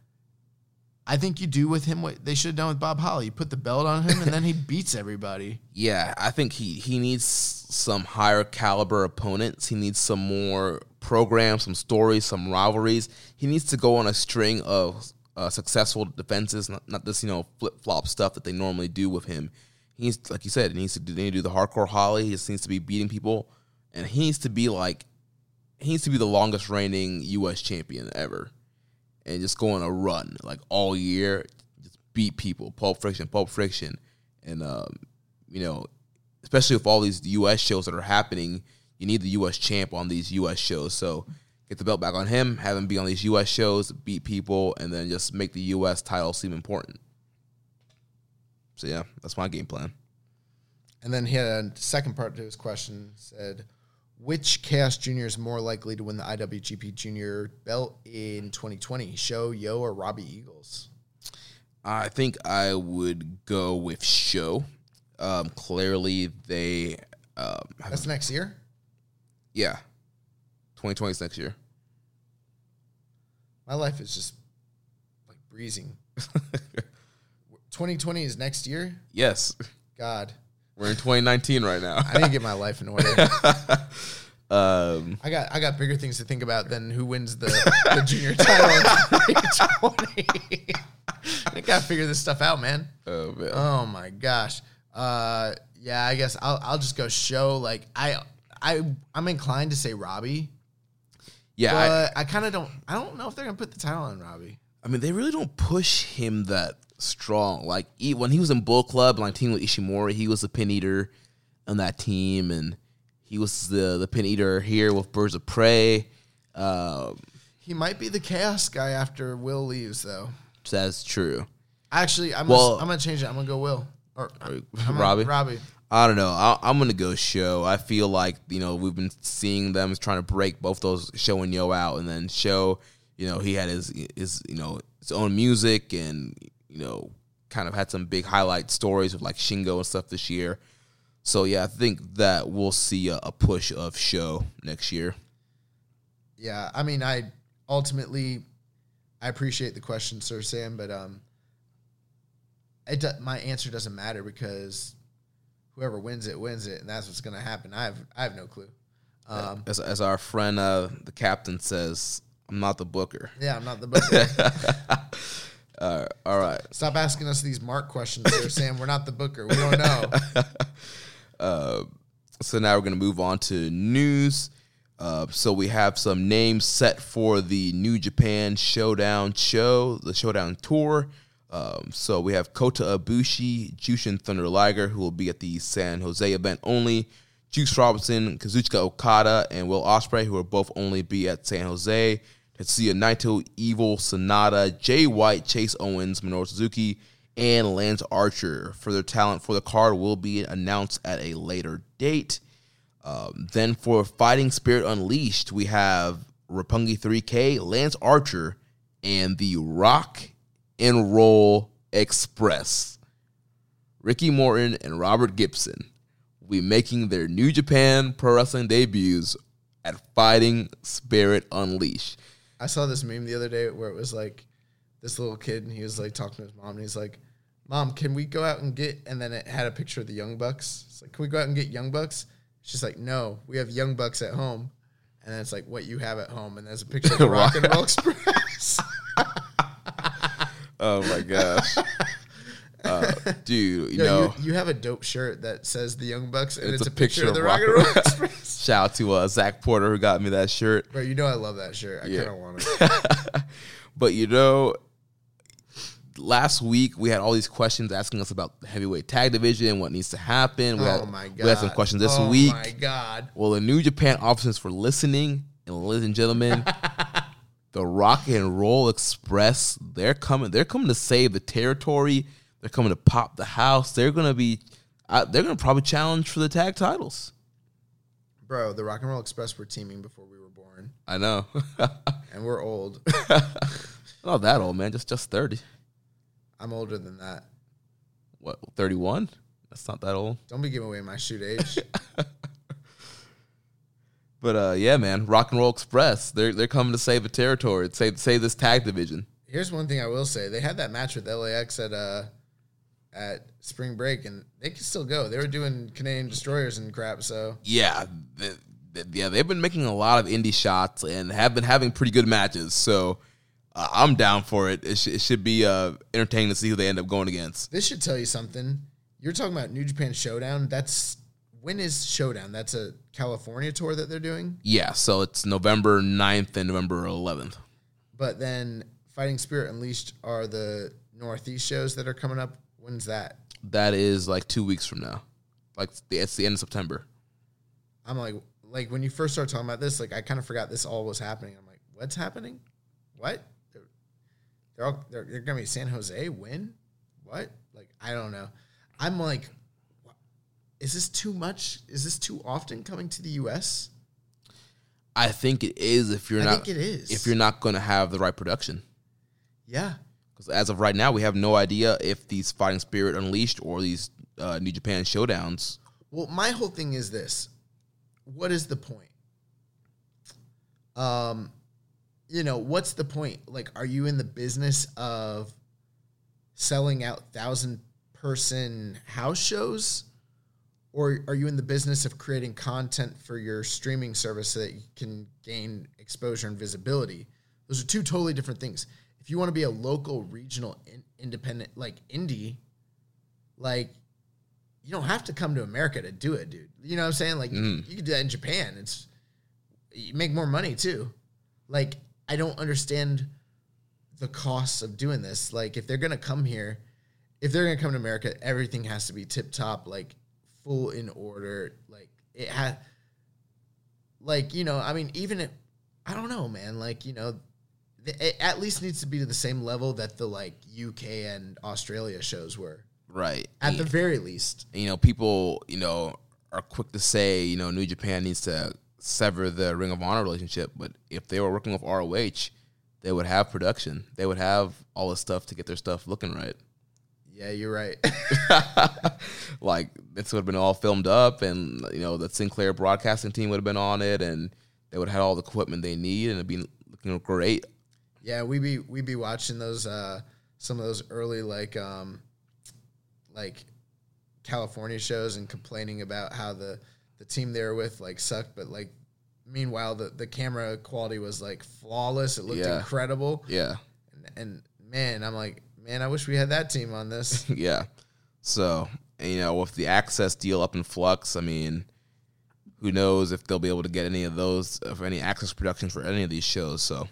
I think you do with him what they should have done with Bob Holly. You put the belt on him, and then he beats everybody. [laughs] Yeah, I think he he needs some higher caliber opponents. He needs some more programs, some stories, some rivalries. He needs to go on a string of uh, successful defenses, not, not this you know flip flop stuff that they normally do with him. He needs, like you said, he needs to do, need to do the hardcore Holly. He needs to be beating people, and he needs to be like he needs to be the longest reigning U.S. champion ever, and just go on a run like all year, just beat people, pulp friction, pulp friction, and um, you know, especially with all these U.S. shows that are happening, you need the U.S. champ on these U.S. shows. So get the belt back on him, have him be on these U.S. shows, beat people, and then just make the U.S. title seem important. So yeah, that's my game plan. And then he had a second part to his question said, which Chaos Junior is more likely to win the IWGP Junior belt in 2020? Sho, Yoh, or Robbie Eagles? I think I would go with Sho. Um, clearly, they um, That's next year? yeah, 2020 is next year. My life is just like breezing. [laughs] 2020 is next year? Yes, God. we're in 2019 right now. I need to get my life in order. [laughs] um, I got I got bigger things to think about than who wins the, the junior title in 2020. [laughs] I gotta figure this stuff out, man. oh man. Oh my gosh. Uh, yeah, I guess I'll I'll just go Sho. Like I I I'm inclined to say Robbie, yeah, I, but I, kind of don't. I don't know if they're gonna put the title on Robbie. I mean, they really don't push him that strong. Like e- when he was in Bullet Club, like team with Ishimori, he was the pin eater on that team, and he was the the pin eater here with Birds of Prey. Um, He might be the chaos guy after Will leaves, though. that's true. Actually, I'm Well- gonna, I'm gonna change it. I'm gonna go Will or I'm gonna- Robbie? Robbie. I don't know. I, I'm gonna go Sho. I feel like you know we've been seeing them trying to break both those Sho and Yoh out, and then Sho. You know he had his his you know his own music, and you know kind of had some big highlight stories of like Shingo and stuff this year. So yeah, I think that we'll see a, a push of Sho next year. Yeah, I mean, I ultimately I appreciate the question, Sir Sam, but um, it my answer doesn't matter because whoever wins it wins it, and that's what's gonna happen. I have I have no clue. Um, As as our friend uh, the captain says, I'm not the booker. yeah, I'm not the booker. [laughs] Uh, all right. Stop asking us these Mark questions, Sir Sam. We're not the booker. We don't know. [laughs] Uh, so now we're going to move on to news. Uh, so we have some names set for the New Japan Showdown show, the Showdown tour. Um, so we have Kota Ibushi, Jushin Thunder Liger, who will be at the San Jose event only. Juice Robinson, Kazuchika Okada, and Will Ospreay, who will both only be at San Jose. Tetsuya Naito, Evil, Sanada, Jay White, Chase Owens, Minoru Suzuki, and Lance Archer. Further talent for the card will be announced at a later date. Um, then for Fighting Spirit Unleashed, we have Roppongi 3K, Lance Archer, and the Rock and Roll Express. Ricky Morton and Robert Gibson will be making their New Japan Pro Wrestling debuts at Fighting Spirit Unleashed. I saw this meme the other day where it was like this little kid and he was like talking to his mom and he's like, "Mom, can we go out and get?" And then it had a picture of the Young Bucks. It's like, "Can we go out and get Young Bucks?" She's like, "No, we have Young Bucks at home." And then it's like, "What you have at home?" And there's a picture of the [laughs] Rock and Roll Express. [laughs] Oh my gosh. [laughs] Uh, dude, you Yo, know, you, you have a dope shirt that says the Young Bucks and it's, It's a, picture, of the Rock and Roll and Roll. Express. [laughs] shout out to uh, Zach Porter who got me that shirt. Bro, you know I love that shirt. I Yeah. kind of want it. [laughs] But you know, last week we had all these questions asking us about the heavyweight tag division, what needs to happen. We oh had, my god. We had some questions this oh week. Oh my god. Well, the New Japan officers for listening, and ladies and gentlemen, the Rock and Roll Express, they're coming. They're coming to save the territory. They're coming to pop the house. They're gonna be. Uh, they're gonna probably challenge for the tag titles. Bro, the Rock and Roll Express were teaming before we were born. I know. [laughs] And we're old. [laughs] Not that old, man. Just just thirty. I'm older than that. What, 31? That's not that old. Don't be giving away my shoot age. [laughs] But uh, yeah, man, Rock and Roll Express, they're they're coming to save the territory, save save this tag division. Here's one thing I will say: they had that match with LAX at uh at spring break, and they can still go. They were doing Canadian destroyers and crap. So Yeah, yeah, they've been making a lot of indie shots and have been having pretty good matches. So uh, I'm down for it. It, sh- it should be uh, entertaining to see who they end up going against. this should tell you something. You're talking about New Japan Showdown. That's when is Showdown? That's a California tour that they're doing. Yeah, so it's November 9th and November 11th. But then Fighting Spirit Unleashed are the Northeast shows that are coming up. When's that? That is like two weeks from now. Like the, it's the end of September. I'm like, like when you first started talking about this, like I kind of forgot this all was happening. I'm like, what's happening? What? They're, they're all they're, they're gonna be San Jose. When? What? Like I don't know. I'm like, is this too much? Is this too often coming to the U.S.? I think it is if you're I not think it is. if you're not going to have the right production. Yeah, Because as of right now, we have no idea if these Fighting Spirit Unleashed or these uh, New Japan showdowns. Well, my whole thing is this: what is the point? Um, you know, what's the point? Like, are you in the business of selling out thousand person house shows, or are you in the business of creating content for your streaming service so that you can gain exposure and visibility? Those are two totally different things. If you want to be a local, regional, in, independent, like indie, like you don't have to come to America to do it, dude. You know what I'm saying? Like mm-hmm. you, you can do that in Japan. It's you make more money too. Like I don't understand the costs of doing this. Like if they're gonna come here, if they're gonna come to America, everything has to be tip top, like full in order. Like it had, like you know, I mean, even if I don't know, man. Like you know, it at least needs to be to the same level that the like UK and Australia shows were. Right. At the very least. you know, people, you know, are quick to say, you know, New Japan needs to sever the Ring of Honor relationship. But if they were working with ROH, they would have production. They would have all the stuff to get their stuff looking right. Yeah, you're right. [laughs] like this would have been all filmed up, and you know the Sinclair broadcasting team would have been on it, and they would have had all the equipment they need, and it'd be looking great. yeah, we be we be watching those uh some of those early like um like California shows and complaining about how the the team they were with like sucked, but like meanwhile the the camera quality was like flawless. It looked Yeah. incredible. Yeah, And, and man, I'm like, man, I wish we had that team on this. [laughs] yeah. So you know, with the access deal up in flux, I mean, who knows if they'll be able to get any of those, of any access productions for any of these shows. So.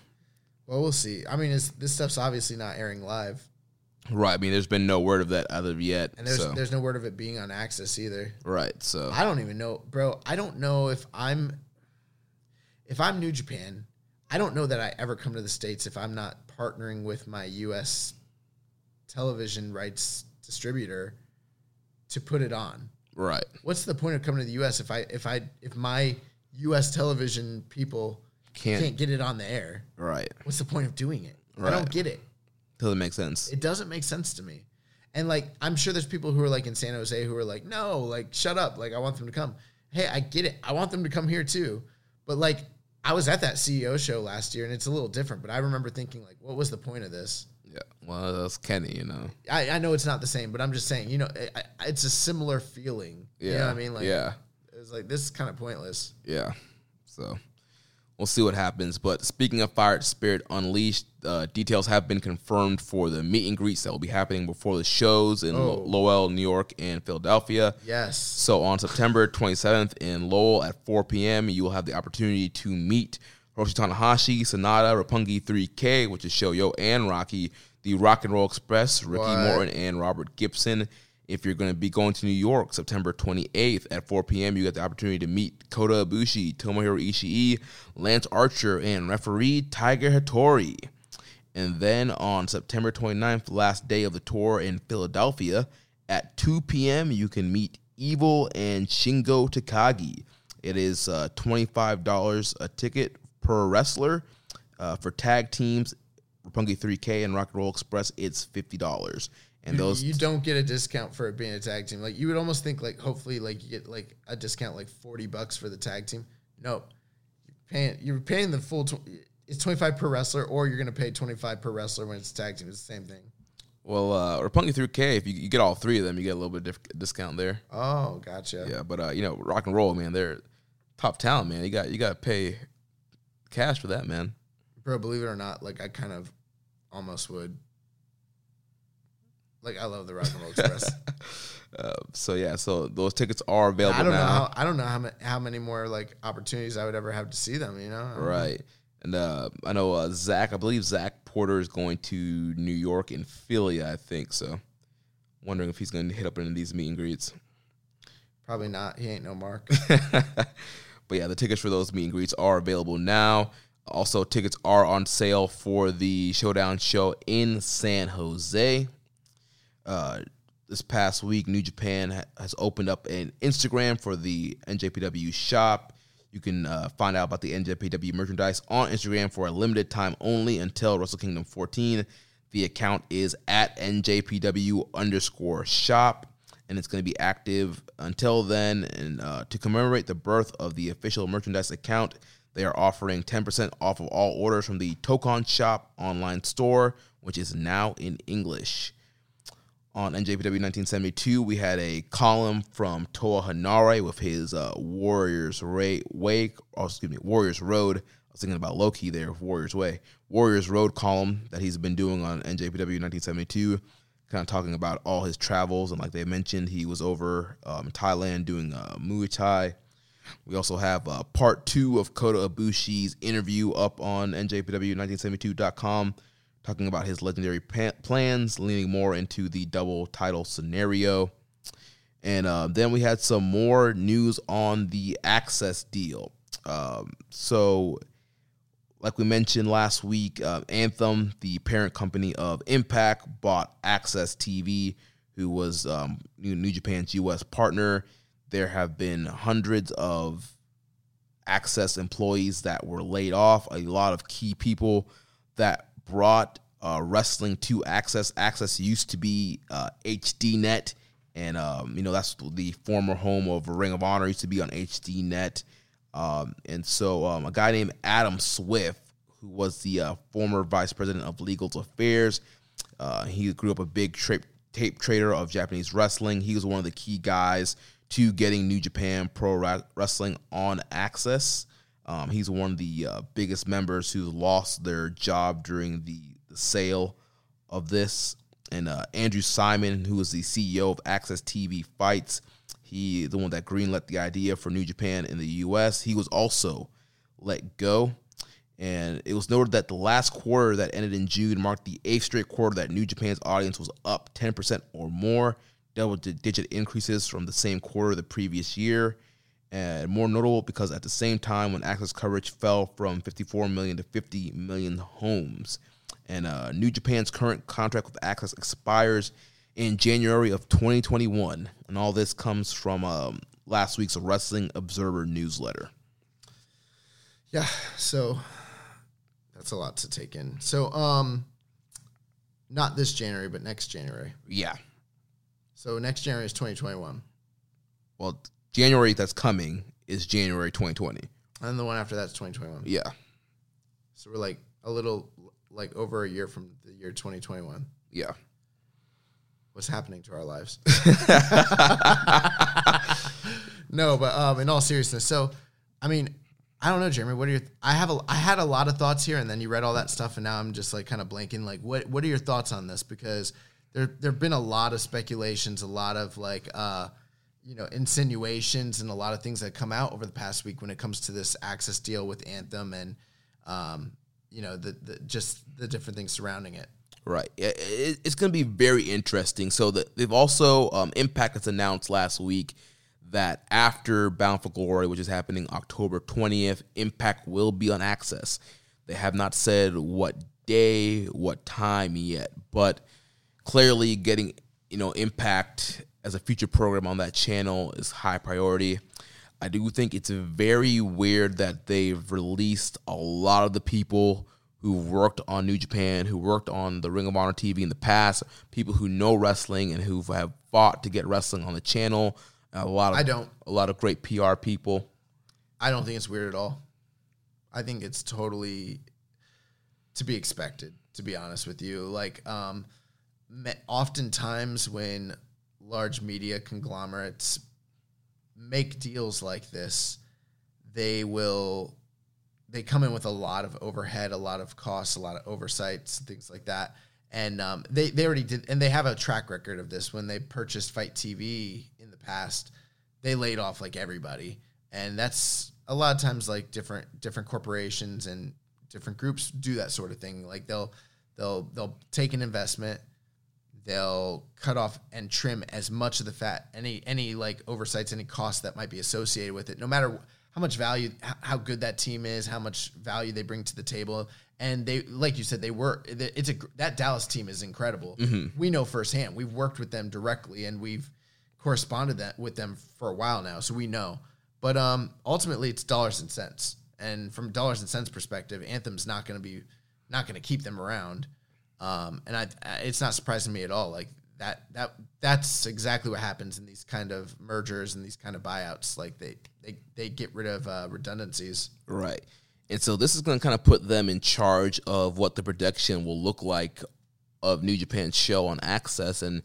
well, we'll see. I mean, this stuff's obviously not airing live, Right. I mean, there's been no word of that of yet. and there's so. there's no word of it being on Access either. right. So I don't even know, bro. I don't know if I'm if I'm New Japan. I don't know that I ever come to the states if I'm not partnering with my U.S. television rights distributor to put it on. right. What's the point of coming to the U.S. if I if I if my U.S. television people Can't- can't get it on the air? Right. What's the point of doing it? I don't get it. Doesn't make sense. It doesn't make sense to me. And like, I'm sure there's people who are like in San Jose who are like, no, like, shut up. Like, I want them to come. Hey, I get it. I want them to come here too. But like, I was at that CEO show last year and it's a little different. But I remember thinking, like, what was the point of this? Yeah. Well, that's Kenny. You know. I, I know it's not the same, but I'm just saying, you know, I, I, it's a similar feeling. Yeah. You know what I mean? Like, yeah. it's like, this is kind of pointless. Yeah. So we'll see what happens. But speaking of Fighting Spirit Unleashed, uh, details have been confirmed for the meet and greets that will be happening before the shows in Oh. Lowell, New York, and Philadelphia. Yes. So on September 27th in Lowell at 4 p.m., you will have the opportunity to meet Hiroshi Tanahashi, Sanada, Roppongi 3K, which is Shoyo and Rocky, the Rock and Roll Express, Ricky What? Morton, and Robert Gibson. If you're going to be going to New York September 28th at 4 p.m., you get the opportunity to meet Kota Ibushi, Tomohiro Ishii, Lance Archer, and referee Tiger Hattori. And then on September 29th, last day of the tour in Philadelphia, at 2 p.m., you can meet Evil and Shingo Takagi. It is uh, $25 a ticket per wrestler uh, for tag teams Roppongi 3K and Rock and Roll Express, it's fifty dollars. And You- those you don't get a discount for it being a tag team. Like you would almost think like hopefully like you get like a discount like forty bucks for the tag team. No, you're paying you're paying the full. Tw- it's twenty five per wrestler, or you're gonna pay twenty five per wrestler when it's a tag team. It's the same thing. well, uh, Roppongi 3K, if you, you get all three of them, you get a little bit diff- discount there. Oh, gotcha. Yeah, but uh, you know, Rock and Roll, man, they're top talent, man. You got you got to pay cash for that, man. Bro, believe it or not, like I kind of almost would. Like I love the Rock and Roll Express. [laughs] Uh, so yeah, so those tickets are available I don't now. know how I don't know how many, how many more like opportunities I would ever have to see them. You know, I don't know. Right. And uh, I know uh, Zach, I believe Zach Porter is going to New York and Philly, I think. So wondering if he's going to hit up any of these meet and greets. Probably not. He ain't no Mark. [laughs] But yeah, the tickets for those meet and greets are available now. Also, tickets are on sale for the Showdown show in San Jose. Uh, this past week, New Japan has opened up an Instagram for the NJPW shop. You can uh, find out about the NJPW merchandise on Instagram for a limited time only until Wrestle Kingdom 14. The account is at NJPW underscore shop, and it's going to be active until then. And uh, to commemorate the birth of the official merchandise account, they are offering 10% off of all orders from the Tokon Shop online store, which is now in English on NJPW 1972, we had a column from Toa Henare with his uh, Warriors Ray, Way, oh, excuse me, Warriors Road. I was thinking about Loki there, Warriors Way. Warriors Road column that he's been doing on NJPW 1972, kind of talking about all his travels. And like they mentioned, he was over um, Thailand doing uh, Muay Thai. We also have uh, part two of Kota Ibushi's interview up on NJPW1972.com, talking about his legendary pa- plans, leaning more into the double title scenario. And uh, then we had some more news on the access deal. Um, so, like we mentioned last week, uh, Anthem, the parent company of Impact, bought Access TV, who was um, New, Japan's U.S. partner. There have been hundreds of Access employees that were laid off, a lot of key people that brought uh, wrestling to Access. Access used to be uh, HDNet, and um, you know that's the former home of Ring of Honor. Used to be on HDNet, um, and so um, a guy named Adam Swift, who was the uh, former vice president of legal affairs, uh, he grew up a big tra- tape trader of Japanese wrestling. He was one of the key guys to getting New Japan Pro Ra- Wrestling on Access. Um, he's one of the uh, biggest members who lost their job during the, the sale of this. And uh, Andrew Simon, who is the CEO of Access TV Fights, he the one that greenlit the idea for New Japan in the U.S. He was also let go. And it was noted that the last quarter that ended in June marked the eighth straight quarter that New Japan's audience was up 10% or more, double digit increases from the same quarter the previous year. And more notable because at the same time when access coverage fell from 54 million to 50 million homes. And uh, New Japan's current contract with Access expires in January of 2021. And all this comes from um, last week's Wrestling Observer newsletter. Yeah, so that's a lot to take in. So, um, not this January, but next January. Yeah. So next January is 2021, Well, January that's coming is January 2020. and the one after that's 2021. Yeah. So we're like a little, like over a year from the year 2021. Yeah. What's happening to our lives? [laughs] no, but um, in all seriousness, so I mean, I don't know, Jeremy. What are your? I have a, I had a lot of thoughts here, and then you read all that stuff, and now I'm just like kind of blanking. Like, what what are your thoughts on this? Because there there've been a lot of speculations, a lot of like, uh, you know, insinuations, and a lot of things that come out over the past week when it comes to this access deal with Anthem, and um, you know, the, the just the different things surrounding it. Right. It- it- It's going to be very interesting. So that they've also um, Impact has announced last week that after Bound for Glory, which is happening October twentieth, Impact will be on Access. They have not said what day, what time yet, but clearly getting you know Impact as a future program on that channel is high priority. I do think it's very weird that they've released a lot of the people who worked on New Japan, who worked on the Ring of Honor TV in the past, people who know wrestling and who have fought to get wrestling on the channel. A lot of I don't. a lot of great PR people. I don't think it's weird at all. I think it's totally to be expected, to be honest with you. Like, um, oftentimes when large media conglomerates make deals like this, they will they come in with a lot of overhead, a lot of costs, a lot of oversights, things like that. And um, they they already did, and they have a track record of this. When they purchased Fight TV in the past, they laid off like everybody, and that's a lot of times like different different corporations and different groups do that sort of thing. Like they'll they'll they'll take an investment, they'll cut off and trim as much of the fat, any any like oversights, any costs that might be associated with it, no matter how much value, how good that team is, how much value they bring to the table. And they, like you said, they were. It's a that Dallas team is incredible. We know firsthand. We've worked with them directly, and we've corresponded that with them for a while now, so we know. But um, ultimately, it's dollars and cents. And from dollars and cents perspective, Anthem's not going to be not going to keep them around. Um, and I, I- it's not surprising me at all. Like that, that, that's exactly what happens in these kind of mergers and these kind of buyouts. Like they, they, they get rid of uh, redundancies. Right. And so this is going to kind of put them in charge of what the production will look like of New Japan's show on Access. And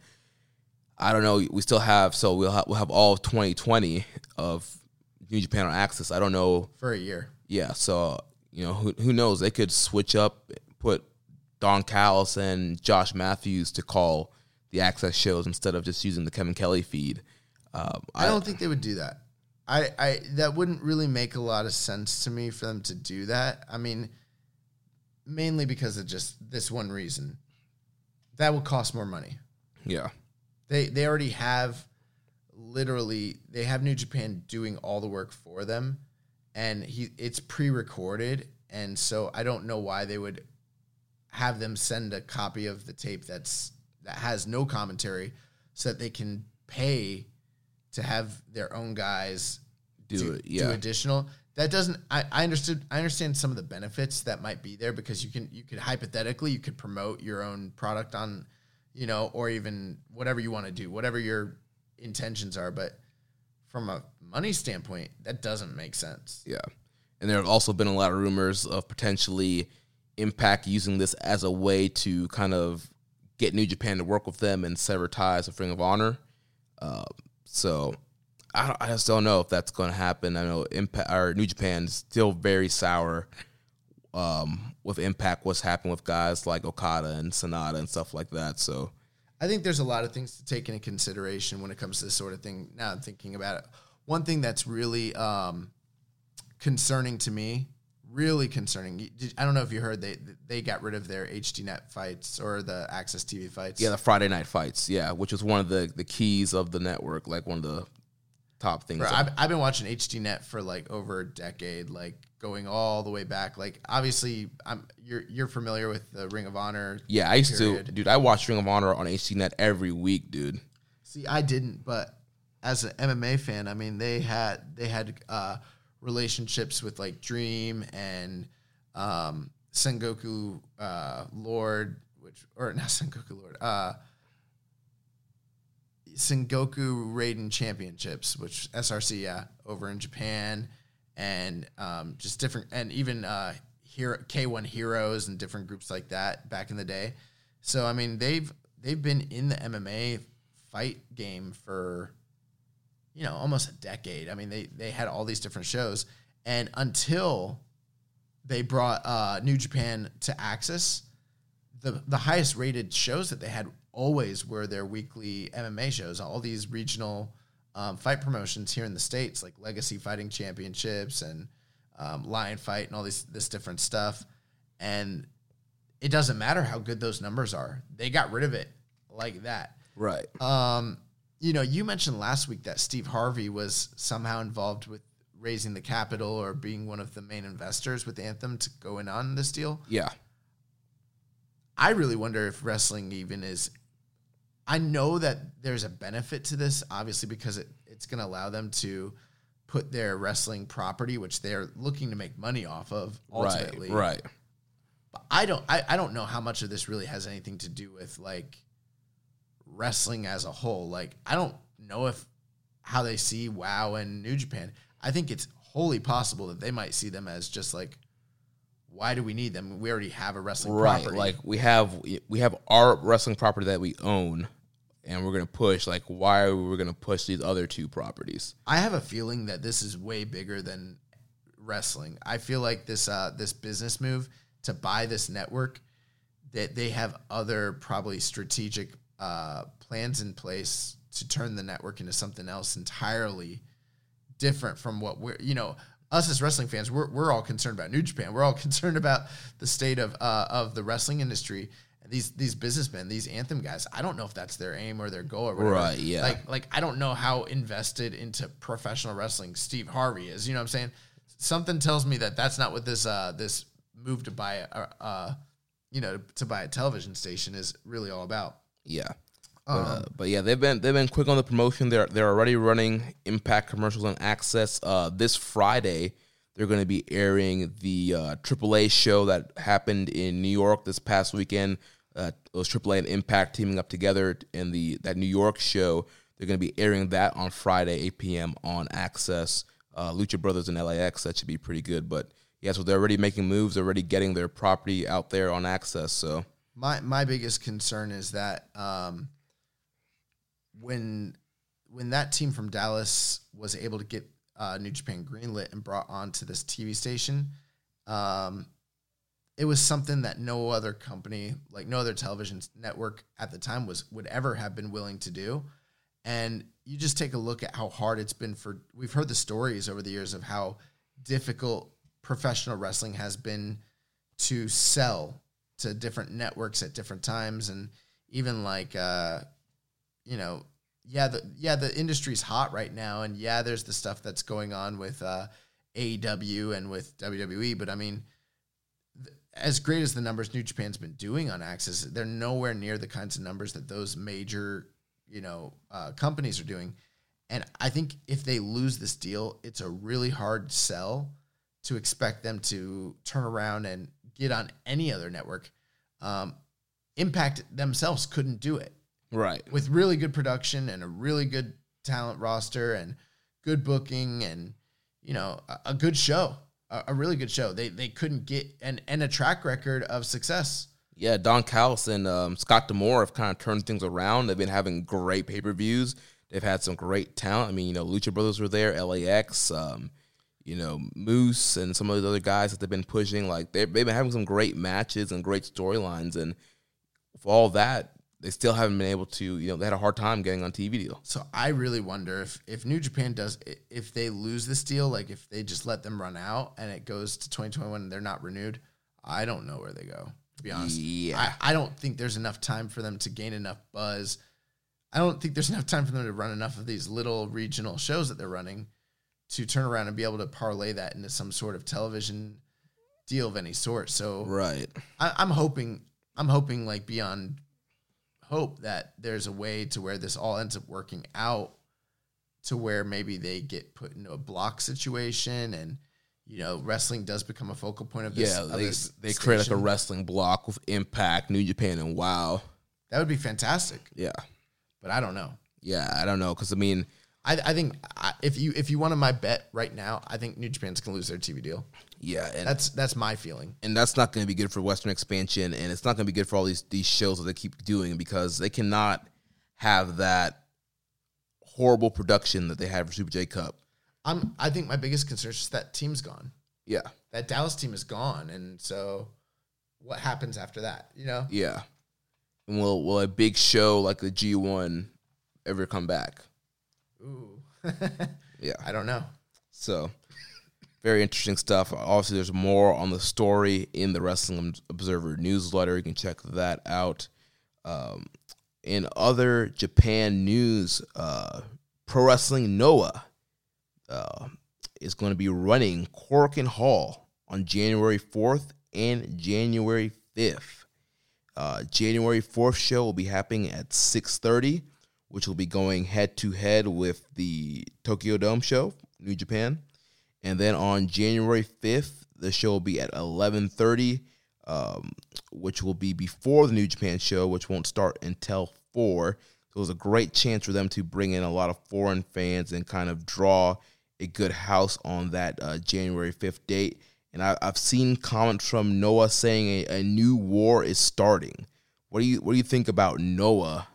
I don't know, we still have, so we'll have, we'll have all of 2020 of New Japan on Access. I don't know. for a year. Yeah. So, you know, who, who knows? They could switch up, put Don Callis and Josh Matthews to call the Access shows instead of just using the Kevin Kelly feed. Um, I don't think they would do that. I, I that wouldn't really make a lot of sense to me for them to do that. I mean, mainly because of just this one reason. That would cost more money. Yeah. They they already have literally they have New Japan doing all the work for them and he it's pre-recorded and so I don't know why they would have them send a copy of the tape that's that has no commentary so that they can pay to have their own guys Do it, yeah. additional that doesn't I, I understood I understand some of the benefits that might be there because you can you could hypothetically you could promote your own product on you know or even whatever you want to do whatever your intentions are but from a money standpoint that doesn't make sense Yeah. And there have also been a lot of rumors of potentially Impact using this as a way to kind of get New Japan to work with them and sever ties with Ring of Honor. Uh, so I, I just don't know if that's going to happen. I know Impact or New Japan is still very sour um, with Impact. What's happened with guys like Okada and Sanada and stuff like that. So I think there's a lot of things to take into consideration when it comes to this sort of thing. Now I'm thinking about it. One thing that's really um, concerning to me, really concerning. I don't know if you heard they they got rid of their HDNet fights or the Access TV fights. yeah, the Friday night fights, yeah, which was one of the the keys of the network, like one of the top things. Bro, I've, I've been watching HDNet for like over a decade, like going all the way back. Like obviously, I'm you're you're familiar with the Ring of Honor. Yeah, I used period. to, dude. I watched Ring of Honor on HDNet every week, dude. See, I didn't, but as an MMA fan, I mean, they had they had uh, relationships with like Dream and um, Sengoku uh, Lord, which or not [laughs] Sengoku Lord, uh, Sengoku Raiden Championships, which SRC, yeah, over in Japan, and um, just different, and even uh, hero K1 Heroes and different groups like that back in the day. So I mean, they've they've been in the MMA fight game for you know almost a decade. I mean, they they had all these different shows, and until they brought uh, New Japan to Access, the the highest rated shows that they had always were their weekly MMA shows. All these regional um, fight promotions here in the states, like Legacy Fighting Championships and um, Lion Fight, and all these this different stuff. And it doesn't matter how good those numbers are; they got rid of it like that. Right. Um, you know, you mentioned last week that Steve Harvey was somehow involved with raising the capital or being one of the main investors with Anthem to go in on this deal. Yeah. I really wonder if wrestling even is. I know that there's a benefit to this, obviously, because it, it's going to allow them to put their wrestling property, which they're looking to make money off of, ultimately. Right. Right. But I don't I, I don't know how much of this really has anything to do with like wrestling as a whole. Like I don't know if how they see WoW and New Japan. I think it's wholly possible that they might see them as just like why do we need them? We already have a wrestling right property. like we have we have our wrestling property that we own and we're gonna push like why are we gonna push these other two properties I have a feeling that this is way bigger than wrestling. I feel like this uh, this business move to buy this network that they have other probably strategic uh, plans in place to turn the network into something else entirely different from what we're you know us as wrestling fans we're, we're all concerned about New Japan. We're all [laughs] concerned about the state of uh, of the wrestling industry. And these these businessmen, these anthem guys, I don't know if that's their aim or their goal or whatever. Right, yeah. Like like I don't know how invested into professional wrestling Steve Harvey is. You know what I'm saying? Something tells me that that's not what this uh this move to buy a uh you know to buy a television station is really all about. Yeah. But, uh, but yeah, they've been they've been quick on the promotion. They're they're already running Impact commercials on Access. Uh, this Friday, they're going to be airing the uh, AAA show that happened in New York this past weekend. Uh, it was AAA and Impact teaming up together in the that New York show. They're going to be airing that on Friday, 8 p.m. on Access. Uh, Lucha Brothers and LAX. That should be pretty good. But yeah, so they're already making moves. They're already getting their property out there on Access. So My my biggest concern is that um, when when that team from Dallas was able to get uh, New Japan greenlit and brought onto this TV station, um, it was something that no other company, like no other television network at the time, was would ever have been willing to do. And you just take a look at how hard it's been for. We've heard the stories over the years of how difficult professional wrestling has been to sell to different networks at different times, and even like, uh, you know, yeah, the yeah the industry's hot right now, and yeah, there's the stuff that's going on with uh, AEW and with WWE, but I mean as great as the numbers New Japan's been doing on Access, they're nowhere near the kinds of numbers that those major, you know, uh, companies are doing. And I think if they lose this deal, it's a really hard sell to expect them to turn around and get on any other network. Um, Impact themselves couldn't do it right, with really good production and a really good talent roster and good booking and you know a, a good show, a, a really good show. They they couldn't get and and a track record of success. Yeah, Don Callis and um, Scott D'Amore have kind of turned things around. They've been having great pay per views. They've had some great talent. I mean, you know, Lucha Brothers were there, LAX, um, you know, Moose, and some of those other guys that they've been pushing. Like they've been having some great matches and great storylines, and for all that, they still haven't been able to. You know, they had a hard time getting on TV deal. So I really wonder if if New Japan does if they lose this deal, like if they just let them run out and it goes to 2021 and they're not renewed, I don't know where they go. To be honest, Yeah. I, I don't think there's enough time for them to gain enough buzz. I don't think there's enough time for them to run enough of these little regional shows that they're running to turn around and be able to parlay that into some sort of television deal of any sort. So Right. I, I'm hoping I'm hoping like beyond hope that there's a way to where this all ends up working out to where maybe they get put into a block situation and you know wrestling does become a focal point of this. Yeah, of they this they create like a wrestling block with Impact, New Japan, and Wow. That would be fantastic, Yeah, but I don't know. yeah. I don't know because I mean, I, I think I, if you if you wanted my bet right now, I think New Japan's gonna lose their TV deal. yeah, and That's that's my feeling. and that's not going to be good for Western expansion, and it's not going to be good for all these these shows that they keep doing because they cannot have that horrible production that they had for Super J Cup. I'm I think my biggest concern is just that team's gone. Yeah, That Dallas team is gone, and so what happens after that? You know, yeah. And will will a big show like the G one ever come back? Ooh, [laughs] Yeah. I don't know. So, very interesting stuff. Obviously, there's more on the story in the Wrestling Observer newsletter. You can check that out. Um, in other Japan news, uh, Pro Wrestling Noah uh, is going to be running Korakuen Hall on January 4th and January 5th. Uh, January 4th show will be happening at 6.30, which will be going head to head with the Tokyo Dome show, New Japan. And then on January 5th, the show will be at 11.30. um, which will be before the New Japan show, which won't start until four. So it was a great chance for them to bring in a lot of foreign fans and kind of draw a good house on that uh, January 5th date. And I, I've seen comments from Noah saying a, a new war is starting. What do you what do you think about Noah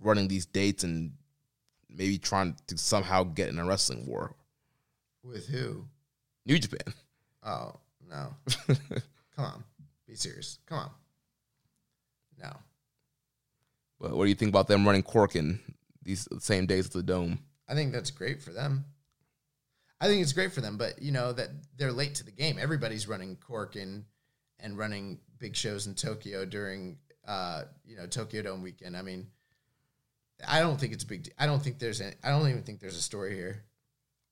running these dates and maybe trying to somehow get in a wrestling war? With who? New Japan. Oh no! [laughs] Come on, be serious. Come on. No. But what do you think about them running Korakuen these same days at the Dome? I think that's great for them. I think it's great for them, but you know that they're late to the game. Everybody's running Cork and and running big shows in Tokyo during uh, you know Tokyo Dome weekend. I mean, I don't think it's a big. de- I don't think there's. Any, I don't even think there's a story here.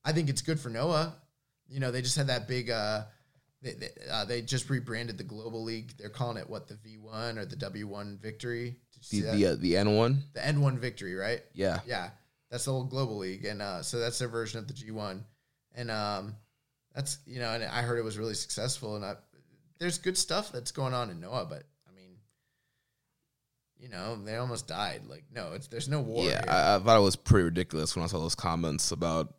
I think it's good for Noah. You know, they just had that big. Uh, they they, uh, they just rebranded the Global League. They're calling it what the V one or the W one Victory. Did you see The the, uh, the N one. the N one Victory, right? Yeah. Yeah, that's the whole global league, and uh, so that's their version of the G one, and um, that's you know, and I heard it was really successful, and I, there's good stuff that's going on in Noah, but you know, they almost died. Like, no, it's there's no war. Yeah. I, I thought it was pretty ridiculous when I saw those comments about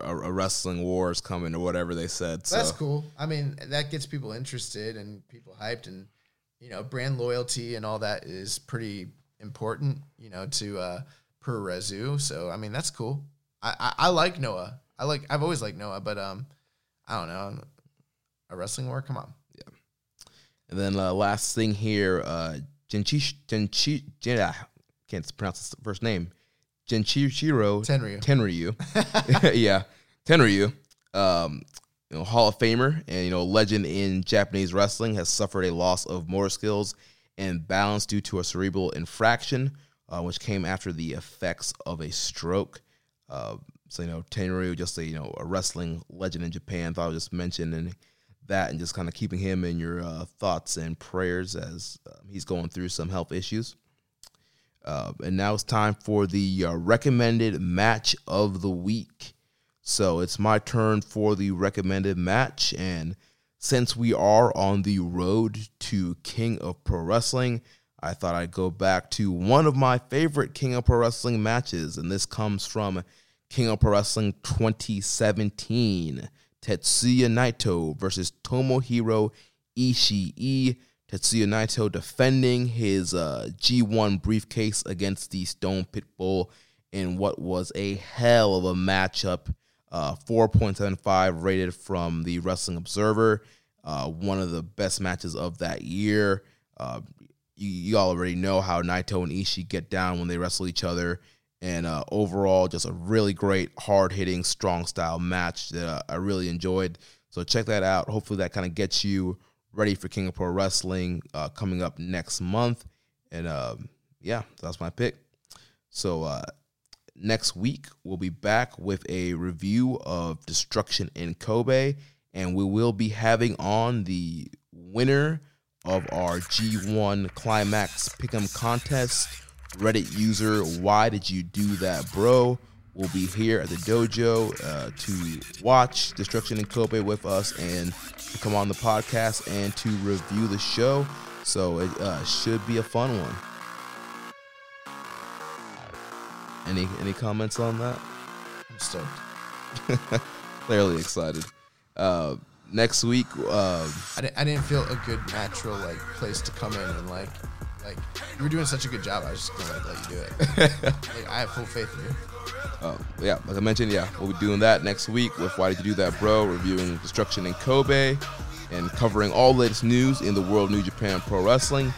a, a wrestling war is coming or whatever they said. So that's cool. I mean, that gets people interested and people hyped, and you know, brand loyalty and all that is pretty important. You know, to uh, puroresu. So I mean, that's cool. I, I I like Noah. I like I've always liked Noah, but um, I don't know, a wrestling war. Come on. Yeah. And then uh, last thing here, uh, Genchi Genchi Gen, ah, can't pronounce his first name. Genchichiro Tenryu. Tenryu. [laughs] [laughs] yeah, Tenryu. Um, you know, Hall of Famer and you know legend in Japanese wrestling has suffered a loss of motor skills and balance due to a cerebral infraction, uh, which came after the effects of a stroke. Uh, so you know, Tenryu, just a you know a wrestling legend in Japan. Thought I would just mention and that and just kind of keeping him in your uh, thoughts and prayers as uh, he's going through some health issues. Uh, and now it's time for the uh, recommended match of the week. So it's my turn for the recommended match. And since we are on the road to King of Pro Wrestling, I thought I'd go back to one of my favorite King of Pro Wrestling matches. And this comes from King of Pro Wrestling 2017 Tetsuya Naito versus Tomohiro Ishii. Tetsuya Naito defending his uh, G1 briefcase against the Stone Pitbull in what was a hell of a matchup. Uh, 4.75 rated from the Wrestling Observer. Uh, one of the best matches of that year. Uh, you, you all already know how Naito and Ishii get down when they wrestle each other. And uh, overall, just a really great, hard hitting, strong style match that uh, I really enjoyed. So check that out. Hopefully, that kind of gets you ready for King of Pro Wrestling uh, coming up next month. And um, yeah, that's my pick. So uh, next week, we'll be back with a review of Destruction in Kobe. And we will be having on the winner of our G1 Climax Pick'em contest. Reddit user, why did you do that, bro? Will be here at the dojo uh, to watch Destruction in Kobe with us and to come on the podcast and to review the show. So it uh, should be a fun one. Any any comments on that? I'm stoked. [laughs] Clearly excited. Uh, next week, uh, I didn't, I didn't feel a good natural like place to come in and like like you were doing such a good job. I was just gonna like, let you do it. [laughs] like, I have full faith in you. Uh, yeah, like I mentioned, yeah, we'll be doing that next week with Why Did You Do That, Bro? Reviewing Destruction in Kobe and covering all the latest news in the world of New Japan Pro Wrestling.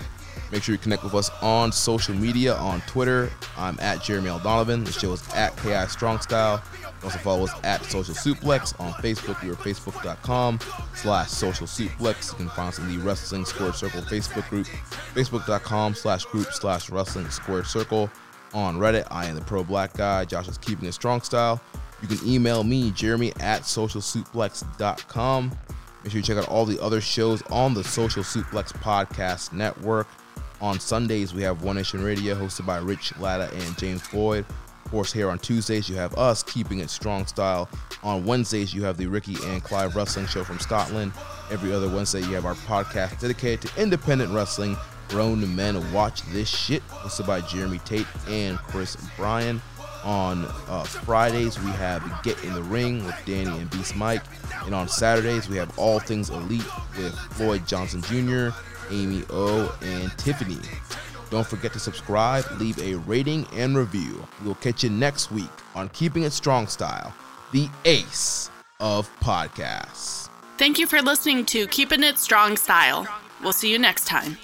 Make sure you connect with us on social media on Twitter. I'm at Jeremy L. Donovan. The show is at KI Strong Style. Also follow us at Social Suplex on Facebook. We are facebook.com slash social suplex. You can find us in the Wrestling Square Circle Facebook group, facebook.com slash group slash wrestling square circle. On Reddit, I am the pro black guy. Josh is keeping it strong style. You can email me, Jeremy at socialsuplex.com. Make sure you check out all the other shows on the Social Suplex Podcast Network. On Sundays, we have One Nation Radio hosted by Rich Latta and James Boyd. Of course, here on Tuesdays, you have us keeping it strong style. On Wednesdays, you have the Ricky and Clive Wrestling Show from Scotland. Every other Wednesday, you have our podcast dedicated to independent wrestling. Grown men watch this shit. Hosted by Jeremy Tate and Chris Bryan. On uh, Fridays, we have Get in the Ring with Danny and Beast Mike. And on Saturdays, we have All Things Elite with Floyd Johnson Jr., Amy O, and Tiffany. Don't forget to subscribe, leave a rating, and review. We'll catch you next week on Keeping It Strong Style, the ace of podcasts. Thank you for listening to Keeping It Strong Style. We'll see you next time.